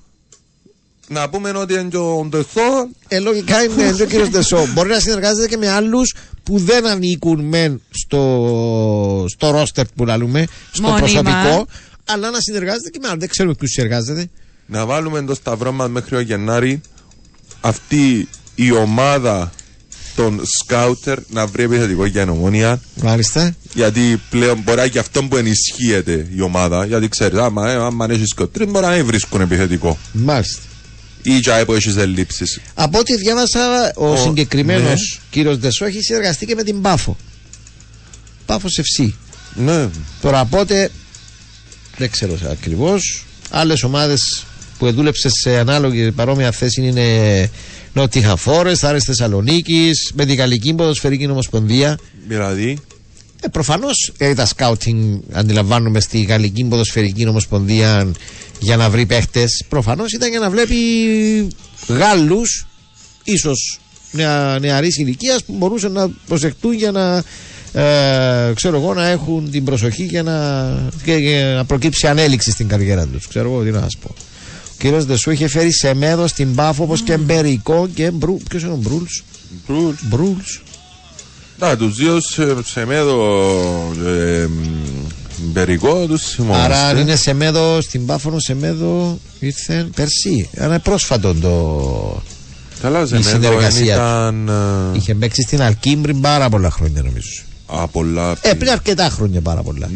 Να πούμε ότι είναι και ο Ντεσό. Ε, λογικά είναι ο κύριος Δεσό. Μπορεί να συνεργάζεται και με άλλους που δεν ανήκουν μεν στο, στο ρόστερ που λέμε, στο Μόνιμα. προσωπικό, αλλά να συνεργάζεται και με άλλους. Δεν ξέρουμε ποιους συνεργάζεται. Να βάλουμε το σταυρό μας μέχρι ο Γενάρη αυτή η ομάδα των σκάουτερ να βρει επιθετικό για την ομόνια. Μάλιστα. Γιατί πλέον μπορεί και αυτό που ενισχύεται η ομάδα. Γιατί ξέρεις, άμα, ε, άμα έχεις σκοτρί, μπορεί να μην βρίσκουν επιθετικό. Μάλιστα. Ή και που έχεις ελλείψει. Από ό,τι διάβασα, ο, Ο- συγκεκριμένος ναι. κύριος Δεσό έχει συνεργαστεί και με την Πάφο. Πάφος FC. Ναι. Τώρα πότε δεν ξέρω ακριβώς. Άλλες ομάδες που δούλεψε σε ανάλογη παρόμοια θέση είναι Νότιχα Φόρεστ, Άρε Θεσσαλονίκης, με την Γαλλική Ποδοσφαιρική Ομοσπονδία. Δηλαδή. Ε, Προφανώς ε, τα σκάουτινγκ αντιλαμβάνομαι στη Γαλλική Ποδοσφαιρική Ομοσπονδία για να βρει παίχτες. Προφανώς ήταν για να βλέπει Γάλλους, ίσως νεα, νεαρής ηλικίας που μπορούσαν να προσεχτούν για να ε, ξέρω εγώ, να έχουν την προσοχή για να, και, για να προκύψει ανέλυξη στην καριέρα τους. Ξέρω εγώ τι να σας πω. Ο κύριος Δεσού είχε φέρει σε μέδο στην Πάφο όπως και Μπερικό και Μπρου. Ποιος είναι ο Μπρούλς; Μπρούλς. Μπρούλς. Να, τους δύο σε, σε μέδο ε, μπερικό τους θυμόμαστε. Άρα αν είναι σε μέδο στην Πάφωνο, σε μέδο ήρθε πέρσι. Ένα πρόσφατο το. Καλά, σε η μέδο συνεργασία ήταν ε, Είχε παίξει στην Αλκίν πριν πάρα πολλά χρόνια νομίζω. α, πολλά. Ε, πριν αρκετά χρόνια πάρα πολλά.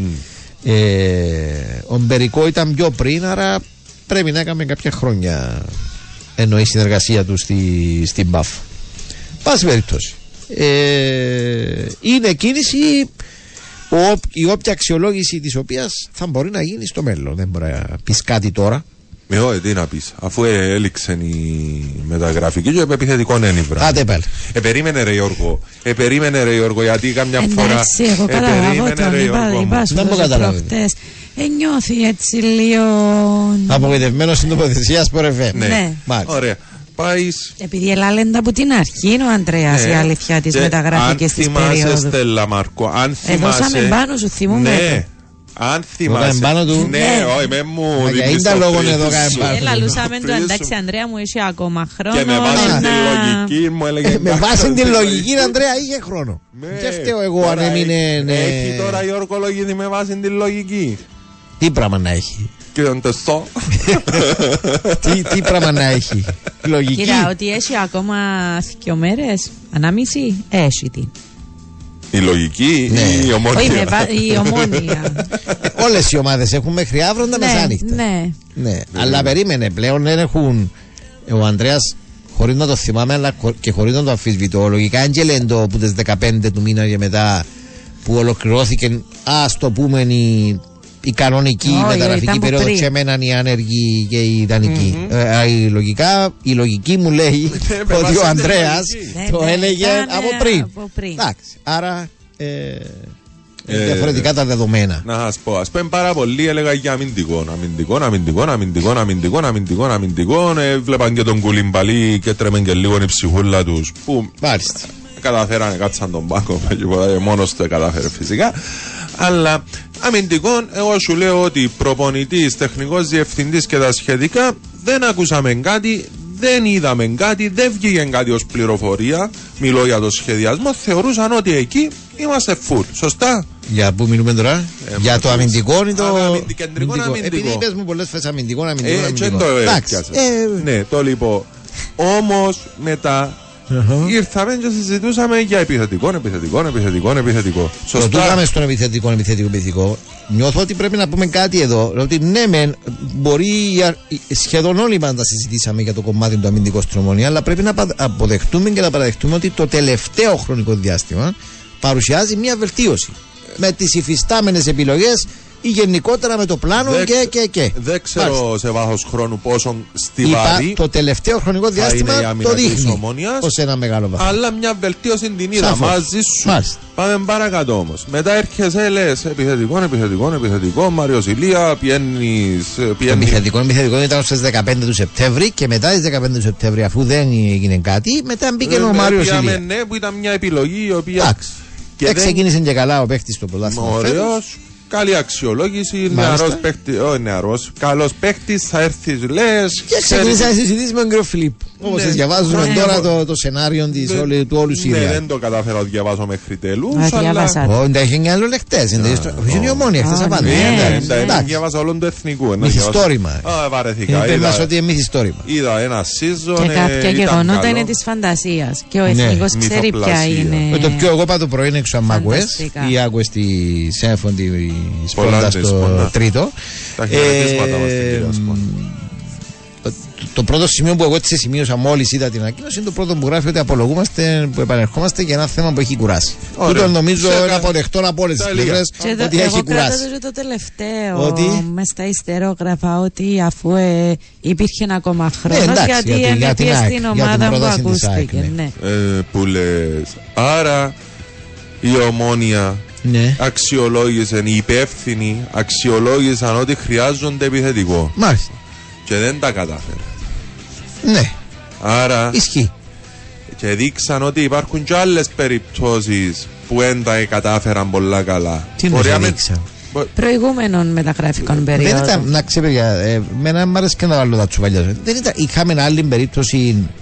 Ε, ο Μπερικό ήταν πιο πριν, άρα πρέπει να έκαμε κάποια χρόνια εννοεί συνεργασία του στη, στην Μπαφ. Πάση περιπτώσει. Ε, είναι κίνηση ο, η όποια αξιολόγηση της οποίας θα μπορεί να γίνει στο μέλλον. Δεν μπορεί να πεις κάτι τώρα. Με ό, τι να πεις, αφού ε, έληξε η μεταγραφική και επιθετικό είναι βράδυ. Άντε πάλι. Ε, περίμενε ρε Γιώργο, ε, περίμενε ρε Γιώργο, γιατί καμιά φορά... Εντάξει, εγώ ε, καταλαβαίνω περίμενε τον ρε είπα, Γιώργο μου. είπα σου Δεν το μου καταλαβαίνω. προχτές. Ε, νιώθει έτσι λίγο... Απογοητευμένος στην τοποθεσία Σπορεφέ. Ναι. Ναι. Μάλιστα. Ωραία. Πάεις. Επειδή ελάλεντα από την αρχή είναι ο Αντρέας η αλήθεια της μεταγραφικής της Αν θυμάσαι, περίοδους. Στέλλα Μάρκο, αν Ε, θυμάσαι. δώσαμε πάνω σου, θυμούμαι Ναι. το. Αν Έκαμε θυμάσαι. πάνω του. Ναι, Ναι. όχι, με μου. Μα για δίνεις ίντα το λόγο πρίζ εδώ σου. κάμε πάνω. Έλα, λούσαμε το Πρίζ εντάξει, σου. Αντρέα μου, έχει ακόμα χρόνο. Και με βάση να- τη λογική μου έλεγε. Ε, με εντάξει, βάση την δηλαδή. λογική, Αντρέα, είχε χρόνο. Ναι. Και φταίω εγώ αν Τώρα έμεινε. έχει- ναι. Έχει τώρα η ορκολογική με βάση την λογική. Τι πράγμα να έχει. Και τον τεστό. τι, τι πράγμα να έχει. Λογική; Κοίτα, ότι έχει ακόμα δύο μέρες, ανάμιση, έχει την. Η λογική Ναι. ή η Όχι, με ομόνια. βα- η ομόνια. Όλες οι ομάδες έχουν μέχρι αύριο τα ναι, μεσάνυχτα. ναι. Ναι, αλλά περίμενε πλέον δεν έχουν. Ο Ανδρέας, χωρίς να το θυμάμαι, αλλά χω- και χωρίς να το αμφισβητώ, λογικά άντζελε το που τις 15 του μήνα και μετά που ολοκληρώθηκε, ας το πούμε, η, η κανονική Όχι, μεταγραφική ήταν από περίοδο πριν. και έμεναν οι άνεργοι και οι ιδανικοι Ε, α, η, λογικά, η λογική μου λέει Ναι, με βάση ότι ο την Ανδρέας λογική. Ναι, το ναι, έλεγε ήταν, από ε, πριν. από πριν. Εντάξει, άρα ε, Ε, διαφορετικά τα δεδομένα. Να σας πω, ας πούμε πάρα πολύ έλεγα για αμυντικό. Αμυντικό, αμυντικό, αμυντικό, αμυντικό, αμυντικό, αμυντικό. Ε, βλέπαν και τον κουλιμπαλί και τρέμεν και λίγο η ψυχούλα τους. Που Μάλιστα. καταφέρανε, κάτσαν τον πάγκο. Μόνος του το κατάφερε φυσικά. Αλλά αμυντικό, εγώ σου λέω ότι προπονητής, τεχνικός διευθυντής και τα σχετικά δεν ακούσαμε κάτι, δεν είδαμε κάτι, δεν βγήκε κάτι ως πληροφορία. Μιλώ για το σχεδιασμό. Θεωρούσαν ότι εκεί είμαστε full. Σωστά; Για πού μιλούμε τώρα, Ε, για το μας, αμυντικό ή το. Α, αμυντι- κεντρικό, αμυντικό; Επειδή είπες μου πολλές φορές αμυντικό, αμυντικό. Ε, και αμυντικό. το Εντάξει. έπιασε. ε, Ναι, το λοιπόν. Όμως μετά ήρθαμε και συζητούσαμε για επιθετικό, επιθετικό, επιθετικό, επιθετικό. Το Σωστά. τούγαμε στον επιθετικό, επιθετικό, επιθετικό. Νιώθω ότι πρέπει να πούμε κάτι εδώ. Ότι ναι, μεν, μπορεί η α- η- σχεδόν όλοι μας τα συζητήσαμε για το κομμάτι του αμυντικού στην Ομονία, αλλά πρέπει να πα- αποδεχτούμε και να παραδεχτούμε ότι το τελευταίο χρονικό διάστημα παρουσιάζει μια βελτίωση. Με τις υφιστάμενες επιλογές ή γενικότερα με το πλάνο Δεν και, ξε- και, και. Δεν ξέρω Μάλιστα. σε βάθος χρόνου πόσο Είπα, στιβαρή, το τελευταίο χρονικό είναι η διάστημα άμυνα το της δείχνει Ομόνιας. ως ένα μεγάλο βαθμό. αλλά μια βελτίωση την είδα Σαφώς. μαζί σου. Μάλιστα. Πάμε παρακάτω όμως. Μετά έρχεσαι, λες επιθετικό, επιθετικό, επιθετικό. Μάριος Ηλία, πιένεις. Το επιθετικό επιθετικό ήταν στις 15 του Σεπτέμβρη και μετά τι 15 του Σεπτέμβρη, αφού δεν έγινε κάτι, μετά μπήκε ο Μάριος Ηλία. Ναι, που ήταν μια επιλογή η οποία. Εντάξει. Και Και δεν- ξεκίνησε και καλά ο παίχτη στο πρωτάθλημα. φέτος. Ωραίο. Καλή αξιολόγηση. Μάλιστα. Νεαρός παίχτη. Όχι νεαρός. Καλός παίχτης. Θα έρθει, λες. Και ξεκίνησε να συζητήσει με τον κύριο Φιλίπ. Όπως Ναι. διαβάζουμε Ναι. τώρα το, το σενάριο της Δεν- όλη- του όλου Ναι, Σύρια. δεν το κατάφερα να διαβάσω μέχρι τέλους. Α, διάβασα. Όχι, δεν έχει άλλο λεχτές. Είναι η ομόνια χθες Α, απάντησε. ναι. Εντάξει, Δεν εντάξει. διάβασα όλον το εθνικό. ένα Μυθιστόρημα. διάβασα- Α, βαρεθήκα. Είπε Είδα- μας ότι είναι μυθιστόρημα. Είδα ένα season. Και ε, κάποια ήταν γεγονότα καλό. είναι της φαντασίας. Και ο Ναι. εθνικός ξέρει ποια Μυθοπλασία. είναι. Με το πιο εγώ είπα το πρωί είναι έξω αμάκουε Φανταστικά. ή άκουε στη Σέμφων τη Πολλά Σπόντα της στο Σπόντα. τρίτο. Τα χαιρετίσματα μας στην Ε, κυρία Σπόντα. το- το πρώτο σημείο που εγώ έτσι σημείωσα μόλις είδα την ανακοίνωση είναι το πρώτο που γράφει ότι απολογούμαστε, που επανερχόμαστε για ένα θέμα που έχει κουράσει. Ωραία. Τούτο νομίζω Σε είναι κα- αποδεκτό από όλες τις Τα λίγα. πλευρές Και το- ότι εγώ έχει κρατώ κουράσει. και το τελευταίο Ότι; μες στα ιστερόγραφα ότι αφού ε, υπήρχε ακόμα χρόνος εντάξει, γιατί για την- για την ενεπίε ΑΕΚ, στην για την ομάδα που πρόταση της ΑΕΚ, ακούστηκε. ναι. ναι. Ε, που λες. Άρα η ομόνια Ναι. αξιολόγησαν, οι υπεύθυνοι αξιολόγησαν ότι χρειάζονται επιθετικό Μάλιστα. και δεν τα κατάφερε. Ναι, Άρα ισχύει. και δείξαν ότι υπάρχουν και άλλες περιπτώσεις που δεν τα κατάφεραν πολλά καλά. Τι εννοείς Μπορεί να μην- δείξαν; Μπο- Προηγούμενων μεταγραφικών Δεν περίοδων. ήταν, να ξέρω, παιδιά, ε, μένα μου άρεσε και να βάλω τα τσουβαλιά. Δεν ήταν, είχαμε άλλη περίπτωση ε,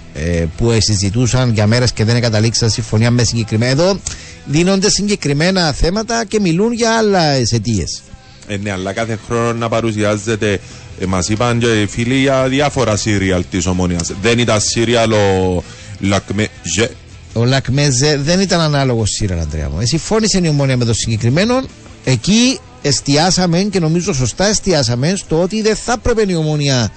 που ε, συζητούσαν για μέρες και δεν καταλήξαν συμφωνία με συγκεκριμένα. Εδώ δίνονται συγκεκριμένα θέματα και μιλούν για άλλε αιτίες. Ε, ναι, αλλά κάθε χρόνο να παρουσιάζεται. Ε, Μας είπαν και οι φίλοι για διάφορα σύριαλ της ομονία. Δεν ήταν σύριαλ ο Λακμε. Ζε. Ο Λακμέζε δεν ήταν ανάλογο σύρα, Αντρέα μου. Ε, Συμφώνησε η ομόνια με το συγκεκριμένο. Εκεί εστιάσαμε και νομίζω σωστά εστιάσαμε στο ότι δεν θα έπρεπε η ομόνια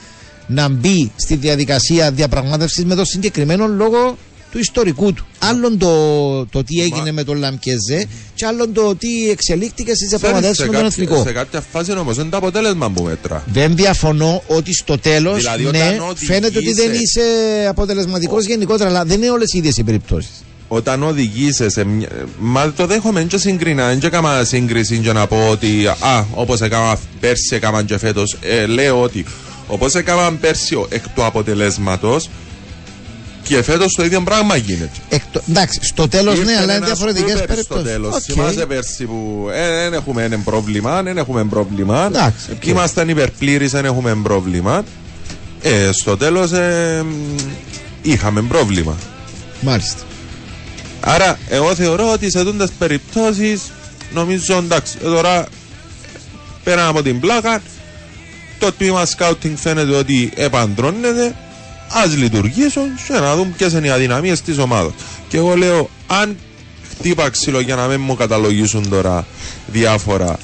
να μπει στη διαδικασία διαπραγμάτευσης με το συγκεκριμένο λόγο του ιστορικού του. Άλλον το, το τι έγινε με τον Λαμκέζε, και άλλον το τι εξελίχθηκε στις διαπραγματεύσεις σε, με τον κάποια, Εθνικό. σε κάποια φάση όμως είναι το αποτέλεσμα που μέτρα. Δεν διαφωνώ ότι στο τέλος Δηλαδή, ναι, όταν οδηγείσαι- φαίνεται ότι δεν είσαι αποτελεσματικός γενικότερα, αλλά δεν είναι όλες οι ίδιες οι περιπτώσεις. Όταν οδηγείσαι σε μια. Μα το δέχομαι, δεν συγκρίνα. Δεν έκανα σύγκριση και να πω ότι. Α, όπως έκανα πέρσι, έκανα και φέτος. Ε, λέω ότι όπως έκανα πέρσι ο- εκ του αποτελέσματος και φέτος το ίδιο πράγμα γίνεται. Εκτο... Εντάξει, στο τέλος ναι, Ήρθε αλλά είναι ένας διαφορετικές Κούπερ περιπτώσεις. Στο τέλο. Θυμάσαι πέρσι που δεν έχουμε ένα πρόβλημα, δεν έχουμε πρόβλημα. Εντάξει, οκ. Ήμασταν υπερπλήρεις, δεν έχουμε πρόβλημα. Ε, στο τέλος είχαμε πρόβλημα. Μάλιστα. Άρα, εγώ θεωρώ ότι σε τέτοιε περιπτώσεις νομίζω εντάξει, ε, τώρα πέραν από την πλάκα, το τμήμα σκάουτινγκ φαίνεται ότι επαντρώνεται. Α λειτουργήσουν και να δουν ποιες είναι οι αδυναμίες της ομάδας. Και εγώ λέω, αν χτύπα ξύλο για να μην μου καταλογίσουν τώρα διάφορα,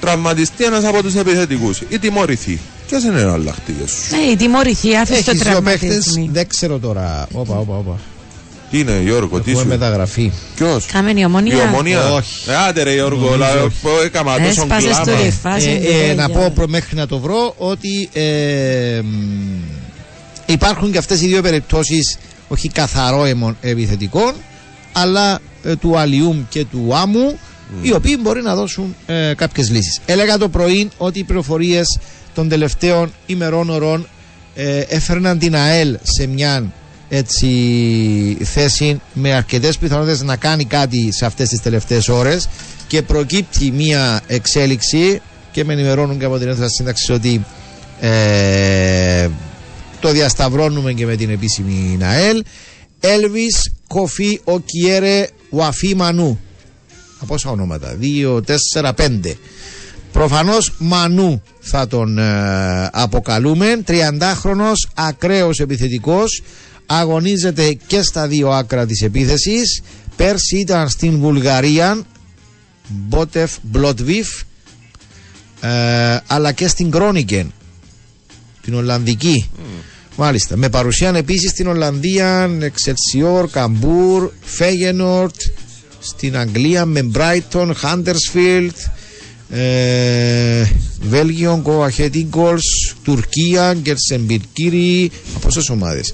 τραυματιστεί ένας από τους επιθετικούς ή τιμωρηθεί. Ποιες είναι οι εναλλακτικέ σου. Ναι, η τιμωρηθεί, άφησε το Έχεις δύο παίχτες, τραυματισμό. δεν ξέρω τώρα. Όπα, όπα, όπα. Τι είναι, Γιώργο, τι Έχουμε σου. μεταγραφή. Ποιος; Κάμενη Η ομονία. ομονία; Όχι. Ε, άντε ρε Γιώργο, Νομίζω λα- όχι. πω, έκαμα τόσο Έσπασε στο κλάμα. ρεφάζι. Ε, ε, να πω προ- μέχρι να το βρω ότι ε, μ, υπάρχουν και αυτές οι δύο περιπτώσεις όχι καθαρό εμο- επιθετικών αλλά ε, του Αλιούμ και του Άμου οι οποίοι μπορεί να δώσουν ε, κάποιες λύσεις. Έλεγα το πρωί ότι οι πληροφορίες των τελευταίων ημερών ωρών ε, έφερναν την ΑΕΛ σε μια έτσι, θέση με αρκετές πιθανότητες να κάνει κάτι σε αυτές τις τελευταίες ώρες. Και προκύπτει μια εξέλιξη και με ενημερώνουν και από την αίθουσα σύνταξης ότι ε, το διασταυρώνουμε και με την επίσημη ΝΑΕΛ Έλβης Κοφί Οκιέρε Βαφί Μανού από όσα ονόματα; 2, 4, 5 Προφανώς Μανού θα τον ε, αποκαλούμε. 30χρονος ακραίος επιθετικός αγωνίζεται και στα δύο άκρα της επίθεσης. Πέρσι ήταν στην Βουλγαρία Μπότεφ Μπλοτβίφ ε, αλλά και στην Κρόνικεν την Ολλανδική. Μάλιστα. Με παρουσία επίσης στην Ολλανδία Εξελσιόρ, Καμπούρ Φέγενορτ στην Αγγλία με Brighton, Huddersfield ε, Βέλγιο, Go Ahead Eagles Τουρκία, Γκερσεμπιρκύρι από πόσες ομάδες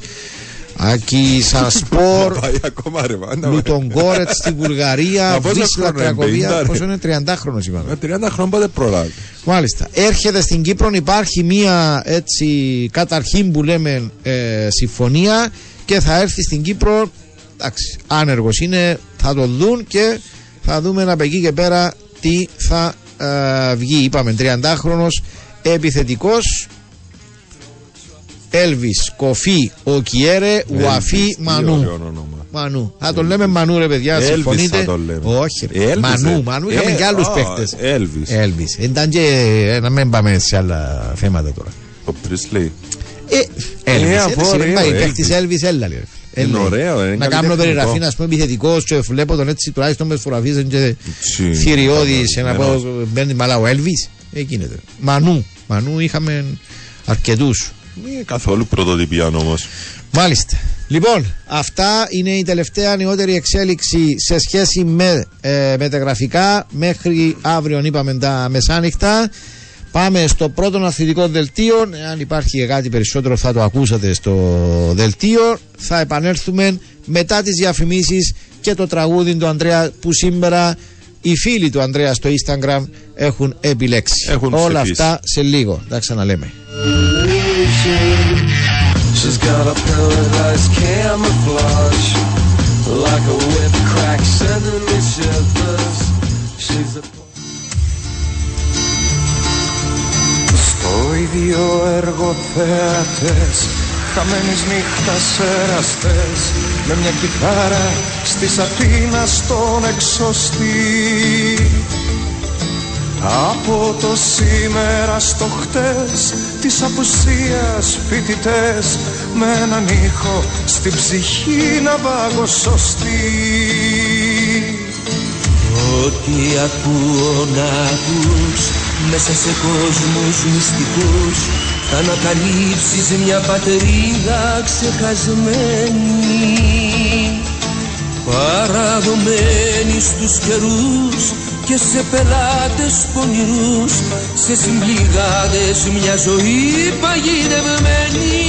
Ακι Σασπορ Πάει ακόμα ρε πάντα. Λουτογκόρετ στη Βουλγαρία, Μα πόσο Βίσλα χρόνο είναι, 50, Κρακοβία. ρε. Πόσο είναι 30 χρόνο είπαμε. Με 30 χρόνια πότε προλάβει. Μάλιστα. Έρχεται στην Κύπρο, υπάρχει μία έτσι καταρχήν που λέμε ε, συμφωνία και θα έρθει στην Κύπρο. Εντάξει, άνεργος είναι, θα τον δουν και θα δούμε από εκεί και πέρα τι θα ε, βγει. Είπαμε 30χρονο επιθετικός. Έλβη, Κοφί, Οκιέρε, Ουαφί, Τι Μανού. ωραίο όνομα. Μανού. Θα τον λέμε Μανού, ρε παιδιά. Έλβης συμφωνείτε; θα τον λέμε. Όχι, ρε. Έλβης, Μανού, ε. Μανού. Είχαμε Ε, και άλλους α, παίχτες. Έλβης. Έλβης. Ήταν και ε, να μην πάμε σε άλλα θέματα τώρα. Ο Πρίσλι. Ε, Έλβης. Ε, Ε, αφού ρε, ωραίο, σύρμα, η Έλβης. παίχτης Έλβης, έλα, ρε. Είναι Έλα. ωραίο, είναι Να κάνω καλλιτεχνικό. περιγραφή, να πούμε επιθετικός και βλέπω τον έτσι τουλάχιστον μες σφουραφίζαν και Τσι, θηριώδης και να πω ενός. μπαίνει μαλά ο Έλβης. Ε, γίνεται. Μανού. Μανού είχαμε αρκετούς. Είναι καθόλου πρωτοτυπία όμω. Μάλιστα. Λοιπόν, αυτά είναι η τελευταία νεότερη εξέλιξη σε σχέση με ε, μεταγραφικά. Μέχρι αύριο είπαμε τα μεσάνυχτα. Πάμε στο πρώτο αθλητικό δελτίο. Αν υπάρχει κάτι περισσότερο θα το ακούσατε στο δελτίο. Θα επανέλθουμε μετά τις διαφημίσεις και το τραγούδι του Ανδρέα που σήμερα οι φίλοι του Ανδρέα στο Instagram έχουν επιλέξει. Έχουν Όλα ψηφίσει. αυτά σε λίγο. Τα ξαναλέμε. She's got a paradise camouflage Like a whip crack sending me shivers. She's a Στο ίδιο έργο θέατες Χαμένης νύχτας εραστές Με μια κιθάρα στη σατίνα στον εξωστή Από το σήμερα στο χτες Της απουσίας φοιτητές Με έναν ήχο στην ψυχή να βάγω σωστή. Ό,τι ακούω να ακούς Μέσα σε κόσμους μυστικούς Θα ανακαλύψεις μια πατρίδα ξεχασμένη Παραδομένης στους καιρούς Και σε πελάτες πονηρούς Σε συμπληγάδες μια ζωή παγιδευμένη.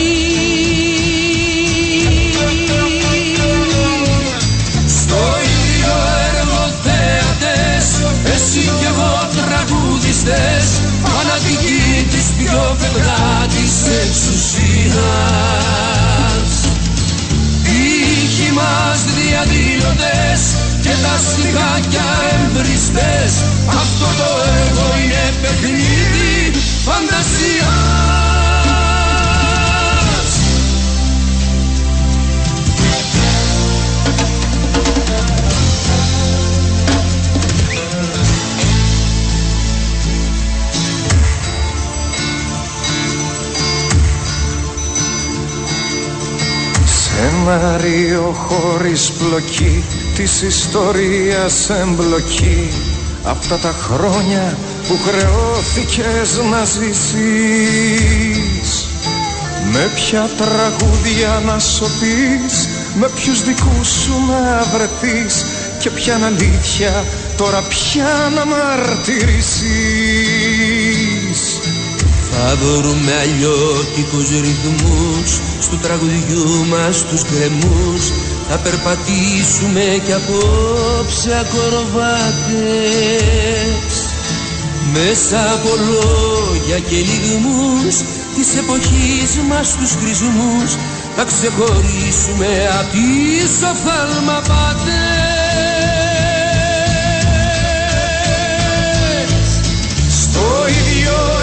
Στο ίδιο έργο θέατες Εσύ κι εγώ τραγουδιστές Φανατικοί της πιο φευγά της εξουσίας. Τύχοι μας διαδήλωτες Και τα στιχάκια εμπριστές. Αυτό το έργο είναι παιχνίδι φαντασίας Σενάριο χωρίς πλοκή της ιστορίας εμπλοκή. Αυτά τα χρόνια που χρεώθηκες να ζήσεις. Με ποια τραγούδια να σωπείς Με ποιους δικούς σου να βρεθείς Και ποια αλήθεια τώρα πια να μαρτυρήσεις Θα βρούμε αλλιώτικους ρυθμούς Στου τραγουδιού μας τους γκρεμούς Θα περπατήσουμε κι απόψε ακροβάτες Μέσα από λόγια και λιγμούς Της εποχής μας τους χρησμούς Θα ξεχωρίσουμε απ' τις οφθαλμαπάτες Στο ίδιο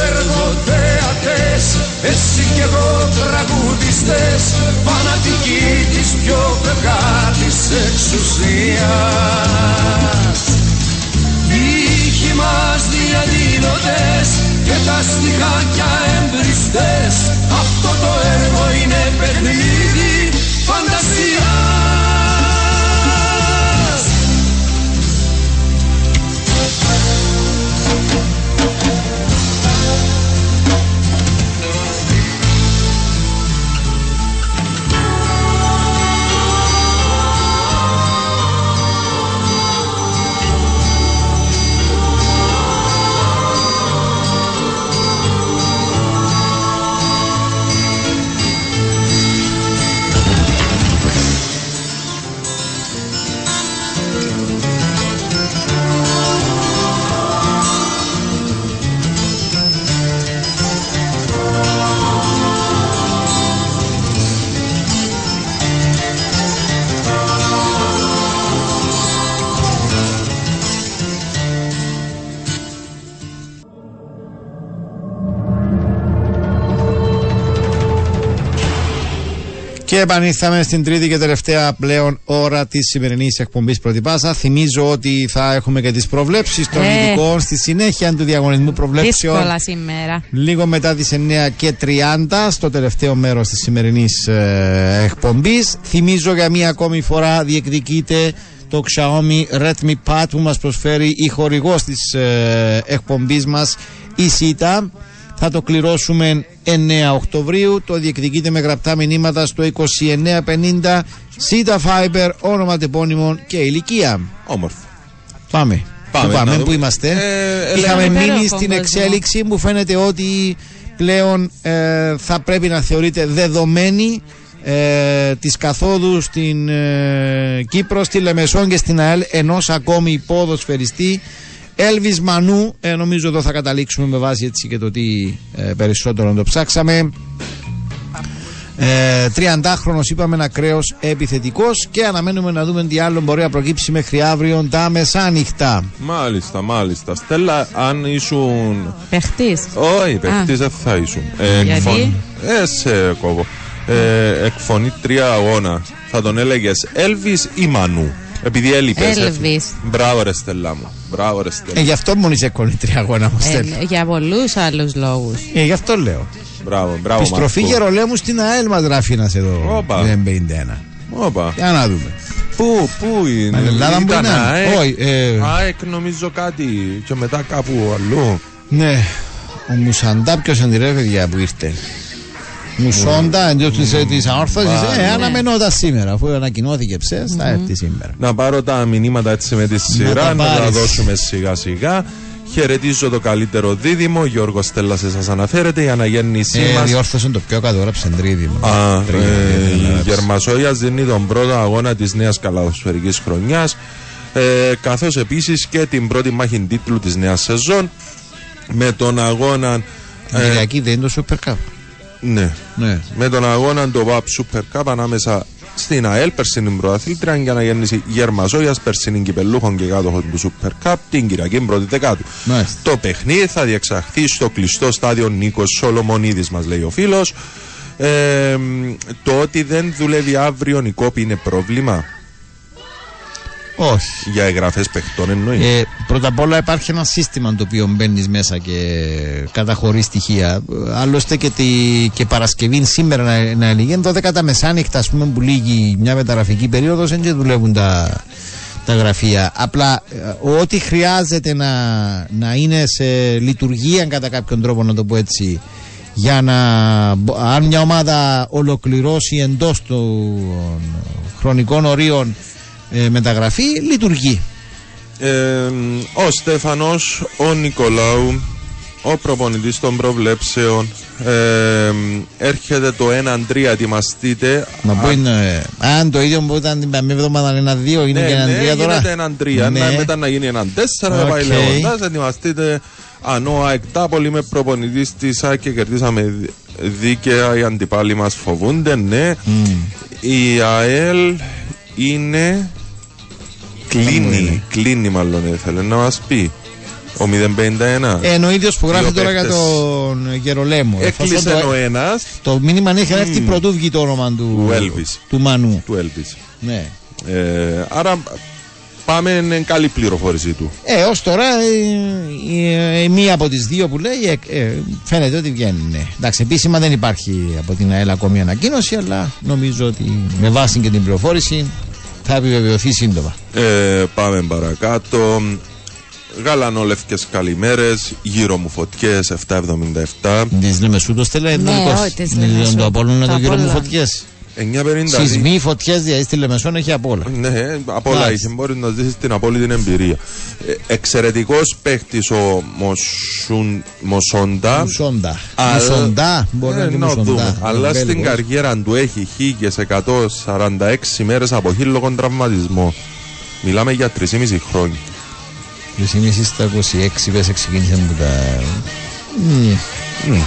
έργο θέατες Εσύ κι εγώ τραγουδιστές Φανατικοί της πιο φευγάτης εξουσίας. Τύχοι μας διαδήλωτες και τα στιχάκια εμπριστές επανήλθαμε στην τρίτη και τελευταία πλέον ώρα της σημερινής εκπομπής Πρώτη Πάσα. Θυμίζω ότι θα έχουμε και τις προβλέψεις των Ε. ειδικών στη συνέχεια του διαγωνισμού προβλέψεων. Δύσκολα σήμερα. Λίγο μετά τις 9 και 30 στο τελευταίο μέρος της σημερινής ε, εκπομπής. Θυμίζω για μία ακόμη φορά διεκδικείται το Xiaomi Redmi Pad που μας προσφέρει η χορηγός της ε, εκπομπής μας η Sita. Θα θα το κληρώσουμε 9 Οκτωβρίου. Το διεκδικείτε με γραπτά μηνύματα στο 2950 Σίτα Fiber, όνομα τεπώνυμων και ηλικία. Όμορφο. Πάμε. Πάμε, Πού πάμε, να πού δούμε. είμαστε. Ε, Είχαμε λέμε μείνει υπέροχο στην κόσμο. εξέλιξη. Μου φαίνεται ότι πλέον ε, θα πρέπει να θεωρείται δεδομένη ε, της καθόδου στην ε, Κύπρο, στη Λεμεσόν και στην ΑΕΛ ενός ακόμη ποδοσφαιριστή Έλβης Μανού, ε, νομίζω εδώ θα καταλήξουμε με βάση έτσι και το τι ε, περισσότερο το ψάξαμε. Ε, 30χρονο είπαμε ένα κρέο επιθετικός και αναμένουμε να δούμε τι άλλο μπορεί να προκύψει μέχρι αύριο τα μεσάνυχτα. Μάλιστα, μάλιστα. Στέλλα, αν ήσουν. Παιχτή. Όχι, παιχτή δεν θα ήσουν. Ε, Γιατί; εκφων- Ε, σε κόβω. Ε, εκφωνεί τρία αγώνα. Θα τον έλεγες Έλβη ή Μανού. Επειδή έλειπες. Έλβης. Μπράβο, ρε Στέλλα μου. Μπράβο, ρε Στέλλα. Ε, γι' αυτό μόνο είσαι κολλήτρια αγώνα μου στέλνει. Ε, για πολλούς άλλους λόγους. Ε, γι' αυτό λέω. Μπράβο, μπράβο. Επιστροφή Μάρκο. Γερολέμου στην ΑΕΛ μας γράφει ένας εδώ. Όπα. 051. Όπα. Για να δούμε. Πού, πού είναι; Στην Ελλάδα που Ήταν; Είναι. ΑΕΚ. Όχι, ε. ΑΕΚ νομίζω κάτι. Και μετά κάπου αλλού. Ναι. Ο Μουσαντά ποιος είναι ρε παιδιά που ήρθε; Μουσόντα εντός της αόρθωση. Μάλιστα. Ε, αναμενόταν σήμερα. Αφού ανακοινώθηκε ψες, θα έρθει σήμερα. Να πάρω τα μηνύματα έτσι με τη σειρά, τα να τα, πάρεις. δώσουμε σιγά σιγά. Χαιρετίζω το καλύτερο δίδυμο. Γιώργο Στέλλας, σας αναφέρεται. Η αναγέννησή Ε, μα. διόρθωσαν το πιο κάτω γράψε τρίδι. Α, Τρίδι, ε, τρίδι, η γράψε. Γερμασόγιας δίνει τον πρώτο αγώνα της νέας καλαδοσφαιρικής χρονιάς ε, καθώς επίσης και την πρώτη μάχη τίτλου της νέας σεζόν με τον αγώνα Την ε, Κυριακή δεν είναι το Super Cup. Ναι, Ναι. με τον αγώνα το ΒΑΠ Super Cup ανάμεσα στην ΑΕΛ, περσινή πρωταθλήτρια για να γεννήσει Γερμασόγιας, περσινή κυπελούχων και κάτοχων του Super Cup την Κυριακή πρώτη δεκάτου. Μάλιστα. Το παιχνίδι θα διεξαχθεί στο κλειστό στάδιο Νίκος Σολομονίδης μας λέει ο φίλος. Ε, μ, το ότι δεν δουλεύει αύριο η κόπη είναι πρόβλημα; Όχι. για εγγραφές παιχτών εννοεί. Ε, πρώτα απ' όλα υπάρχει ένα σύστημα το οποίο μπαίνεις μέσα και καταχωρείς στοιχεία. Ε, Άλλωστε και, τη, και Παρασκευή σήμερα να, να λύγει. 12 τα μεσάνυχτα, ας πούμε, που λύγει μια μεταγραφική περίοδος, δεν και δουλεύουν τα, τα γραφεία. Απλά ε, ό,τι χρειάζεται να, να είναι σε λειτουργία κατά κάποιον τρόπο, να το πω έτσι, για να μπο- αν μια ομάδα ολοκληρώσει εντός των χρονικών ορίων ε, μεταγραφή, λειτουργεί. Ε, μ, ο Στέφανος, ο Νικολάου, ο προπονητής των προβλέψεων ε, μ, έρχεται το 1-3 ετοιμαστείτε Μα Α, πού είναι. ε, Αν το ίδιο που ήταν την παμένη εβδομάδα ένα-δύο, είναι ναι, και ένα ναι, τρία τώρα. γίνεται έναν 3 Ναι. να, μετά να γίνει έναν 4 θα πάει Οκ. λέγοντας ετοιμαστείτε αν ο ΑΕΚ Τάπολη είμαι προπονητής της ΑΕΚ και κερδίσαμε δι- δίκαια οι αντιπάλοι μας φοβούνται ναι η ΑΕΛ είναι κλείνει κλείνει μάλλον ήθελε να μας πει ο 051 Ε, είναι ο ίδιο που γράφει Δύο τώρα για παίκτες. τον Γερολέμο. Εφόσον έκλεισε το, ο ένας το μήνυμα έχει έρθει πρωτού βγει το όνομα του, Του Elvis. του Μανού. του Έλβης Ναι. ε, άρα πάμε είναι καλή πληροφόρηση του Ε, ως τώρα η, η- η μία από τις δύο που λέει ε, ε, φαίνεται ότι βγαίνει. Ναι. Εντάξει, επίσημα δεν υπάρχει από την ΑΕΛ ακόμη ανακοίνωση, αλλά νομίζω ότι με βάση και την πληροφόρηση θα επιβεβαιωθεί σύντομα. Ε, πάμε παρακάτω. Γαλανόλευκες καλημέρες, γύρω μου φωτιές 777, Τη Λεμεσού το στέλνει Ναι, το όχι, της Λεμεσού. Το Απόλλωνα Το το γύρω μου Απόλλωνα. φωτιές. 950. Σεισμοί, φωτιές, δηλαδή στη Λεμεσόν έχει απ' όλα. Ναι, από όλα Μάλιστα. είχε, μπορεί να ζήσεις την απόλυτη εμπειρία. Ε, Εξαιρετικός παίχτης ο Μοσούν, Μοσόντα. Μουσόντα. Αλλά- Μουσόντα, μπορεί να Ε, είναι να Μουσόντα. δούμε. Αλλά Είναι στην Βέλγος. καριέρα του έχει χίγες 146 μέρες από χείλογο τραυματισμό. Μιλάμε για 3,5 χρόνια. Ποιος είναι εσύ στα 26 πες ξεκίνησαν που τα... Μμμ.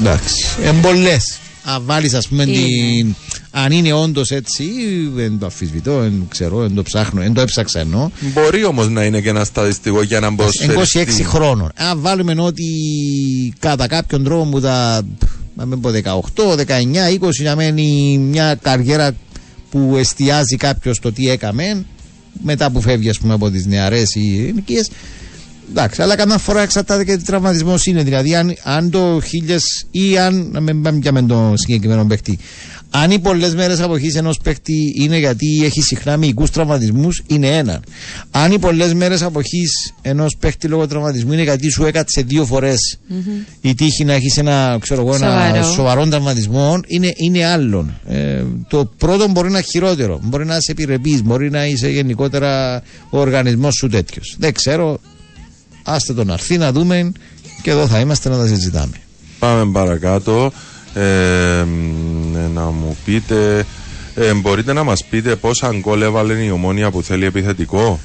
Εντάξει. Εμπολές. Αν βάλεις ας πούμε Είναι. την... Αν είναι όντως έτσι, δεν το αφισβητώ, δεν ξέρω, δεν το ψάχνω, δεν το έψαξα εννοώ. Μπορεί όμως να είναι και ένα στατιστικό για να μπω 26 χρόνων. Αν βάλουμε ότι κατά κάποιον τρόπο που τα. Να μην πω 18, 19, 20 να μένει μια καριέρα που εστιάζει κάποιος στο τι έκαμε μετά που φεύγει ας πούμε από τις νεαρές ή ηλικίε. Εντάξει, αλλά καμιά φορά εξαρτάται και τι τραυματισμός είναι. Δηλαδή, αν, αν το χίλιες ή αν. Να μην πάμε πια με τον συγκεκριμένο παίχτη. Αν οι πολλές μέρες αποχής ενός παίκτη είναι γιατί έχει συχνά μυϊκούς τραυματισμούς, είναι ένα. Αν οι πολλές μέρες αποχής ενός παίκτη λόγω τραυματισμού είναι γιατί σου έκατσε δύο φορές η τύχη να έχεις ένα, ξέρω εγώ, ένα Σοβαρό. σοβαρό τραυματισμό, είναι, είναι άλλον. Ε, το πρώτο μπορεί να είναι χειρότερο. Μπορεί να είσαι επιρρεπής, μπορεί να είσαι γενικότερα ο οργανισμός σου τέτοιος. Δεν ξέρω. Άστε τον αρθεί να δούμε και εδώ θα είμαστε να τα συζητάμε. Πάμε παρακάτω. Ε, μ, ε, να μου πείτε, ε, μπορείτε να μας πείτε πόσα γκολ έβαλε η ομόνια που θέλει επιθετικό;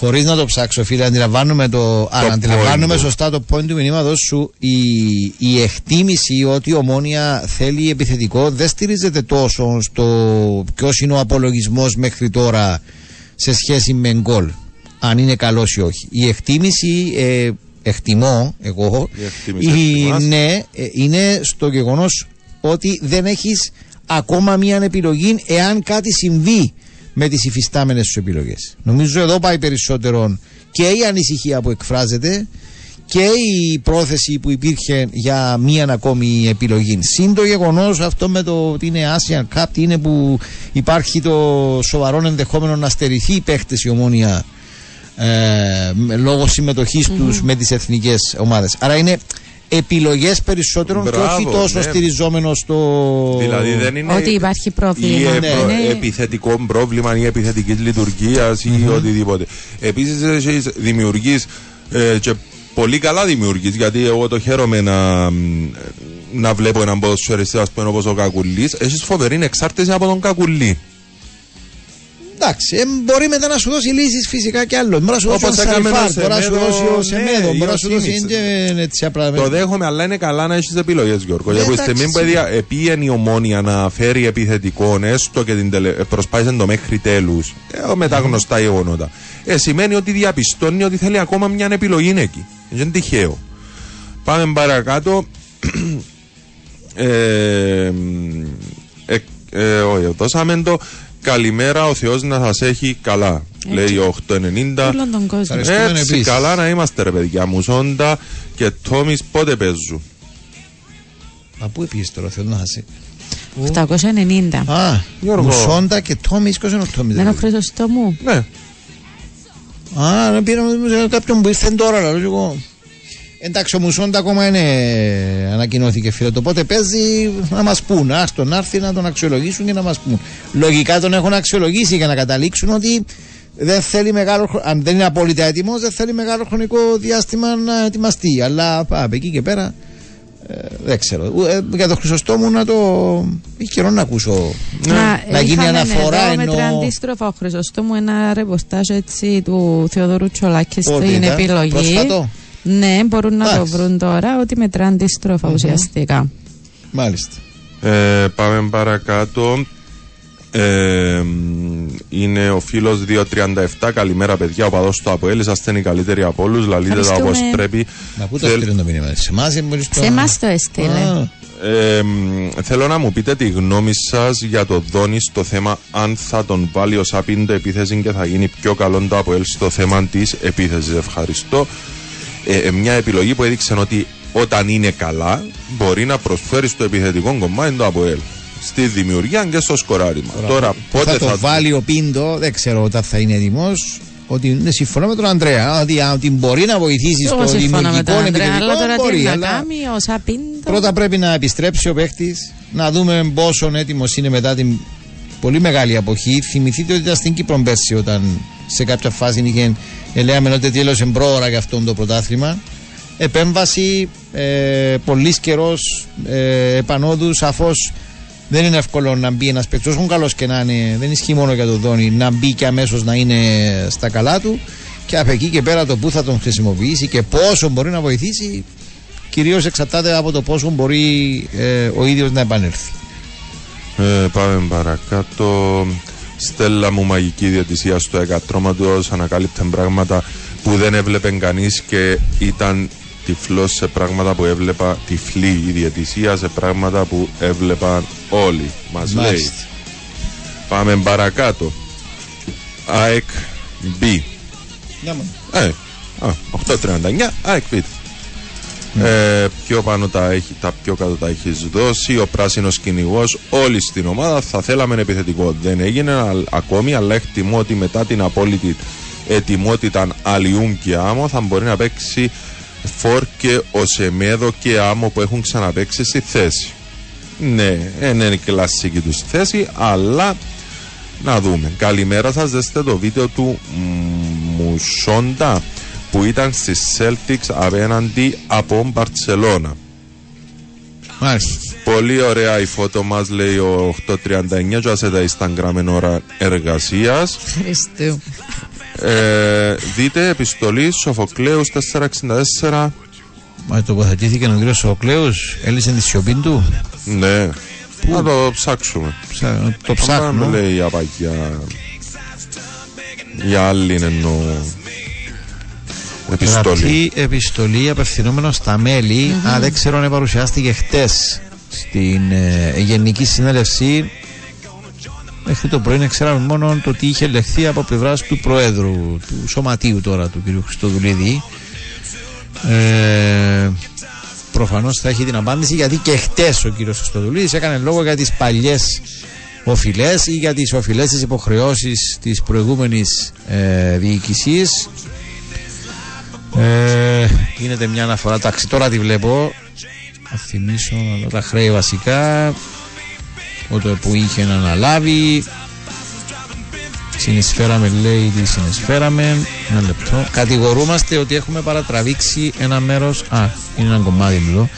Χωρίς να το ψάξω, φίλε, αντιλαμβάνομαι, το, αν αντιλαμβάνομαι point του. σωστά το point του μηνύματος σου. Η, η εκτίμηση ότι η ομόνια θέλει επιθετικό δεν στηρίζεται τόσο στο ποιος είναι ο απολογισμός μέχρι τώρα σε σχέση με γκολ. Αν είναι καλός ή όχι. Η εκτίμηση, ε, εκτιμώ εγώ, Η εκτίμηση η- εκτιμάς. ναι, ε, είναι στο γεγονός ότι δεν έχεις ακόμα μία επιλογή εάν κάτι συμβεί με τις υφιστάμενες σου επιλογές. Νομίζω εδώ πάει περισσότερο και η ανησυχία που εκφράζεται και η πρόθεση που υπήρχε για μία ακόμη επιλογή. Συν το γεγονός αυτό με το ότι είναι Asian Cup, τι είναι που υπάρχει το σοβαρό ενδεχόμενο να στερηθεί η παίχτες η ομόνια ε, με- λόγω συμμετοχής τους με τις εθνικές ομάδες. Άρα είναι επιλογές περισσότερων και Μπράβο, όχι τόσο ναι. στηριζόμενο στο. Δηλαδή δεν είναι Ότι υπάρχει ή πρόβλημα. ε, Ναι. προ- Είναι- επιθετικό πρόβλημα ή επιθετικής λειτουργίας ή οτιδήποτε. Επίσης, δημιουργείς και πολύ καλά δημιουργείς γιατί εγώ το χαίρομαι να, να βλέπω έναν ποδοσφαιριστή ας πούμε όπως ο Κακουλής έχεις φοβερή εξάρτηση από τον Κακουλή Εντάξει, ε, μπορεί μετά να σου δώσει λύσεις φυσικά κι άλλο. Μπορεί να σου δώσει ο Όπως έκαμε Σαριφάρ, ο μπορεί να σου Σεμέδο, δώσει ο ναι, Σεμέδο, ή μπορεί ο να σου δώσει Σίμιτς. είναι έτσι απλά. Το δέχομαι, αλλά είναι καλά να έχεις επιλογές, Γιώργο. Ναι, Για τη εντάξει, στιγμή που σίγουρα. έδια- επήγαινε η ομόνια να φέρει επιθετικό, έστω και την τελε... προσπάθησε το μέχρι τέλους, ε, με τα γνωστά γεγονότα. Ε, σημαίνει ότι διαπιστώνει ότι θέλει ακόμα μια επιλογή εκεί. Δεν είναι τυχαίο. Πάμε παρακάτω. ε, ε, ε, όχι, δώσαμε το. Καλημέρα, ο Θεός να σας έχει καλά. Λέει ο 890. Όλον τον κόσμο. Ευχαριστούμε Έτσι, επίσης. καλά να είμαστε ρε παιδιά μου. Ζώντα και Τόμις πότε παίζουν. Α, πού πήγε τώρα, θέλω να χάσει. 890. Α, Γιώργο. Μουσόντα και Τόμις, ποιο είναι ο Τόμις. Δεν είναι ο Χρυσοστόμου. Ναι. Α, δεν πήραμε σε κάποιον που ήρθε τώρα, λέω εγώ. Εντάξει, ο Μουσόντα ακόμα είναι ανακοινώθηκε φίλε. Το πότε παίζει να μας πούν. Α τον έρθει να τον αξιολογήσουν και να μας πούν. Λογικά τον έχουν αξιολογήσει για να καταλήξουν ότι δεν θέλει μεγάλο χρονικό. Αν δεν είναι απόλυτα έτοιμος, δεν θέλει μεγάλο χρονικό διάστημα να ετοιμαστεί. Αλλά πά, από εκεί και πέρα ε, δεν ξέρω. Ου- ε, για το Χρυσοστόμου να το. Έχει καιρό να ακούσω. να γίνει είχαμε αναφορά εδώ ενώ. με αντίστροφα ο Χρυσοστόμου ένα ρεπορτάζ έτσι του Θεοδόρου Τσολάκης Πότε στην ήταν, επιλογή. πρόσφατο; Ναι, μπορούν να το Εντάξει. βρουν τώρα ότι μετρά αντίστροφα ουσιαστικά. Μάλιστα. Ε, πάμε παρακάτω. Ε, μ, είναι ο φίλος 237. Καλημέρα, παιδιά. Ο παδός του Αποέλ. Είσαστε οι καλύτεροι από όλους. Λαλείτε τα όπως Ευχαριστούμε. πρέπει. Μα πού το Θέλ- στείλει το μήνυμα, σε εμάς ή μπορείς το- Σε εμάς το έστειλε. Α, Ε, μ, θέλω να μου πείτε τη γνώμη σας για το Δόνι στο θέμα αν θα τον βάλει ως άπιντο επίθεση και θα γίνει πιο καλό το Αποέλ στο θέμα της επίθεσης. Ευχαριστώ. Ε, ε, μια επιλογή που έδειξε ότι όταν είναι καλά μπορεί να προσφέρει στο επιθετικό κομμάτι το Αποέλ. Στη δημιουργία και στο σκοράρισμα. Τώρα, που πότε θα το βάλει ο Πίντο, δεν ξέρω όταν θα είναι έτοιμος. Ότι είναι συμφωνώ με τον Αντρέα. Ότι, α, ότι μπορεί να βοηθήσει Εγώ στο συμφωνώ με δημιουργικό τον Αντρέα, αλλά τώρα επιθετικό. τι Μπορεί, να αλλά κάνει ο Σαπίντο. πρώτα πρέπει να επιστρέψει ο παίχτη, να δούμε πόσο έτοιμος είναι μετά την πολύ μεγάλη αποχή. Θυμηθείτε ότι ήταν στην Κύπρο πέρσι όταν σε κάποια φάση είχε ελέγαμε ότι τέλειωσε πρόωρα για αυτό το πρωτάθλημα. Επέμβαση, ε, πολύς καιρός ε, επανόδου. Σαφώς δεν είναι εύκολο να μπει ένας παίκτη, όσο καλός και να είναι, δεν ισχύει μόνο για τον Δόνι, να μπει και αμέσως να είναι στα καλά του. Και από εκεί και πέρα το πού θα τον χρησιμοποιήσει και πόσο μπορεί να βοηθήσει, κυρίως εξαρτάται από το πόσο μπορεί ε, ο ίδιος να επανέλθει. Ε, πάμε παρακάτω. Στέλλα μου μαγική διατησία στο εκατρώματος ανακάλυπτε πράγματα που δεν έβλεπε κανείς και ήταν τυφλός σε πράγματα που έβλεπα τυφλή η διατησία σε πράγματα που έβλεπαν όλοι μας λέει Μάλιστα. πάμε παρακάτω ΑΕΚ B Ναι, μα. ε, α, 8.39 ΑΕΚ B Ε, πιο πάνω τα, έχει, τα πιο κάτω τα έχει δώσει. Ο πράσινος κυνηγός, όλοι στην ομάδα θα θέλαμε επιθετικό. Δεν έγινε α- ακόμη, αλλά εκτιμώ ότι μετά την απόλυτη ετοιμότητα Αλιούμ και Άμμο θα μπορεί να παίξει Φορ και ο Σεμέδο και Άμμο που έχουν ξαναπαίξει στη θέση. Ναι, δεν είναι η κλασική τους θέση, αλλά να δούμε. Καλημέρα σας, δέστε το βίντεο του Μ- Μουσόντα που ήταν στη Celtics απέναντι από Μπαρτσελώνα. Μάλιστα. Πολύ ωραία η φώτο μας λέει ο 839 και άσε τα Instagram εν ώρα εργασίας. Χριστού. Ε, δείτε επιστολή Σοφοκλέους 464 Μα τοποθετήθηκε ο κύριος Σοκλέου, έλυσε τη σιωπή του. Ναι, να το ψάξουμε. Ψα- Το Αν ψάχνω. λέει η απαγιά για άλλη εννοώ επιστολή. Γραπτή επιστολή απευθυνόμενο στα μέλη. Α, δεν ξέρω αν παρουσιάστηκε χτες στην ε, Γενική Συνέλευση. Μέχρι το πρωί ξέραμε μόνο το τι είχε λεχθεί από πλευράς του Προέδρου, του Σωματείου τώρα, του κ. Χριστοδουλίδη. Ε, Προφανώς θα έχει την απάντηση γιατί και χτες ο κ. Χριστοδουλίδης έκανε λόγο για τις παλιές οφειλές ή για τις οφειλές τη υποχρεώσεις της προηγούμενης ε, διοίκησης ε, γίνεται μια αναφορά. Εντάξει, τώρα τη βλέπω. Θα θυμίσω να δω τα χρέη βασικά. Όταν που είχε να αναλάβει. Συνεισφέραμε, λέει, τι συνεισφέραμε. Ένα λεπτό. Κατηγορούμαστε ότι έχουμε παρατραβήξει ένα μέρος. Α, είναι ένα κομμάτι μου εδώ.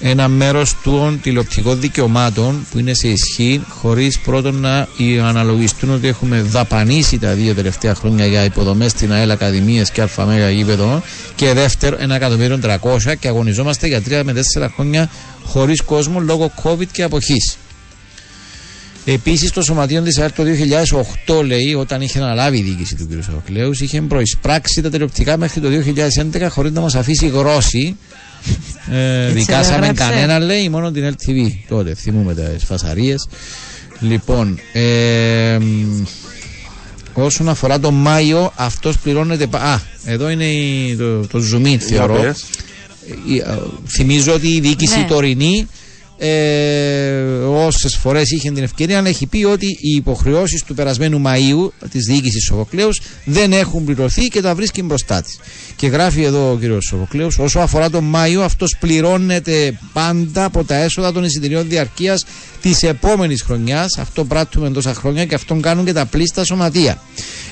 Ένα μέρος των τηλεοπτικών δικαιωμάτων που είναι σε ισχύ, χωρίς πρώτον να οι- αναλογιστούν ότι έχουμε δαπανίσει τα δύο τελευταία χρόνια για υποδομές στην ΑΕΛ Ακαδημίε και ΑΜΕΓΑ γήπεδο. Και δεύτερο, ένα εκατομμύριο 300 και αγωνιζόμαστε για τρία με τέσσερα χρόνια χωρίς κόσμο λόγω COVID και αποχής. Επίσης, το Σωματείο της ΑΕΛ το 2008 λέει, όταν είχε αναλάβει η διοίκηση του κ. Σαββακλέου, είχε προεισπράξει τα τηλεοπτικά μέχρι το 2011 χωρίς να μας αφήσει γρόση. Ε, Έτσι δικάσαμε έγραψε. κανένα, λέει, μόνο την LTV. Τότε θυμούμε τι φασαρίε. Λοιπόν, ε, μ, όσον αφορά τον Μάιο, αυτός πληρώνεται. πα- Α, εδώ είναι η- το, το zoom in, θεωρώ. πες. Ε, ε, θυμίζω ότι η διοίκηση Ναι. τωρινή ε, όσες φορές είχε την ευκαιρία να έχει πει ότι οι υποχρεώσεις του περασμένου Μαΐου της διοίκησης Σοφοκλέους δεν έχουν πληρωθεί και τα βρίσκει μπροστά της. Και γράφει εδώ ο κύριος Σοφοκλέους όσο αφορά τον Μάιο αυτός πληρώνεται πάντα από τα έσοδα των εισιτηριών διαρκείας της επόμενης χρονιάς. Αυτό πράττουμε τόσα χρόνια και αυτόν κάνουν και τα πλήστα σωματεία.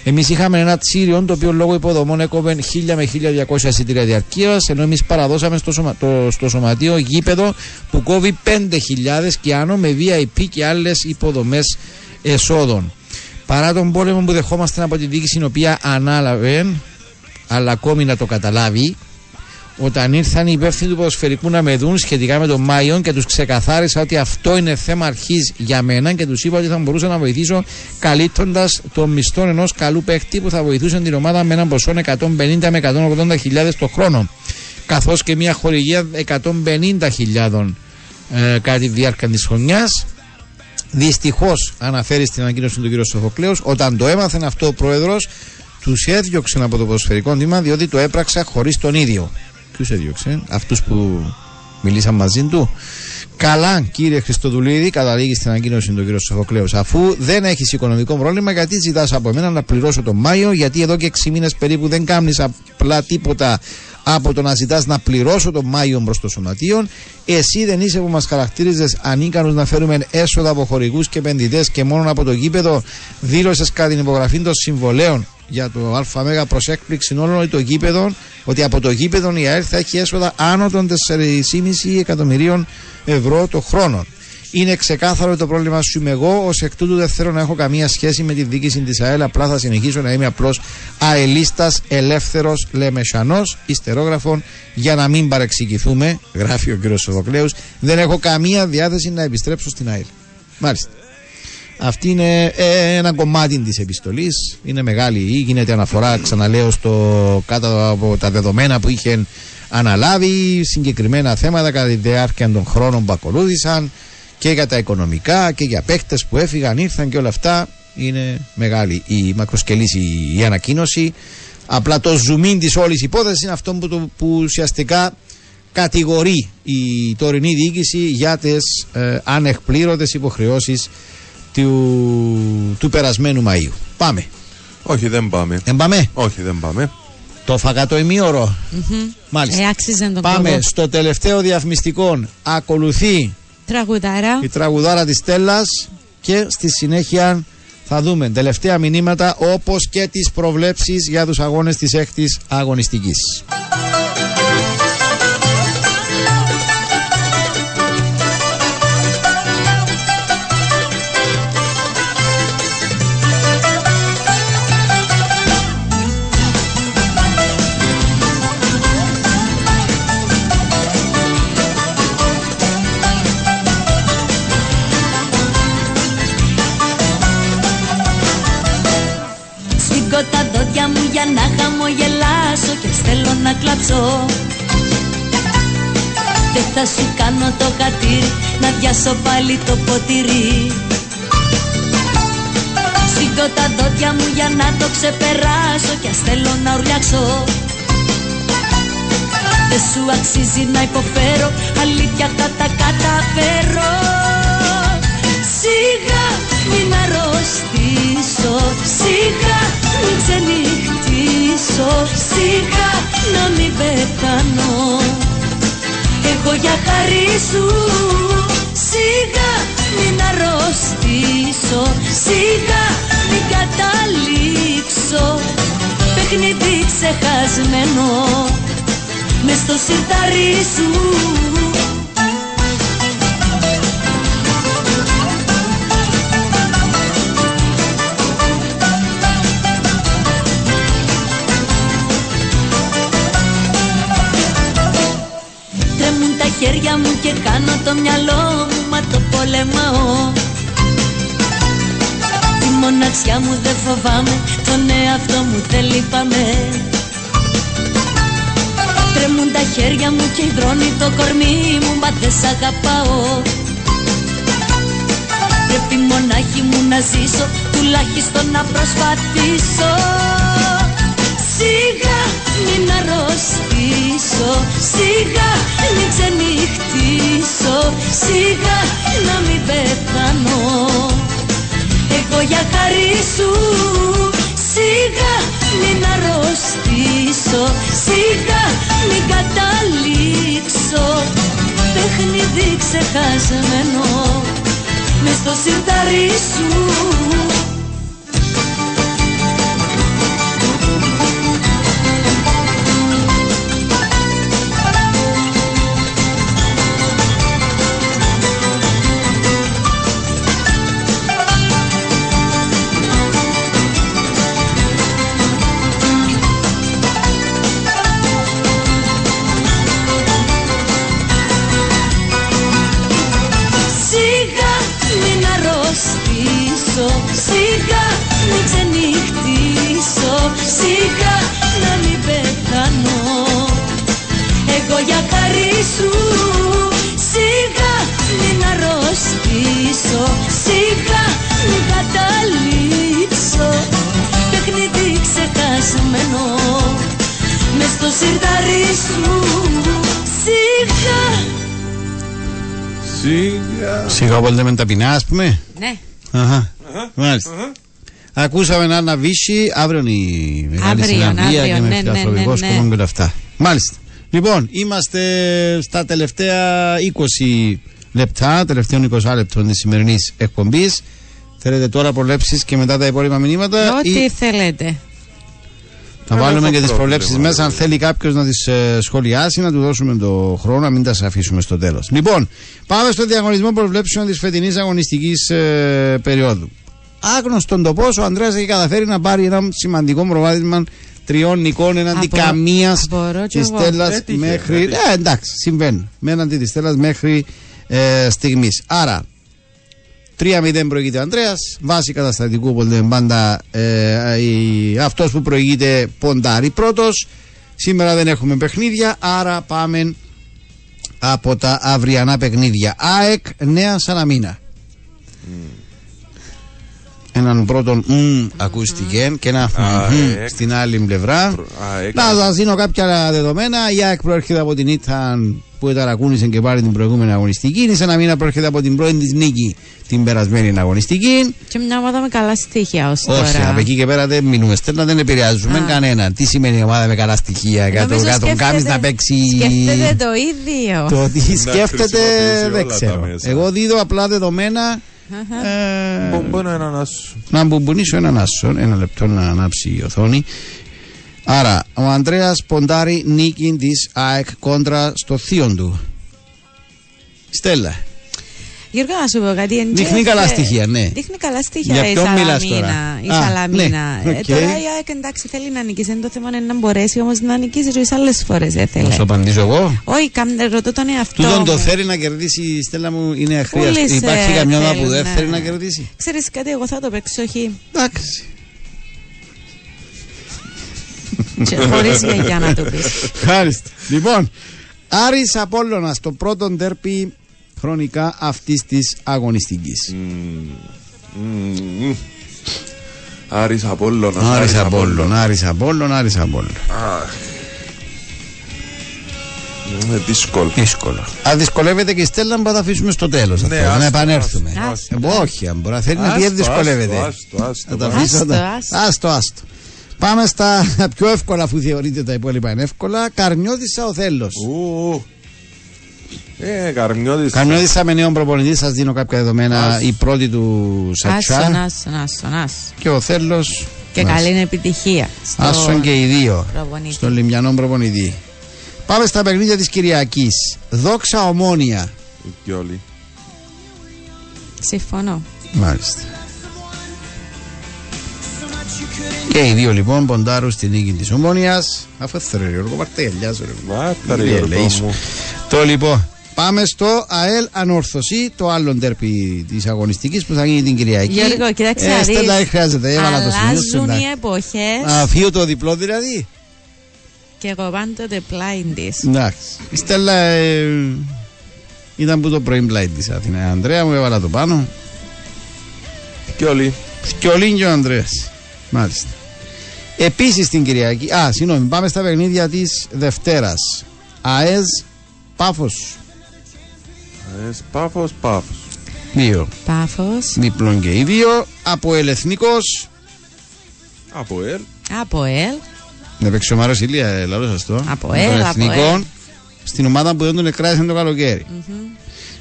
Εμείς είχαμε ένα τσίριο το οποίο λόγω υποδομών έκοβε 1000 με 1200 εισιτήρια διαρκείας, ενώ εμείς παραδώσαμε στο, σωμα, το, στο σωματείο γήπεδο που κόβει 5000 και άνω με VIP και άλλες υποδομές εσόδων. Παρά τον πόλεμο που δεχόμαστε από τη διοίκηση, η οποία ανάλαβε, αλλά ακόμη να το καταλάβει, όταν ήρθαν οι υπεύθυνοι του ποδοσφαιρικού να με δουν σχετικά με τον Μάιο και τους ξεκαθάρισα ότι αυτό είναι θέμα αρχής για μένα και τους είπα ότι θα μπορούσα να βοηθήσω καλύπτοντας τον μισθό ενός καλού παίχτη που θα βοηθούσε την ομάδα με έναν ποσό 150 με 180 χιλιάδες το χρόνο. Καθώς και μια χορηγία 150 χιλιάδων ε, κατά τη διάρκεια της χρονιάς. Δυστυχώς, αναφέρει στην ανακοίνωση του κ. Σοφοκλέους, όταν το έμαθαν αυτό ο πρόεδρος, τους έδιωξε από το ποδοσφαιρικό τμήμα διότι το έπραξα χωρίς τον ίδιο. Ποιους έδιωξε, αυτούς που μιλήσαν μαζί του. Καλά, κύριε Χριστοδουλίδη, καταλήγεις στην ανακοίνωση του κ. Σοφοκλέους. Αφού δεν έχεις οικονομικό πρόβλημα, γιατί ζητάς από μένα να πληρώσω τον Μάιο, γιατί εδώ και 6 μήνες περίπου δεν κάνεις απλά τίποτα από το να ζητάς να πληρώσω τον Μάιο προ το σωματείο. Εσύ δεν είσαι που μας χαρακτήριζες ανίκανους να φέρουμε έσοδα από χορηγούς και επενδυτές και μόνο από το γήπεδο. Δήλωσες κατά την υπογραφή των συμβολέων για το ΑΜΕΓΑ προς έκπληξη όλων ότι το γήπεδο, ότι από το γήπεδο η ΑΕΛ θα έχει έσοδα άνω των 4,5 εκατομμυρίων ευρώ το χρόνο. Είναι ξεκάθαρο ότι το πρόβλημα σου είμαι εγώ. Ω εκ τούτου δεν θέλω να έχω καμία σχέση με τη διοίκηση της ΑΕΛ. Απλά θα συνεχίσω να είμαι απλώ αελίστας, ελεύθερος, λεμεσανό, ιστερόγραφων για να μην παρεξηγηθούμε. Γράφει ο κ. Σοδοκλέους. Δεν έχω καμία διάθεση να επιστρέψω στην ΑΕΛ. Μάλιστα. Αυτή είναι ε, ένα κομμάτι της επιστολής. Είναι μεγάλη. Γίνεται αναφορά, ξαναλέω, στο κάτω από τα δεδομένα που είχε αναλάβει, συγκεκριμένα θέματα κατά τη διάρκεια των χρόνων που ακολούθησαν και για τα οικονομικά και για παίχτες που έφυγαν, ήρθαν και όλα αυτά. Είναι μεγάλη η μακροσκελής η, η ανακοίνωση. Απλά το zoom in της όλης υπόθεσης είναι αυτό που, το, που ουσιαστικά κατηγορεί η τωρινή διοίκηση για τις ε, ανεκπλήρωτες υποχρεώσεις του, του περασμένου Μαΐου. Πάμε. Όχι, δεν πάμε. Δεν πάμε; Όχι, δεν πάμε. Το φαγατό ημίωρο. Μάλιστα. Ε, άξιζε τον Πάμε κόπο. στο τελευταίο διαφημιστικό. Ακολουθεί Τραγουδάρα. η τραγουδάρα της Στέλλας και στη συνέχεια θα δούμε τελευταία μηνύματα όπως και τις προβλέψεις για τους αγώνες της έκτης αγωνιστικής. Για να χαμογελάσω και θέλω να κλάψω Δεν θα σου κάνω το χατήρι να διάσω πάλι το ποτήρι. Σήκω τα δόντια μου για να το ξεπεράσω και ας θέλω να ουρλιάξω. Δεν σου αξίζει να υποφέρω, αλήθεια θα τα καταφέρω. Σιγά μην αρρωστήσω, σιγά μην ξενυχτήσω Σιγά να μην πεθάνω. Εγώ για χαρί σου. Σιγά μην αρρωστήσω. Σιγά μην καταλήξω. Παιχνίδι ξεχασμένο. Μες στο σιρτάρι σου χέρια μου και κάνω το μυαλό μου Μα το πολεμάω. Τη μοναξιά μου δεν φοβάμαι Τον εαυτό μου δεν λείπαμε Τρέμουν τα χέρια μου και υδρώνει το κορμί μου Μα δεν σ' αγαπάω. Πρέπει μονάχη μου να ζήσω Τουλάχιστον να προσπαθήσω. Σιγά μην αρρωστήσω Σιγά μην ξενυχτήσω Σιγά να μην πεθάνω. Εγώ για χαρί σου Σιγά μην αρρωστήσω Σιγά μην καταλήξω. Παιχνίδι ξεχασμένο Μες στο σιρτάρι σου Σίγα. Σιγά πολύ με ταπεινά ας πούμε. Ναι. Αχα. Μάλιστα. Ακούσαμε ένα αναβήσει αύριο η μεγάλη Αύριο, συναυλία αύριο, και με ναι, ναι, φιλανθρωπικό ναι, ναι. σκοπό και όλα αυτά. Μάλιστα. Λοιπόν, είμαστε στα τελευταία 20 λεπτά, τελευταίων 20 λεπτών της σημερινής εκπομπής. Θέλετε τώρα προβλέψει και μετά τα υπόλοιπα μηνύματα. Ό,τι ή θέλετε. Θα βάλουμε έχω και τις πρόβλημα, προβλέψεις μέσα. Αν ρε. θέλει κάποιος να τις σχολιάσει, να του δώσουμε το χρόνο, να μην τα αφήσουμε στο τέλος. Λοιπόν, πάμε στο διαγωνισμό προβλέψεων της φετινής αγωνιστικής περίοδου. Άγνωστον το πόσο ο Ανδρέας έχει καταφέρει να πάρει ένα σημαντικό προβάδισμα τριών νικών εναντί Απο- καμίας απορώ κι τη εγώ. Στέλλας Έτυχε, μέχρι. έτυχε. Ε, εντάξει, συμβαίνει. Με εναντί τη Στέλλας μέχρι ε, στιγμής. Άρα, 3-0 προηγείται ο Ανδρέας. Βάση καταστατικού που λέμε πάντα ε, η- αυτός που προηγείται ποντάρει πρώτος. Σήμερα δεν έχουμε παιχνίδια, άρα πάμε από τα αυριανά παιχνίδια. ΑΕΚ Νέα Σαλαμίνα. Έναν πρώτον μ ακούστηκε και ένα μ, μ στην άλλη πλευρά. ΑΕΚ. Να σας δίνω κάποια δεδομένα. Η ΑΕΚ προέρχεται από την ήττα που ταρακούνησε και πάλι την προηγούμενη αγωνιστική. Είναι σαν να μην προέρχεται από την πρώτη της νίκη την περασμένη αγωνιστική. Και μια ομάδα με καλά στοιχεία ως τώρα. Όχι, από εκεί και πέρα δεν μείνουμε στέλνα, δεν επηρεάζουμε Α. κανέναν. Τι σημαίνει ομάδα με καλά στοιχεία, για τον Νομίζω για τον Κάμις να παίξει. Σκέφτεται το ίδιο. Το τι σκέφτεται χρησιμοποιήσει δεν όλα τα ξέρω. μέσα. Εγώ δίδω απλά δεδομένα. ε, Μπομπόνο έναν άσο. να μπουμπονίσω έναν άσο, ένα λεπτό να ανάψει η οθόνη. Άρα, ο Ανδρέας ποντάρει νίκη της ΑΕΚ κόντρα στο θείον του. Στέλλα. Γιώργο, να σου πω κάτι. εν Δείχνει και- καλά στοιχεία, ναι. Δείχνει καλά στοιχεία Για η ποιον μιλάς Σαλαμίνα. τώρα; Η Α, Σαλαμίνα. ναι, Ε, οκ. τώρα η ΑΕΚ εντάξει θέλει να νικήσει. Είναι το θέμα είναι να μπορέσει όμως να νικήσει ρωτήσει άλλες φορές. Δεν Να θέλει. σου απαντήσω εγώ. Όχι, καμ- ρωτώ τον εαυτό. Τούτον μου. το θέλει να κερδίσει η Στέλλα μου είναι αχρίαστο. Πούλησε, Υπάρχει καμιά ομάδα που θέλουν, δεν ναι. θέλει να κερδίσει; Ξέρεις κάτι, εγώ θα το παίξω όχι. Εντάξει. Και χωρίς γιαγιά να το πεις. Ευχαριστώ. Λοιπόν, Άρης Απόλλωνας το πρώτο ντέρπι χρονικά αυτής της αγωνιστικής. Άρης Απόλλωνας. Άρης Απόλλων, Άρης Απόλλων, Άρης Απόλλων. Αχ. Είναι δύσκολο. Δύσκολο. Αν δυσκολεύεται και η Στέλλα, να τα αφήσουμε στο τέλος. Ναι, να άστο, επανέλθουμε. άστο. Ε, όχι, αν μπορεί να θέλει να Άστο, πει, δεν δυσκολεύεται. άστο, άστο, Να τα άστο. αφήσω Άστο, τα- άστο. Άστο, άστο. Πάμε στα πιο εύκολα, αφού θεωρείτε τα υπόλοιπα είναι εύκολα. Καρνιώτησα ο Θέλος. Ου, Ε, Καρμιώτης. Καρνιώτησα με νέον προπονητή, σας δίνω κάποια δεδομένα. Άστο. Η πρώτη του Άσον, Σατσά άσον, άσον, άσον. και ο Θέλος. Και καλή επιτυχία. στο Άσον και οι δύο. προπονητή. Στον Λιμιανό προπονητή. Πάμε στα παιχνίδια της Κυριακής. Δόξα ομόνια. Και όλοι. Συμφωνώ. Μάλιστα. Και οι δύο λοιπόν ποντάρουν στην νίκη της Ομόνιας. Αφού θέλει, Γιώργο, πάρτε γυαλιά σου. ρε. Μάτα ρε Τι Γιώργο λέει σου. μου. Το λοιπόν. Πάμε στο ΑΕΛ Ανόρθωση, το άλλο ντέρπι της αγωνιστικής που θα γίνει την Κυριακή. Γιώργο, κοίταξε ε, να Στέλλα, δεις. δεν χρειάζεται, έβαλα το σημείο σου. Αλλάζουν οι εντάξει. εποχές Αφείο το διπλό δηλαδή. και εγώ πάντοτε πλάι της. Εντάξει. Η Στέλλα ε, ήταν που το πρωί πλάι τη Αθήνα. Η Ανδρέα μου έβαλα το πάνω. Και όλοι. Και ο Λίν και ο Ανδρέας. Μάλιστα. Επίσης την Κυριακή. Α, συγγνώμη, πάμε στα παιχνίδια της Δευτέρας. ΑΕЗ Πάφος. Ε, Πάφος, πάφος. Δύο. Πάφος, Δίπλων και οι δύο. Από Ελεθνικός. Από ελ. από ΕΛ, Να παίξει ο Μάρος Ηλία, ε, λαλός σας το. Από Των ΕΛ, από Εθνικών, ΕΛ. Στην ομάδα που δεν τον εκράτησαν το καλοκαιρι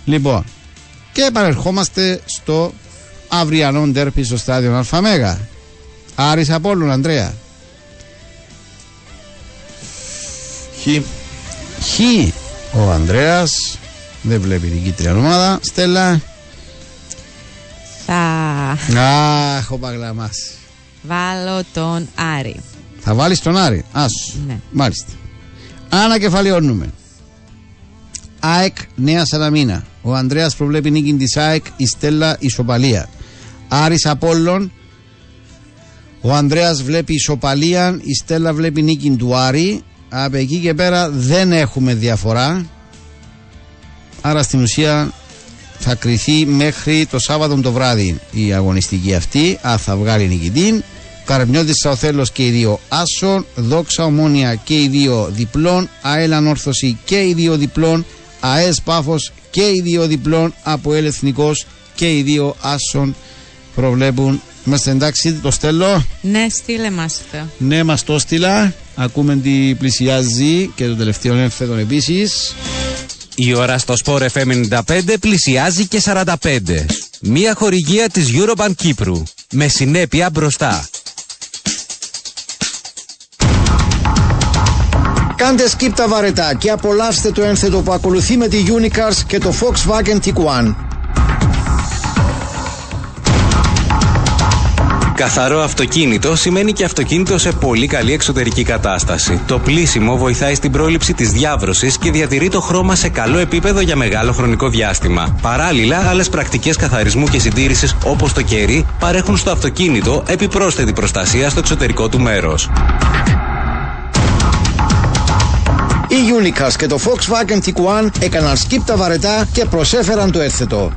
Λοιπόν. Και επανερχόμαστε στο αυριανό ντέρπι στο στάδιο Αλφαμέγα. Άρης Απόλλων, Ανδρέα. Χ. Χ. Ο Ανδρέας δεν βλέπει την κίτρια ομάδα. Στέλλα. θα Αχ, ο Παγλαμάς. βάλω τον Άρη. Θα βάλεις τον Άρη. Άσου. Ναι. Μάλιστα. Ανακεφαλαιώνουμε. ΑΕΚ Νέα Σαλαμίνα. Ο Ανδρέας προβλέπει νίκη της ΑΕΚ. Η Στέλλα ισοπαλία. Άρης Απόλλων. Ο Ανδρέας βλέπει ισοπαλία. Η Στέλλα βλέπει νίκη του Άρη. Από εκεί και πέρα δεν έχουμε διαφορά. Άρα στην ουσία θα κριθεί μέχρι το Σάββατο το βράδυ η αγωνιστική αυτή. Α, θα βγάλει νικητή. Καρμιώτης Σαοθέλος και οι δύο Άσον, Δόξα Ομόνια και οι δύο διπλών, ΑΕΛ Ανόρθωση και οι δύο διπλών, ΑΕΣ Πάφος και οι δύο διπλών, από ΕΛ Εθνικός και οι δύο Άσον προβλέπουν. Είμαστε εντάξει, το στέλνω. Ναι, στείλε μας το. Ναι, μας το στείλα. Ακούμε τι πλησιάζει και το τελευταίο έφθετον επίσης. Η ώρα στο Sport FM 95 πλησιάζει και 45. Μία χορηγία της Eurobank Κύπρου. Με συνέπεια μπροστά. Κάντε skip τα βαρετά και απολαύστε το ένθετο που ακολουθεί με τη Unicars και το Volkswagen Tiguan. Καθαρό αυτοκίνητο σημαίνει και αυτοκίνητο σε πολύ καλή εξωτερική κατάσταση. Το πλήσιμο βοηθάει στην πρόληψη της διάβρωσης και διατηρεί το χρώμα σε καλό επίπεδο για μεγάλο χρονικό διάστημα. Παράλληλα, άλλες πρακτικές καθαρισμού και συντήρησης όπως το κερί παρέχουν στο αυτοκίνητο επιπρόσθετη προστασία στο εξωτερικό του μέρος. Οι Unicars και το Volkswagen Tiguan έκαναν skip τα βαρετά και προσέφεραν το ένθετο.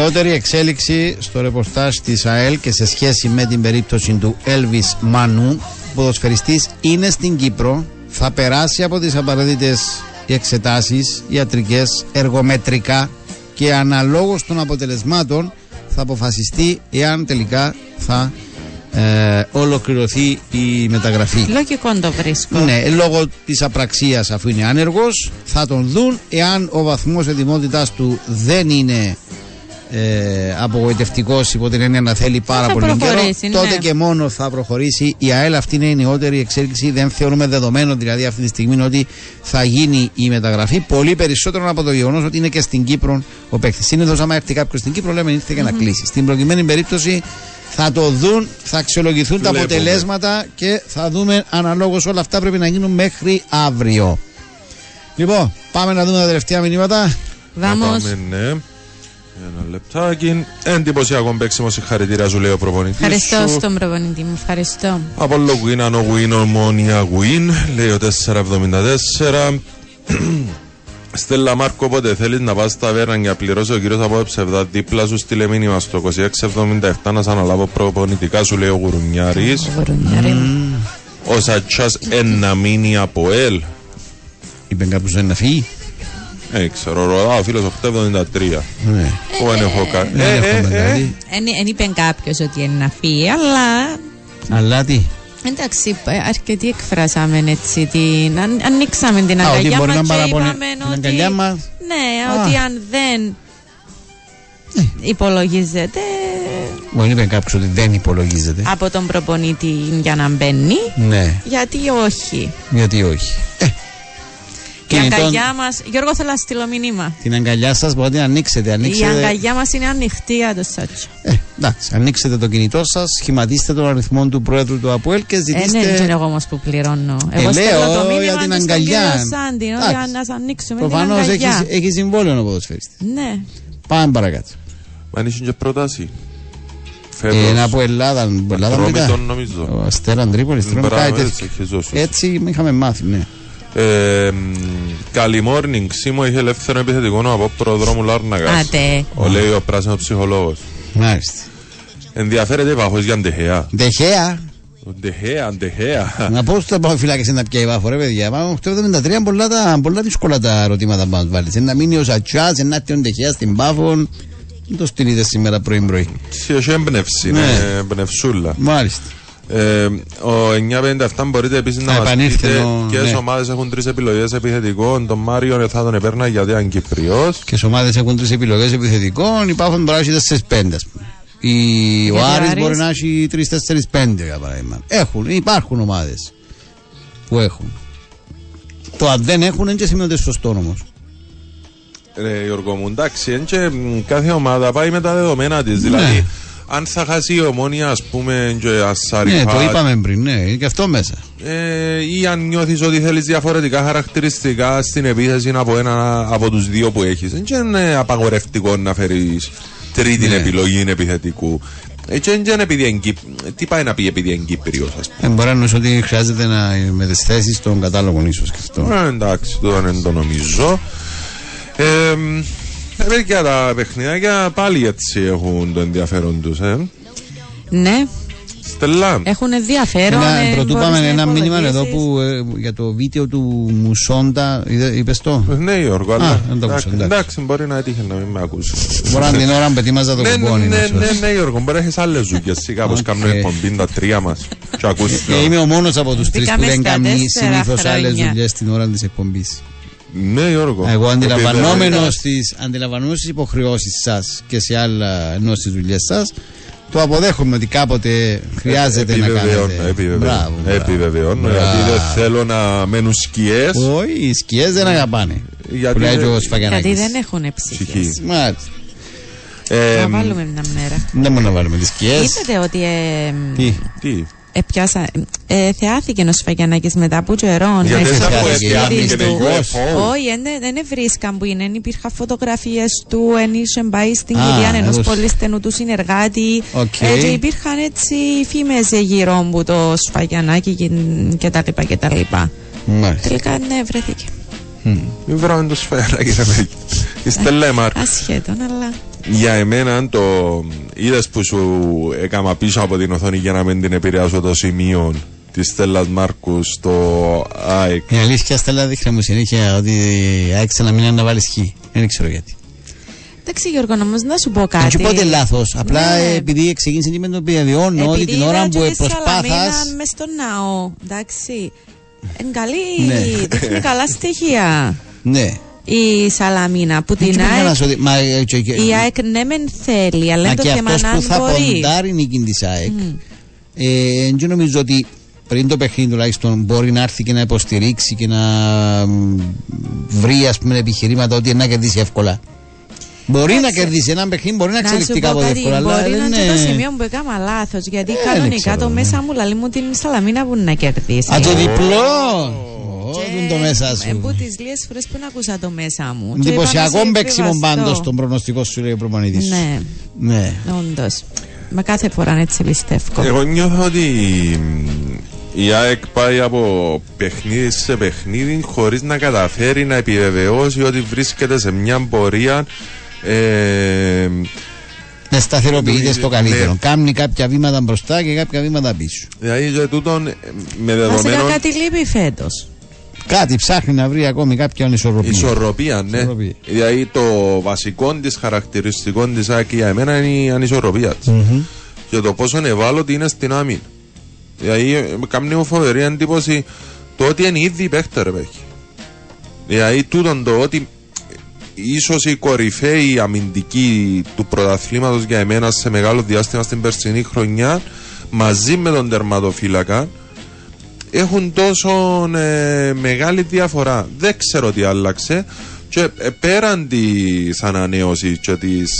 Νεότερη εξέλιξη στο ρεπορτάζ της ΑΕΛ και σε σχέση με την περίπτωση του Έλβης Μανού, ο ποδοσφαιριστής είναι στην Κύπρο, θα περάσει από τις απαραίτητες εξετάσεις ιατρικές, εργομετρικά και αναλόγως των αποτελεσμάτων θα αποφασιστεί εάν τελικά θα ε, ολοκληρωθεί η μεταγραφή. Λογικό το βρίσκω. Ναι, λόγω της απραξίας αφού είναι άνεργος, θα τον δουν εάν ο βαθμός ετοιμότητάς του δεν είναι ε, απογοητευτικός υπό την έννοια να θέλει πάρα Θα πολύ καιρό. προχωρήσει, ναι. Τότε και μόνο θα προχωρήσει. Η ΑΕΛ αυτή είναι η νεότερη εξέλιξη. Δεν θεωρούμε δεδομένο δηλαδή αυτή τη στιγμή ότι θα γίνει η μεταγραφή. Πολύ περισσότερο από το γεγονός ότι είναι και στην Κύπρο ο παίκτης. Συνήθως, άμα έρθει κάποιος στην Κύπρο, λέμε ήρθε για να κλείσει. Στην προκειμένη περίπτωση θα το δουν, θα αξιολογηθούν τα Βλέπουμε. αποτελέσματα και θα δούμε αναλόγως όλα αυτά πρέπει να γίνουν μέχρι αύριο. Λοιπόν, πάμε να δούμε τα τελευταία μηνύματα. Βάμος. Πάμε, ναι. Ένα λεπτάκι. Εντυπωσιακό παίξιμο συγχαρητήρια σου λέει ο προπονητής Ευχαριστώ σου. στον προπονητή μου. Ευχαριστώ. Απόλο Γουίν, Ανο Γουίν, Ομόνια Γουίν, λέει ο 474. Στέλλα Μάρκο, όποτε θέλεις να πας στα βέρνα για πληρώσεις ο κύριος από ψευδά δίπλα σου στείλε μήνυμα στο 2677 να σ' αναλάβω προπονητικά σου λέει ο Γουρουνιάρης. Ο Σατσάς ένα μήνυ από ελ. Είπε κάποιος να φύγει. Δεν ξέρω, ρωτάω ο φίλος 873. Ναι. Εγώ δεν έχω κα- Δεν Ε, έχουμε ε, ε, κάτι. Δεν είπε κάποιος ότι είναι να φύγει, αλλά Αλλά τι; εντάξει, ε, αρκετοί εκφράσαμε έτσι την. αν- ανοίξαμε την Α, ότι αγκαλιά μπορεί μας να και παραπονε- είπαμε την ότι. αγκαλιά μας. Ναι, Α. ότι αν δεν υπολογίζεται Μπορεί είπε κάποιος ότι δεν υπολογίζεται. από τον προπονητή για να μπαίνει, Ναι, γιατί όχι. γιατί όχι. Ε, Η κινητών- αγκαλιά μα. Γιώργο, θέλω να στείλω μηνύμα. την αγκαλιά σας μπορείτε να ανοίξετε. Η ανοίξετε αγκαλιά μας είναι ανοιχτή για το Σάτσο. ε, εντάξει, ανοίξετε το κινητό σας, σχηματίστε τον αριθμό του Πρόεδρου του ΑΠΟΕΛ και Ε, ζητήστε. ναι, δεν είναι εγώ όμως που πληρώνω. Ε, Εγώ στέλνω λέω το μήνυμα για την και στον αγκαλιά. κύριο Σάντι, ότι Εντάξει. να σας ανοίξουμε Προφανώ την έχει, αγκαλιά. έχει συμβόλαιο ο ποδοσφαιριστής. Ναι. Πάμε παρακάτω. Μα είχε και πρόταση. Ε, είναι από Ελλάδα, από Ελλάδα Ατρόμητον, μετά. νομίζω. Ο Αστέρα Τρίπολη, Μπράβο, κάτι έτσι, τέτοιο. έχει ζώσει. Έτσι είχαμε μάθει, ναι. Ε, μ, καλή morning. Σίμω είχε ελεύθερο επιθετικό από προδρόμου Λάρνακα. Άτε. Ο λέει ο πράσινος ψυχολόγος. Μάλιστα. Ενδιαφέρεται παχώ για ντεχέα. Ντεχέα. Ντεχέα, ντεχέα. Να πω στο πάω φυλάκες να πιάει βάφο, ρε παιδιά. Πάμε 873 είναι πολλά, τα, πολλά δύσκολα τα ερωτήματα που μας βάλεις. Να μείνει ο Σατσάς, να έρθει ο Ντεχέα στην Πάφο. Δεν το στείλετε σήμερα πρωί-πρωί. Σε έχει έμπνευση, Ναι. είναι εμπνευσούλα. Μάλιστα. Ε, ο 957 μπορείτε επίσης να Α, μας επανήλθε πείτε ο- ποιες ναι. ομάδες έχουν τρεις επιλογές επιθετικών. Τον Μάριο θα τον επέρνα γιατί είναι Κυπριό. Και οι ομάδες έχουν τρεις επιλογές επιθετικών, υπάρχουν μπορεί να έχει 4-5 ας πούμε. Η, ο Γιατί ο Άρης Άρης- μπορεί να έχει 3-4-5 για παράδειγμα. Έχουν, υπάρχουν ομάδες που έχουν. Το αν δεν έχουν είναι και σημαίνει ότι σωστό όμως. Ρε Γιώργο μου, εντάξει, εν και, μ, κάθε ομάδα πάει με τα δεδομένα της. Ναι. Δηλαδή, αν θα χάσει η ομόνια, ας πούμε, και ασάριφα. Ναι, το είπαμε πριν, ναι, είναι και αυτό μέσα. Ε, ή αν νιώθεις ότι θέλεις διαφορετικά χαρακτηριστικά στην επίθεση από ένα από τους δύο που έχεις. Δεν είναι απαγορευτικό να φέρεις τρίτη Ναι. επιλογή επιθετικού. Έτσι δεν είναι επειδή είναι Κύπ- Τι πάει να πει επειδή είναι Κύπριος, ας πούμε. Ε, μπορεί να νομίζω ότι χρειάζεται να με τις θέσεις στον κατάλογο ίσως και αυτό. Ε, εντάξει, το δεν το νομίζω. Ε, μ, ε, παιδιά, τα παιχνιδάκια πάλι έτσι έχουν το ενδιαφέρον τους, ε. Ναι, Στελά. έχουν ενδιαφέρον. Ένα, ε, πρωτού μπορείς πάμε να ένα μήνυμα εδώ υπολογίσεις. που, ε, για το βίντεο του Μουσόντα. Είπες το; Ναι, Γιώργο, Α, αλλά. δεν το άκουσα, εντάξει, εντάξει. εντάξει, μπορεί να έτυχε να μην με ακούσει. Μπορεί να την ώρα που ετοίμαζα το Ναι, ναι, κουπόνι. ναι, ίσως. ναι, ναι, Γιώργο, μπορεί να έχεις άλλες ζούγες. Σιγά πως Οκ. κάνουν εκπομπή τα τρία μας. Και ακούς το. Ε, είμαι ο μόνος από τους τρεις που Μπήκαμε δεν στα κάνει τέσσερα συνήθως άλλες χρόνια. δουλειές την ώρα της εκπομπής. Ναι, Γιώργο. Εγώ αντιλαμβανόμενος Επιβεβαιώνω. τι υποχρεώσει σας και σε άλλα ενώ στι δουλειές σας, το αποδέχομαι ότι κάποτε χρειάζεται να Επιβεβαιώνω, κάνετε. επιβεβαιώνω. Μπράβο, μπράβο. Επιβεβαιώνω, Μπράβο. γιατί δεν θέλω να μένουν σκιές. Όχι, οι σκιές δεν αγαπάνε. Γιατί Που λέει δεν- και ο Γιατί Σφαγιανάκης. δεν έχουν ψυχή. Ψυχή. Μάλιστα. Ε, Να βάλουμε μια μέρα. Δεν μπορούμε να βάλουμε τις σκιές. Είδατε ότι ε, Τι; Τι; Έπιασα, ε, θεάθηκε ο Σφαγιανάκης μετά από καιρό. Γιατί να δεν έρθει θα στο πω σπίτι θεάθηκε του. το UFO. Όχι, δεν- δεν βρίσκαν που είναι. Υπήρχαν φωτογραφίες του, εν είχε πάει στην Α, κηδεία ενός έδωσε. πολύ στενού του συνεργάτη. Οκ. Ε, και υπήρχαν έτσι φήμες γύρω μου το Σφαγιανάκη και, και τα λοιπά και τα λοιπά. Μάλιστα. Τελικά ναι, βρέθηκε. Μην βράμε το σφαίρα, κύριε Μέγη. Η Στέλλα Εμάρ. Ασχέτων, αλλά. Για εμένα το είδες που σου έκαμα πίσω από την οθόνη για να μην την επηρεάσω το σημείο της Στέλλας Μάρκους στο ΑΕΚ. Η αλήθεια Στέλλα δείχνει μου συνέχεια ότι άξιζε να μην να βάλει χ. Δεν ξέρω γιατί. Εντάξει, Γιώργο, όμω να σου πω Δεν κάτι. σου πω ότι λάθος. Απλά Ναι. ε, επειδή ξεκίνησε και με το διαβιώνω ότι Επειδή την ώρα είδα που και τη προσπάθα. Σαλαμίνα μες στον ναό, εντάξει. Είναι καλή, Ναι. δείχνει καλά στοιχεία Ναι. Η Σαλαμίνα που την Δεν πήγα να ΑΕΚ, σου δει- μα, ε, και- και- η ΑΕΚ ναι μεν θέλει, αλλά Μα είναι το και θέμα αυτός αν που θα μπορεί. ποντάρει νίκη της ΑΕΚ ε, δεν νομίζω ότι πριν το παιχνίδι τουλάχιστον μπορεί να έρθει και να υποστηρίξει και να μ, βρει ας πούμε επιχειρήματα ότι να κερδίσει εύκολα. Μπορεί να κερδίσει ένα παιχνίδι, μπορεί να Να σου εξελιχθεί πω κάποτε κάτι, εύκολα. αλλά μπορεί να δεν είναι είναι- το σημείο που έκανα λάθος, γιατί Ε, δεν κανονικά ξέρω, το ναι. μέσα μου λαλεί μου την Σαλαμίνα που να κερδίσει. Α, το διπλό! Ω, Και δουν το μέσα ε, σου. που τις λίγες φορές που να ακούσα το μέσα μου. Και Εντυπωσιακό είπα να σε παίξιμο επιβαστώ. πάντως στον προγνωστικό σου λέει ο προπονητής σου. Ναι, Ναι. όντως. Με κάθε φορά έτσι πιστεύω. Εγώ νιώθω ότι η ΑΕΚ πάει από παιχνίδι σε παιχνίδι χωρίς να καταφέρει να επιβεβαιώσει ότι βρίσκεται σε μια πορεία ε, Να σταθεροποιείται στο καλύτερο. Ναι. Κάνει κάποια βήματα μπροστά και κάποια βήματα πίσω. δηλαδή για τούτον ε, με Βασικά δεδομένο κάτι λείπει φέτος. Κάτι ψάχνει να βρει ακόμη κάποια ισορροπία. ισορροπία, ναι. Ισορροπία. Δηλαδή το βασικό της χαρακτηριστικό της ΑΕΚ για μένα είναι η ανισορροπία της. Μμμ. για το πόσο ευάλωτη είναι στην άμυνα. Δηλαδή, ε, κάνει μου φοβερή εντύπωση το ότι είναι ήδη παίχτε ρε παίχη. Δηλαδή, τούτον το ότι ίσως η κορυφαίοι αμυντική του πρωταθλήματος για εμένα σε μεγάλο διάστημα στην περσινή χρονιά μαζί με τον τερματοφύλακα έχουν τόσο ε, μεγάλη διαφορά. Δεν ξέρω τι άλλαξε και ε, πέραν της ανανέωσης και της,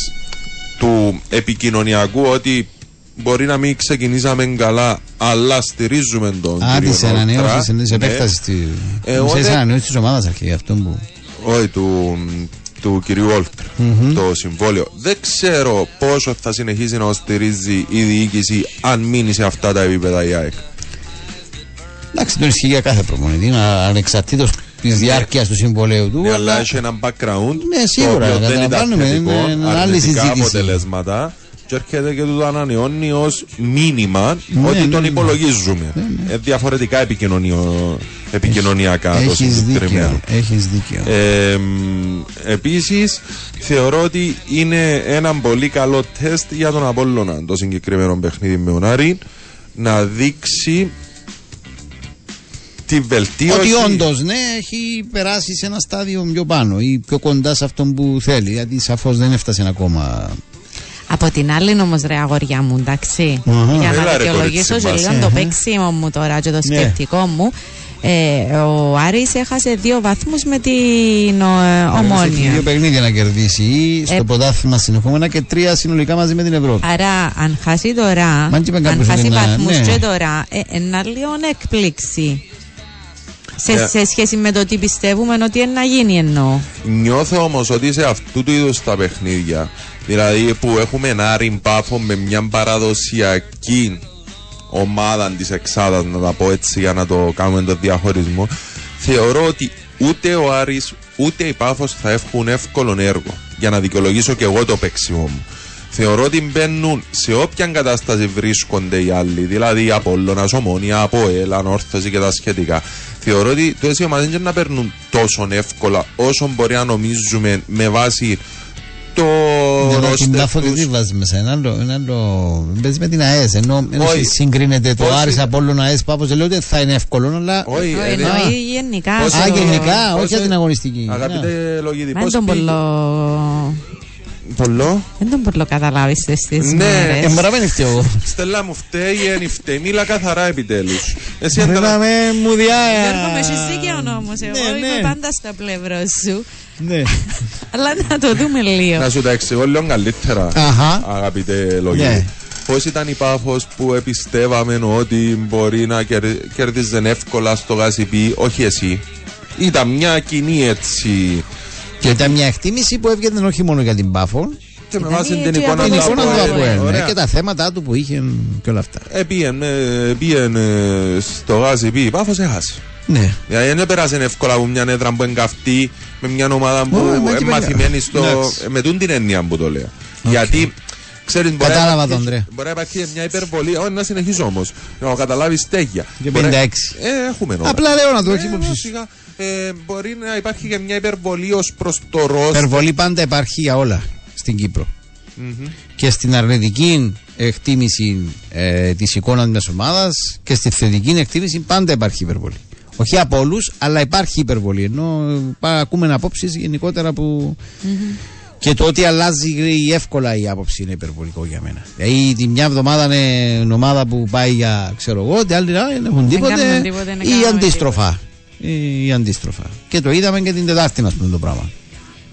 του επικοινωνιακού ότι μπορεί να μην ξεκινήσαμε καλά αλλά στηρίζουμε τον Α, κύριο της Νόλτρα. ανανέωσης, της Ναι. επέκτασης τη. Εγώ Μισέ δεν- ανανέωσης της ομάδας αρχή, αυτό που. όχι του, του κυρίου Όλτρ Μμμ. το συμβόλαιο. Δεν ξέρω πόσο θα συνεχίσει να στηρίζει η διοίκηση αν μείνει σε αυτά τα επίπεδα η ΑΕΚ. Εντάξει, τον ισχύει για κάθε προπονητή, ανεξαρτήτως της διάρκειας του συμβολέου του. Ναι, αλλά αλλά- έχει ένα background Ναι, σίγουρα, το οποίο δεν ήταν καταλαβαίνουμε, θετικό, είναι- είναι άλλη αρνητικά συζήτηση. αποτελέσματα και έρχεται και του ανανεώνει ως μήνυμα Ναι, ότι ναι, τον ναι. υπολογίζουμε. Ε, διαφορετικά επικοινωνιο- επικοινωνιακά το Έχεις συγκεκριμένο. δίκιο. Έχεις δίκιο. Ε, μ, επίσης θεωρώ ότι είναι ένα πολύ καλό τεστ για τον Απόλλωνα το συγκεκριμένο παιχνίδι με τον Άρη να δείξει τη βελτίωση Ότι όντως, ναι, έχει περάσει σε ένα στάδιο πιο πάνω ή πιο κοντά σε αυτόν που θέλει. Γιατί σαφώς δεν έφτασε ακόμα. Από την άλλη όμως, ρε αγόρια μου, εντάξει. Αχα. Για Έλα, να ρε, δικαιολογήσω κορίτσι και μας. λίγο το Αχα. παίξιμο μου τώρα και το Ναι. σκεπτικό μου. Ε, ο Άρης έχασε δύο βαθμούς με την ε, Έχει Ομόνια. δύο παιχνίδια να κερδίσει στο Ε, πρωτάθλημα συνεχόμενα και τρία συνολικά μαζί με την Ευρώπη. Άρα, αν χάσει τώρα, Μα και με αν κάποιος χάσει ότι να- βαθμούς ναι. και τώρα, ε, ένα λίγο έκπληξη. Σε, Ε. σε σχέση με το τι πιστεύουμε ότι είναι να γίνει εννοώ. Νιώθω όμως ότι σε αυτού του είδους τα παιχνίδια δηλαδή που έχουμε ένα Άρη Πάφο με μια παραδοσιακή ομάδα της εξάδας να τα πω έτσι για να το κάνουμε το διαχωρισμό θεωρώ ότι ούτε ο Άρης ούτε η Πάφος θα έχουν εύκολο έργο για να δικαιολογήσω και εγώ το παίξιμο μου θεωρώ ότι μπαίνουν σε όποια κατάσταση βρίσκονται οι άλλοι, δηλαδή η Απόλλωνας, Ομόνια, Αποέλ, Ανόρθωση και τα σχετικά. Θεωρώ ότι το έτσι ομάδες δεν να παίρνουν τόσο εύκολα όσο μπορεί να νομίζουμε με βάση το Για την ρόστερ Πάφο τους. τι βάζει μέσα, ένα άλλο, ένα άλλο. Παίζει με την ΑΕΣ. Ενώ ενώ Όχι. συγκρίνεται το Όχι. Άρης Απόλλων ΑΕΣ Πάφο, δεν λέω ότι θα είναι εύκολο, αλλά. Όχι, Το ε, εννοεί γενικά. Πόσο- Α, στο- γενικά, όχι πόσο- για την αγωνιστική. Ναι. Αγαπητέ Λογίδη, Δεν πώς τον πήγε- πολλο... Πολλό. Δεν τον πολλο καταλάβεις στις Ναι, μέρες. Ε, μπορεί να μην φταίω εγώ. Στέλλα μου φταίει, είναι φταίει. Μίλα καθαρά επιτέλους. Εσύ Δεν εντρα- θα με μου διά. Γιώργο, με έχεις δίκαιο όμως. Εγώ Ναι, είμαι ναι. πάντα στο πλευρό σου. Ναι. Αλλά να το δούμε λίγο. Να σου τα εξηγώ λίγο καλύτερα, Αχα. αγαπητέ Λογίδη. Ναι. Πώς ήταν η πάφος που επιστεύαμε ότι μπορεί να κερ- κέρδιζε εύκολα στο γάσιπι, όχι εσύ. Ήταν μια κοινή έτσι. Και ήταν μια εκτίμηση που έβγαινε όχι μόνο για την Πάφο, Και με Ήταν βάση η- την και εικόνα την από του εικόνα του Αποέλ, Αποέλ. ναι, Ωραία. Και τα θέματα του που είχε και όλα αυτά. Ε, πήγαινε, πήγαινε στο γάσιπι, η πάφος έχασε. Ναι. Δηλαδή δεν πέρασε εύκολα από μια έδρα που είναι καυτή με μια ομάδα που Ω, μα είναι και μαθημένη στο. Εντάξει. ε, με τούν την έννοια που το λέω. Γιατί ξέρεις, μπορεί, Κατάλαβα να τον, υπάρχει- Ανδρέα. μπορεί να υπάρχει μια υπερβολή. Όχι, να συνεχίσω όμως. Να καταλάβει στέγια. Και Μπορεί- 56. Ε, έχουμε ώρα. Απλά λέω να το έχει Ε, υπόψη σου. σιγά. Ε, μπορεί να υπάρχει και μια υπερβολή ως προς το ροζ. Υπερβολή πάντα υπάρχει για όλα στην Κύπρο. Και στην αρνητική εκτίμηση ε, της εικόνας μιας ομάδας και στη θετική εκτίμηση πάντα υπάρχει υπερβολή. Όχι από όλους, αλλά υπάρχει υπερβολή. Ενώ ε, πά- ακούμε απόψεις γενικότερα που. Και το ότι αλλάζει εύκολα η άποψη είναι υπερβολικό για μένα. Δηλαδή τη μια εβδομάδα είναι ομάδα που πάει για ξέρω εγώ, την άλλη «Α, δεν έχουν τίποτε. κάνουμε τίποτε, δεν Ή κάνουμε αντίστροφα. Ή, ή αντίστροφα. Και το είδαμε και την Τετάρτη, να πούμε το πράγμα.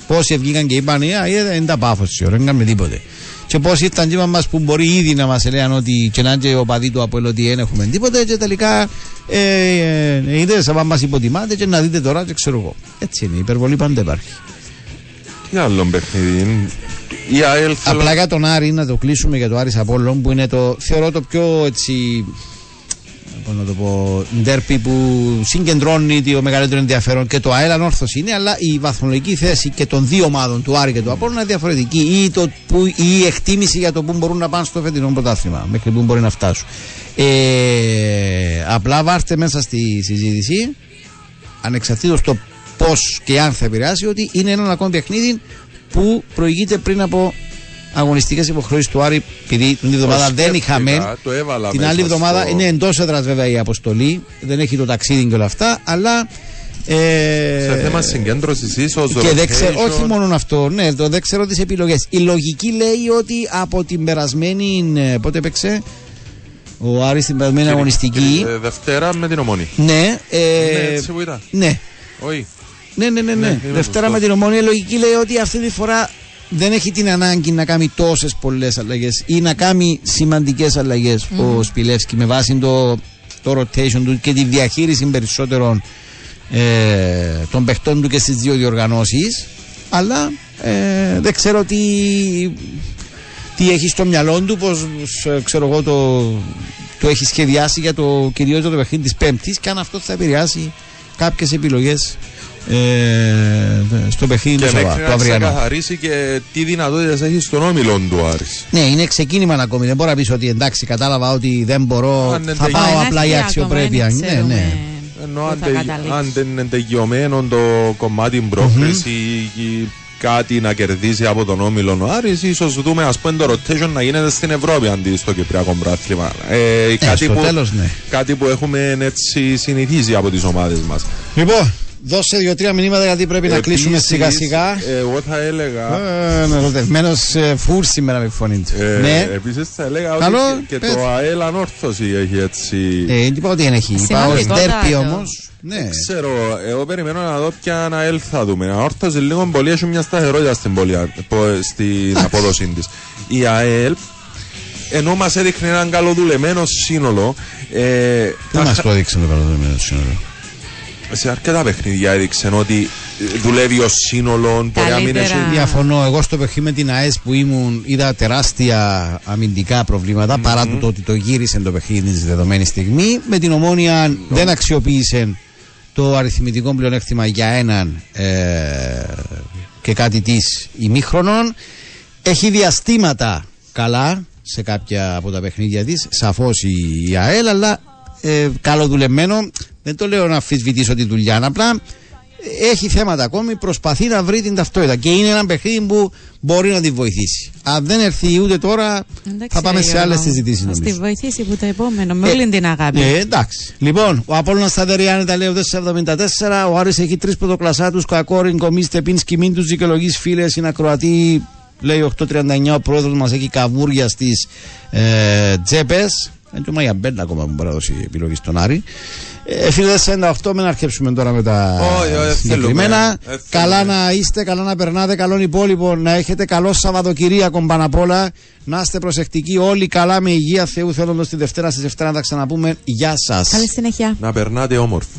Πόσοι βγήκαν και είπαν, «Α, είδα, είναι τα πάφο τη ώρα, δεν κάνουμε τίποτε. Και πόσοι ήρθαν και είπαν μας που μπορεί ήδη να μας λένε ότι και να είναι και ο παδί του από ότι δεν έχουμε τίποτε. Και τελικά ε, ε, ε, είδες, σαν μας υποτιμάτε και να δείτε τώρα, και ξέρω εγώ. Έτσι είναι, η υπερβολή πάντα υπάρχει. Τι άλλο παιχνίδι. Η ΑΕΛ θέλω- Απλά για τον Άρη να το κλείσουμε για το Άρης Απόλλων που είναι το, θεωρώ το πιο έτσι πώς να το πω, ντέρπι που συγκεντρώνει το μεγαλύτερο ενδιαφέρον και το ΑΕΛ ανόρθωση είναι, αλλά η βαθμολογική θέση και των δύο ομάδων του Άρη και του Απόλλων είναι διαφορετική ή, το, που, ή η εκτίμηση για το που μπορούν να πάνε στο φετινό πρωτάθλημα, μέχρι που μπορεί να φτάσουν. Ε, απλά βάρτε μέσα στη συζήτηση, ανεξαρτήτως το πώς και αν θα επηρεάσει, ότι είναι ένα ακόμα παιχνίδι που προηγείται πριν από αγωνιστικές υποχρεώσεις του Άρη, επειδή την εβδομάδα Το δεν σκέφτηκα, είχαμε. το έβαλα Την μέσα άλλη εβδομάδα στο- είναι εντός έδρας βέβαια η αποστολή, δεν έχει το ταξίδι και όλα αυτά, αλλά. Ε, Σε θέμα συγκέντρωσης, ίσως. και δεν ξέρω, όχι μόνο αυτό, ναι, το δεν ξέρω τις επιλογές. Η λογική λέει ότι από την περασμένη. ε, Πότε έπαιξε; Ο Άρης την περασμένη αγωνιστική. Ε, Δευτέρα με την ομόνη. Ναι, ε, Ναι, έτσι που ήταν. ναι. Όχι. Ναι, ναι, ναι. ναι. είμαι Δευτέρα σωστός. με την ομόνια η λογική λέει ότι αυτή τη φορά δεν έχει την ανάγκη να κάνει τόσες πολλές αλλαγές ή να κάνει σημαντικές αλλαγές ο Σπιλεύσκι με βάση το, το rotation του και τη διαχείριση περισσότερων ε, των παιχτών του και στις δύο διοργανώσεις. Αλλά ε, δεν ξέρω τι, τι έχει στο μυαλό του, πώς ξέρω εγώ το, το έχει σχεδιάσει για το κυρίως το παιχνίδι της Πέμπτης και αν αυτό θα επηρεάσει κάποιες επιλογές ε, στο παιχνίδι Και του Σαββά, μέχρι το να αυριανό. ξεκαθαρίσει και τι δυνατότητες έχει στον όμιλο του Άρης. Ναι, είναι ξεκίνημα ακόμη. Δεν μπορώ να πεις ότι εντάξει, κατάλαβα ότι δεν μπορώ. Αν δεν θα τελειώσει. πάω Μα απλά ένα η χι αξιοπρέπεια. ακόμα, Ναι, δεν ναι. ξέρουμε Ενώ πού αν, θα τε- καταλήξει. αν δεν είναι τελειωμένο το κομμάτι πρόκριση ή κάτι να κερδίσει από τον όμιλο ο Άρης, ίσως δούμε ας πούμε το rotation να γίνεται στην Ευρώπη αντί στο Κυπριακό Πράθλημα. Ε, κάτι, στο που, τέλος, ναι. κάτι που έχουμε έτσι συνηθίσει από τις ομάδες μας. Λοιπόν, δώσε δύο-τρία μηνύματα γιατί πρέπει να κλείσουμε Επίσης, σιγά σιγά. Εγώ θα έλεγα. Ε, Ερωτευμένο φουρ σήμερα με τη φωνή του. Ε, ναι. Επίσης θα έλεγα Καλό, ότι και, και πες. το ΑΕΛ ανόρθωση έχει έτσι. Ε, δεν είπα ότι δεν έχει. Είπα ω Σημαντικότατο. ντέρπι όμως. Ναι. Δεν ξέρω, εγώ περιμένω να δω ποια ΑΕΛ θα δούμε. Ανόρθωση λίγο πολύ έχει μια σταθερότητα στην, πολυα- πο- στην απόδοσή της. Η ΑΕΛ ενώ μας έδειχνε έναν καλοδουλεμένο σύνολο. Ε, Πού τα μας χα- το έδειξε το παραδείγμα σύνολο. Σε αρκετά παιχνίδια έδειξε ότι ε, δουλεύει ω σύνολο. Μπορεί να μην Καλύτερα. έχει. Διαφωνώ. Εγώ στο παιχνίδι με την ΑΕΣ που ήμουν είδα τεράστια αμυντικά προβλήματα παρά το ότι το γύρισε το παιχνίδι τη δεδομένη στιγμή. Με την ομόνια δεν αξιοποίησε το αριθμητικό πλεονέκτημα για έναν ε, και κάτι της ημίχρονων. Έχει διαστήματα καλά σε κάποια από τα παιχνίδια της. Σαφώς η, η ΑΕΛ, αλλά ε, καλοδουλεμένο. Δεν το λέω να αμφισβητήσω τη δουλειά, απλά έχει θέματα ακόμη, προσπαθεί να βρει την ταυτότητα και είναι ένα παιχνίδι που μπορεί να τη βοηθήσει. Αν δεν έρθει ούτε τώρα, Εντάξει, θα πάμε ρε σε Γιώργο, άλλες συζητήσεις Ας τη νομίζω. βοηθήσει που το επόμενο, με Ε, όλη την αγάπη. Ε, εντάξει. Λοιπόν, ο Απόλλωνας Σταδερή άνετα λέει ο 474. Ο Άρης έχει τρεις πρωτοκλασσάτου. Κακόριν, κομίστε, πίνσκι, μην τους δικαιολογεί φίλες. Είναι ακροατή, λέει 839. Ο πρόεδρος μας έχει καβούρια στις ε, τσέπες. Δεν του μάγια μπέντα ακόμα που μπορεί να δώσει επιλογή στον Άρη. Ε, φίλε 48, μην αρχίσουμε τώρα με τα Όχι, όχι, δεν συγκεκριμένα. θέλουμε. Δεν Καλά θέλουμε. να είστε, καλά να περνάτε, καλό υπόλοιπο. Να έχετε καλό Σαββατοκυριακό πάνω απ' όλα. Να είστε προσεκτικοί όλοι καλά με υγεία Θεού θέλοντας τη Δευτέρα στις 7 να τα ξαναπούμε. Γεια σας. Καλή συνέχεια. Να περνάτε όμορφα.